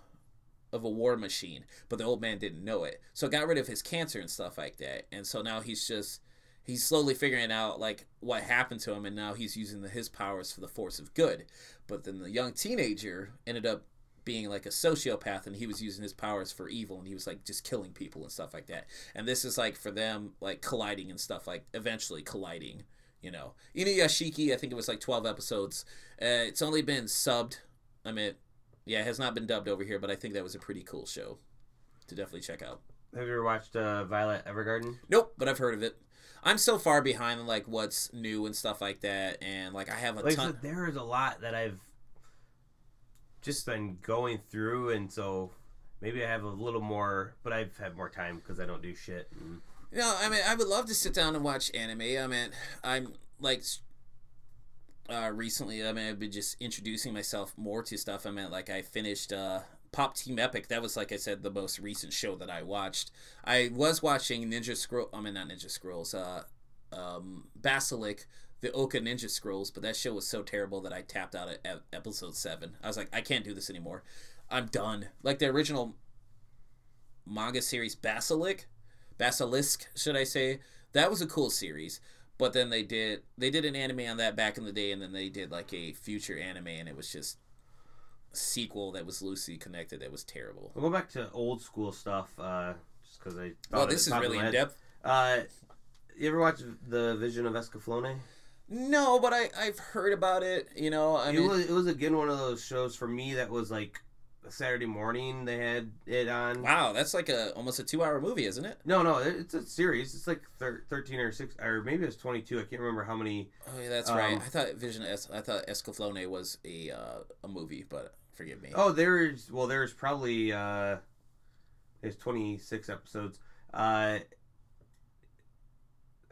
Speaker 2: of a war machine. But the old man didn't know it, so it got rid of his cancer and stuff like that. And so now he's just he's slowly figuring out like what happened to him, and now he's using the, his powers for the force of good. But then the young teenager ended up being like a sociopath and he was using his powers for evil and he was like just killing people and stuff like that and this is like for them like colliding and stuff like eventually colliding you know inuyashiki i think it was like 12 episodes uh, it's only been subbed i mean yeah it has not been dubbed over here but i think that was a pretty cool show to definitely check out
Speaker 1: Have you ever watched uh, Violet Evergarden?
Speaker 2: nope but i've heard of it i'm so far behind on like what's new and stuff like that and like i have a
Speaker 1: Like
Speaker 2: ton
Speaker 1: said, there is a lot that I've just been going through, and so maybe I have a little more, but I've had more time because I don't do shit. And,
Speaker 2: No, I mean, I would love to sit down and watch anime. I mean, I'm like, uh, recently, I mean, I've been just introducing myself more to stuff. I mean, like, I finished, uh, Pop Team Epic. That was, like I said, the most recent show that I watched. I was watching Ninja Scroll, I mean, not Ninja Scrolls, uh, um, Basilic, the Oka Ninja Scrolls, but that show was so terrible that I tapped out at episode 7. I was like, I can't do this anymore. I'm done. Like, the original manga series Basilic, Basilisk, should I say? That was a cool series. But then they did they did an anime on that back in the day, and then they did like a future anime, and it was just a sequel that was loosely connected. That was terrible.
Speaker 1: I'll go back to old school stuff, uh, just because I. Thought
Speaker 2: this
Speaker 1: it
Speaker 2: is really in depth.
Speaker 1: Uh, you ever watch the Vision of Escaflowne?
Speaker 2: No, but I I've heard about it. You know, I
Speaker 1: it
Speaker 2: mean,
Speaker 1: was it was again one of those shows for me that was like Saturday morning. They had it on.
Speaker 2: wow, that's like a almost a two hour movie, isn't it?
Speaker 1: No, no, it's a series. It's like thir- thirteen or six, or maybe it's twenty two. I can't remember how many.
Speaker 2: Oh yeah, that's
Speaker 1: Um,
Speaker 2: right. I thought Vision Es- I thought Escaflowne was a uh, a movie, but forgive me.
Speaker 1: Oh, there's well, there's probably uh, there's twenty six episodes. Uh,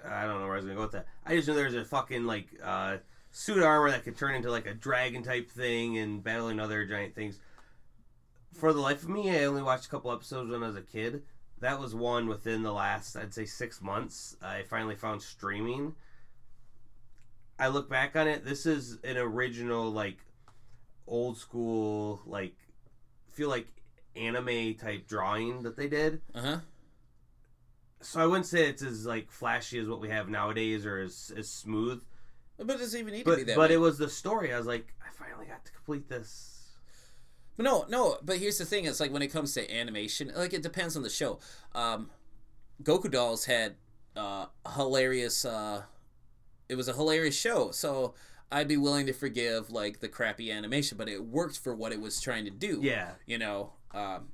Speaker 1: I don't know where I was gonna go with that. I just know there's a fucking like uh, suit armor that could turn into like a dragon type thing and battling other giant things. For the life of me, I only watched a couple episodes when I was a kid. That was one within the last, I'd say, six months. I finally found streaming. I look back on it. This is an original, like, old school, like, feel like anime type drawing that they did.
Speaker 2: Uh huh.
Speaker 1: So I wouldn't say it's as like flashy as what we have nowadays or as, as smooth.
Speaker 2: But it doesn't even need to be that
Speaker 1: but
Speaker 2: way.
Speaker 1: it was the story. I was like, I finally got to complete this.
Speaker 2: No, no. But here's the thing: it's like when it comes to animation, like it depends on the show. Um, Goku Dolls had uh, hilarious. Uh, it was a hilarious show, so I'd be willing to forgive like the crappy animation, but it worked for what it was trying to do.
Speaker 1: Yeah.
Speaker 2: you know. Um,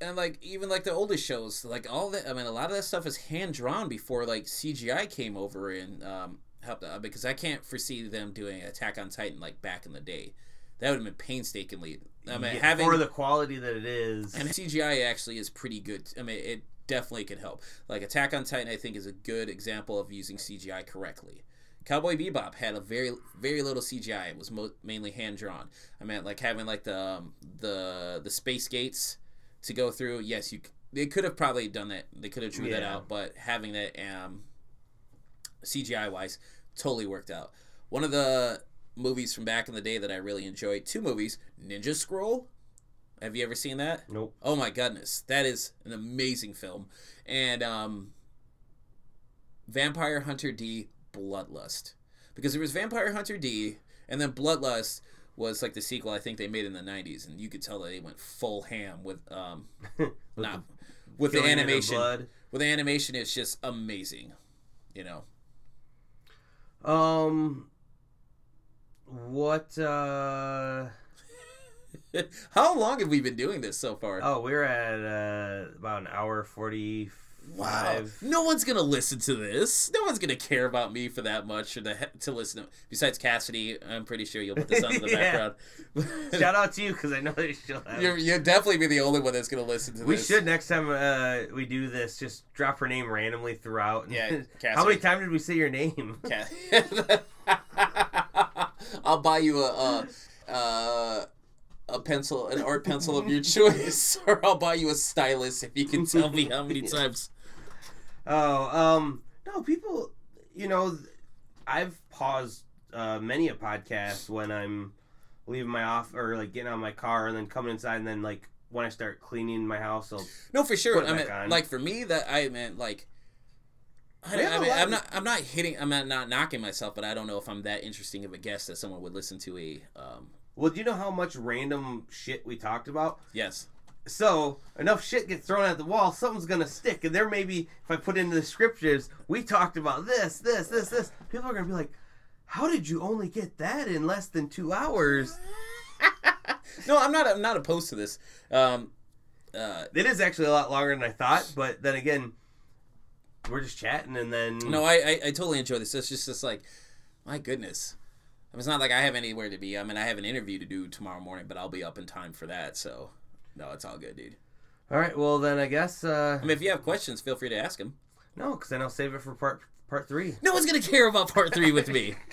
Speaker 2: and like even like the oldest shows, like all that. I mean, a lot of that stuff is hand drawn before like CGI came over and um, helped out because I can't foresee them doing Attack on Titan like back in the day. That would have been painstakingly. I mean,
Speaker 1: Yeah,
Speaker 2: having
Speaker 1: for the quality that it is.
Speaker 2: and CGI actually is pretty good. I mean, it definitely can help. Like Attack on Titan, I think is a good example of using CGI correctly. Cowboy Bebop had a very very little CGI. It was mo- mainly hand drawn. I mean, like having like the um, the the space gates to go through. Yes, you they could have probably done that. They could have drew that out, but having that um, CGI wise totally worked out. One of the movies from back in the day that I really enjoyed, two movies, Ninja Scroll. Have you ever seen that?
Speaker 1: nope.
Speaker 2: Oh my goodness, that is an amazing film. And um, Vampire Hunter D Bloodlust. Because there was Vampire Hunter D, and then Bloodlust was like the sequel I think they made in the 90s, and you could tell that they went full ham with um
Speaker 1: With
Speaker 2: not with the
Speaker 1: it in
Speaker 2: animation. With the animation it's just amazing. You know.
Speaker 1: Um. What? uh
Speaker 2: How long have we been doing this so far?
Speaker 1: Oh, we're at uh, about an hour forty. Wow.
Speaker 2: No one's gonna listen to this. No one's gonna care about me for that much or to, to listen to. Besides Cassidy, I'm pretty sure you'll put this on in the
Speaker 1: Yeah.
Speaker 2: background.
Speaker 1: Shout out to you because I know that she'll have.
Speaker 2: You're, you'll definitely be the only one that's gonna listen to
Speaker 1: we
Speaker 2: this.
Speaker 1: We should next time uh, we do this just drop her name randomly throughout.
Speaker 2: Yeah,
Speaker 1: How many times did we say your name?
Speaker 2: Ca- I'll buy you a, a uh, a pencil, an art pencil of your choice, or I'll buy you a stylus if you can tell me how many times.
Speaker 1: Oh, um, no, people, you know, I've paused uh, many a podcast when I'm leaving my off or like getting out of my car and then coming inside and then like when I start cleaning my house, I'll
Speaker 2: No, for sure. I mean,
Speaker 1: on.
Speaker 2: like for me, that I meant like. I, I
Speaker 1: a
Speaker 2: mean,
Speaker 1: lot
Speaker 2: I'm
Speaker 1: of-
Speaker 2: not. I'm not hitting. I'm not, not knocking myself, but I don't know if I'm that interesting of a guest that someone would listen to a. Um,
Speaker 1: Well, do you know how much random shit we talked about?
Speaker 2: yes.
Speaker 1: So enough shit gets thrown at the wall, something's gonna stick. And there may be, if I put into the scriptures, we talked about this, this, this, this. People are gonna be like, "How did you only get that in less than two hours?"
Speaker 2: No, I'm not. I'm not opposed to this. Um, uh,
Speaker 1: It is actually a lot longer than I thought, but then again, we're just chatting, and then
Speaker 2: no, I, I I totally enjoy this. It's just just like, my goodness. I mean, it's not like I have anywhere to be. I mean, I have an interview to do tomorrow morning, but I'll be up in time for that. So, no, it's all good, dude.
Speaker 1: All right, well then I guess uh,
Speaker 2: I mean, if you have questions, feel free to ask them.
Speaker 1: no, because then I'll save it for part part three.
Speaker 2: No one's gonna care about part three with me.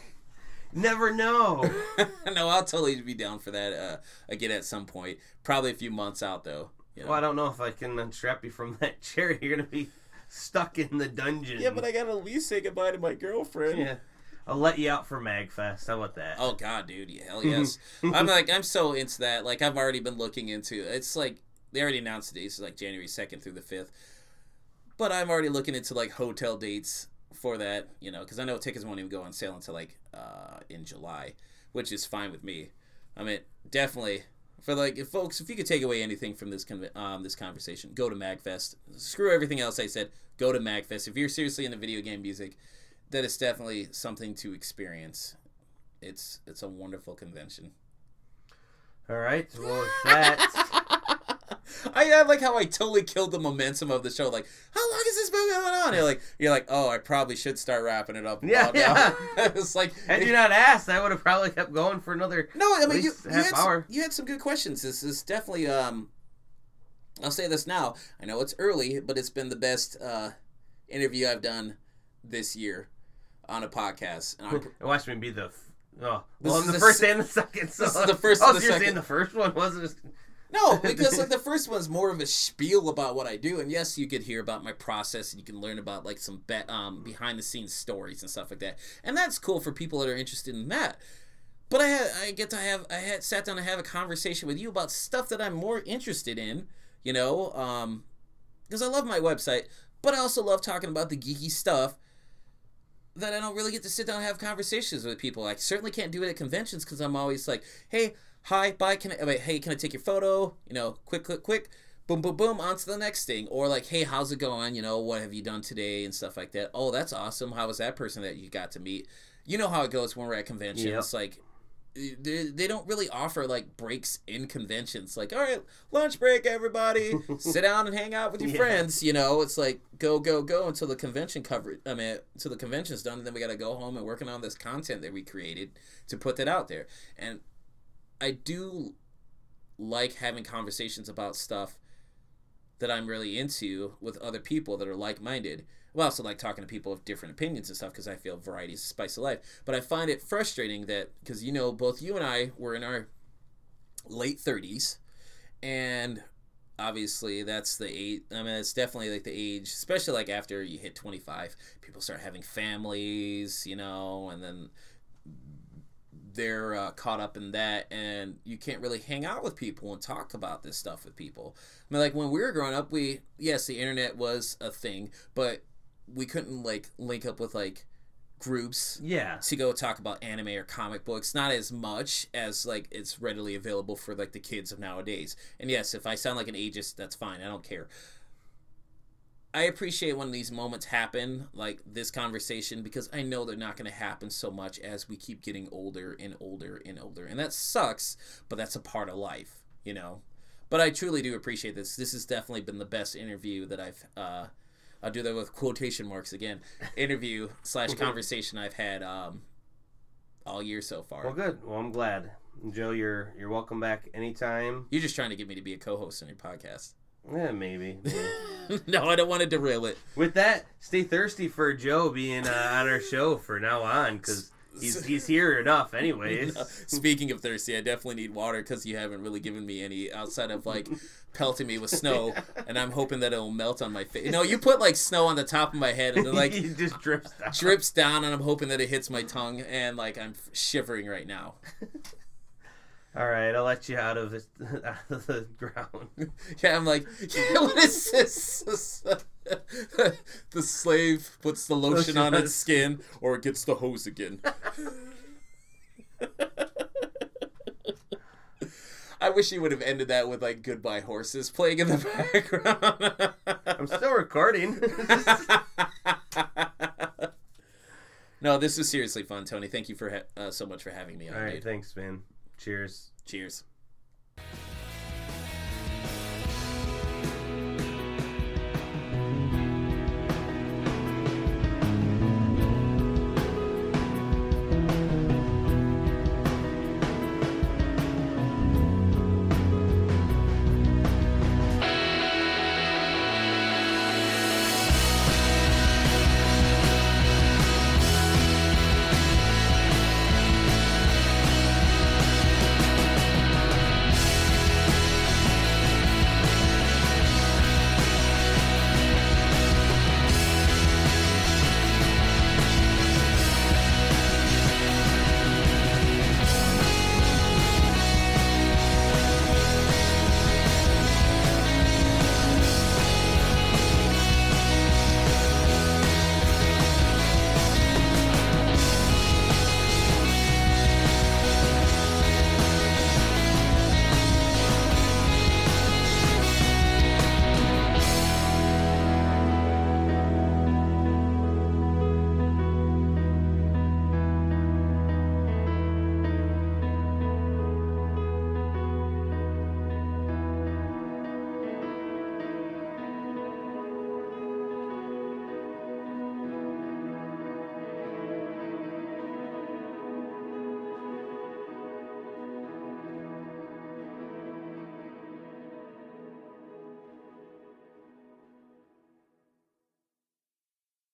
Speaker 1: Never know.
Speaker 2: no, I'll totally be down for that uh, again at some point. Probably a few months out though. you know.
Speaker 1: well, I don't know if I can unstrap you from that chair. You're gonna be stuck in the dungeon.
Speaker 2: Yeah, but I gotta at least say goodbye to my girlfriend.
Speaker 1: yeah. I'll let you out for Magfest. How about that?
Speaker 2: Oh god, dude, yeah, hell yes. I'm like I'm so into that. Like I've already been looking into. It's like they already announced the dates, so like January second through the fifth. But I'm already looking into like hotel dates for that, you know, because I know tickets won't even go on sale until like uh, in July, which is fine with me. I mean, definitely for like if folks, if you could take away anything from this con- um, this conversation, go to Magfest. Screw everything else I said. Go to Magfest if you're seriously into video game music. That is definitely something to experience. It's it's a wonderful convention.
Speaker 1: All right. Well, that.
Speaker 2: I, I like how I totally killed the momentum of the show. Like, how long is this movie going on? You're like, you're like, oh, I probably should start wrapping it up.
Speaker 1: Yeah,
Speaker 2: now." it's like,
Speaker 1: Had you not asked, I would have probably kept going for another.
Speaker 2: no, I mean, you, you, had some, you had some good questions. This is definitely, um, I'll say this now. I know it's early, but it's been the best uh, interview I've done this year on a podcast. And I'm,
Speaker 1: Watch me be the. f- Oh, well, I'm the,
Speaker 2: the
Speaker 1: first
Speaker 2: se-
Speaker 1: and the second. So
Speaker 2: this is the first
Speaker 1: Oh,
Speaker 2: and the second.
Speaker 1: saying the first one wasn't.
Speaker 2: No, because like the first one's more of a spiel about what I do, and yes, you could hear about my process, and you can learn about like some be- um, behind the scenes stories and stuff like that, and that's cool for people that are interested in that. But I had I get to have I had sat down and have a conversation with you about stuff that I'm more interested in, you know, um, because I love my website, but I also love talking about the geeky stuff that I don't really get to sit down and have conversations with people. I certainly can't do it at conventions because I'm always like, hey, hi, bye, can I, wait, hey, can I take your photo? You know, quick, quick, quick, boom, boom, boom, on to the next thing. Or like, hey, how's it going? You know, what have you done today and stuff like that. Oh, that's awesome. How was that person that you got to meet? You know how it goes when we're at conventions.
Speaker 1: Yep.
Speaker 2: Like, they, they don't really offer like breaks in conventions like all right lunch break everybody sit down and hang out with your
Speaker 1: Yeah.
Speaker 2: friends you know it's like go go go until the convention coverage i mean until the convention's done and then we got to go home and working on this content that we created to put that out there and i do like having conversations about stuff that i'm really into with other people that are like-minded I also like talking to people with different opinions and stuff because I feel variety is the spice of life. But I find it frustrating that because you know both you and I were in our late thirties, and obviously that's the age. I mean, it's definitely like the age, especially like after you hit twenty five, people start having families, you know, and then they're uh, caught up in that and you can't really hang out with people and talk about this stuff with people. I mean like when we were growing up we yes the internet was a thing but we couldn't like link up with like groups
Speaker 1: Yeah.
Speaker 2: to go talk about anime or comic books not as much as like it's readily available for like the kids of nowadays. And yes if i sound like an ageist that's fine i don't care i appreciate when these moments happen like this conversation because i know they're not going to happen so much as we keep getting older and older and older and that sucks but that's a part of life you know but i truly do appreciate this this has definitely been the best interview that i've uh I'll do that with quotation marks again. Interview slash conversation I've had um, all year so far.
Speaker 1: Well, good. Well, I'm glad, Joe. You're you're welcome back anytime.
Speaker 2: You're just trying to get me to be a co-host on your podcast.
Speaker 1: Yeah, maybe.
Speaker 2: no, I don't want to derail it.
Speaker 1: With that, stay thirsty for Joe being uh, on our show for now on because he's he's here enough, anyways.
Speaker 2: Speaking of thirsty, I definitely need water because you haven't really given me any outside of like pelting me with snow, and I'm hoping that it'll melt on my face. No, you put like snow on the top of my head, and then like
Speaker 1: he just drips down.
Speaker 2: drips down, and I'm hoping that it hits my tongue, and like I'm shivering right now.
Speaker 1: All right, I'll let you out of the out of the ground.
Speaker 2: Yeah, I'm like, yeah, what is this? the slave puts the lotion on its skin, or it gets the hose again. I wish you would have ended that with like "Goodbye Horses" playing in the background.
Speaker 1: I'm still recording.
Speaker 2: no, this was seriously fun, Tony. Thank you for ha- uh, so much for having me on.
Speaker 1: All right,
Speaker 2: dude.
Speaker 1: thanks, man. Cheers.
Speaker 2: Cheers.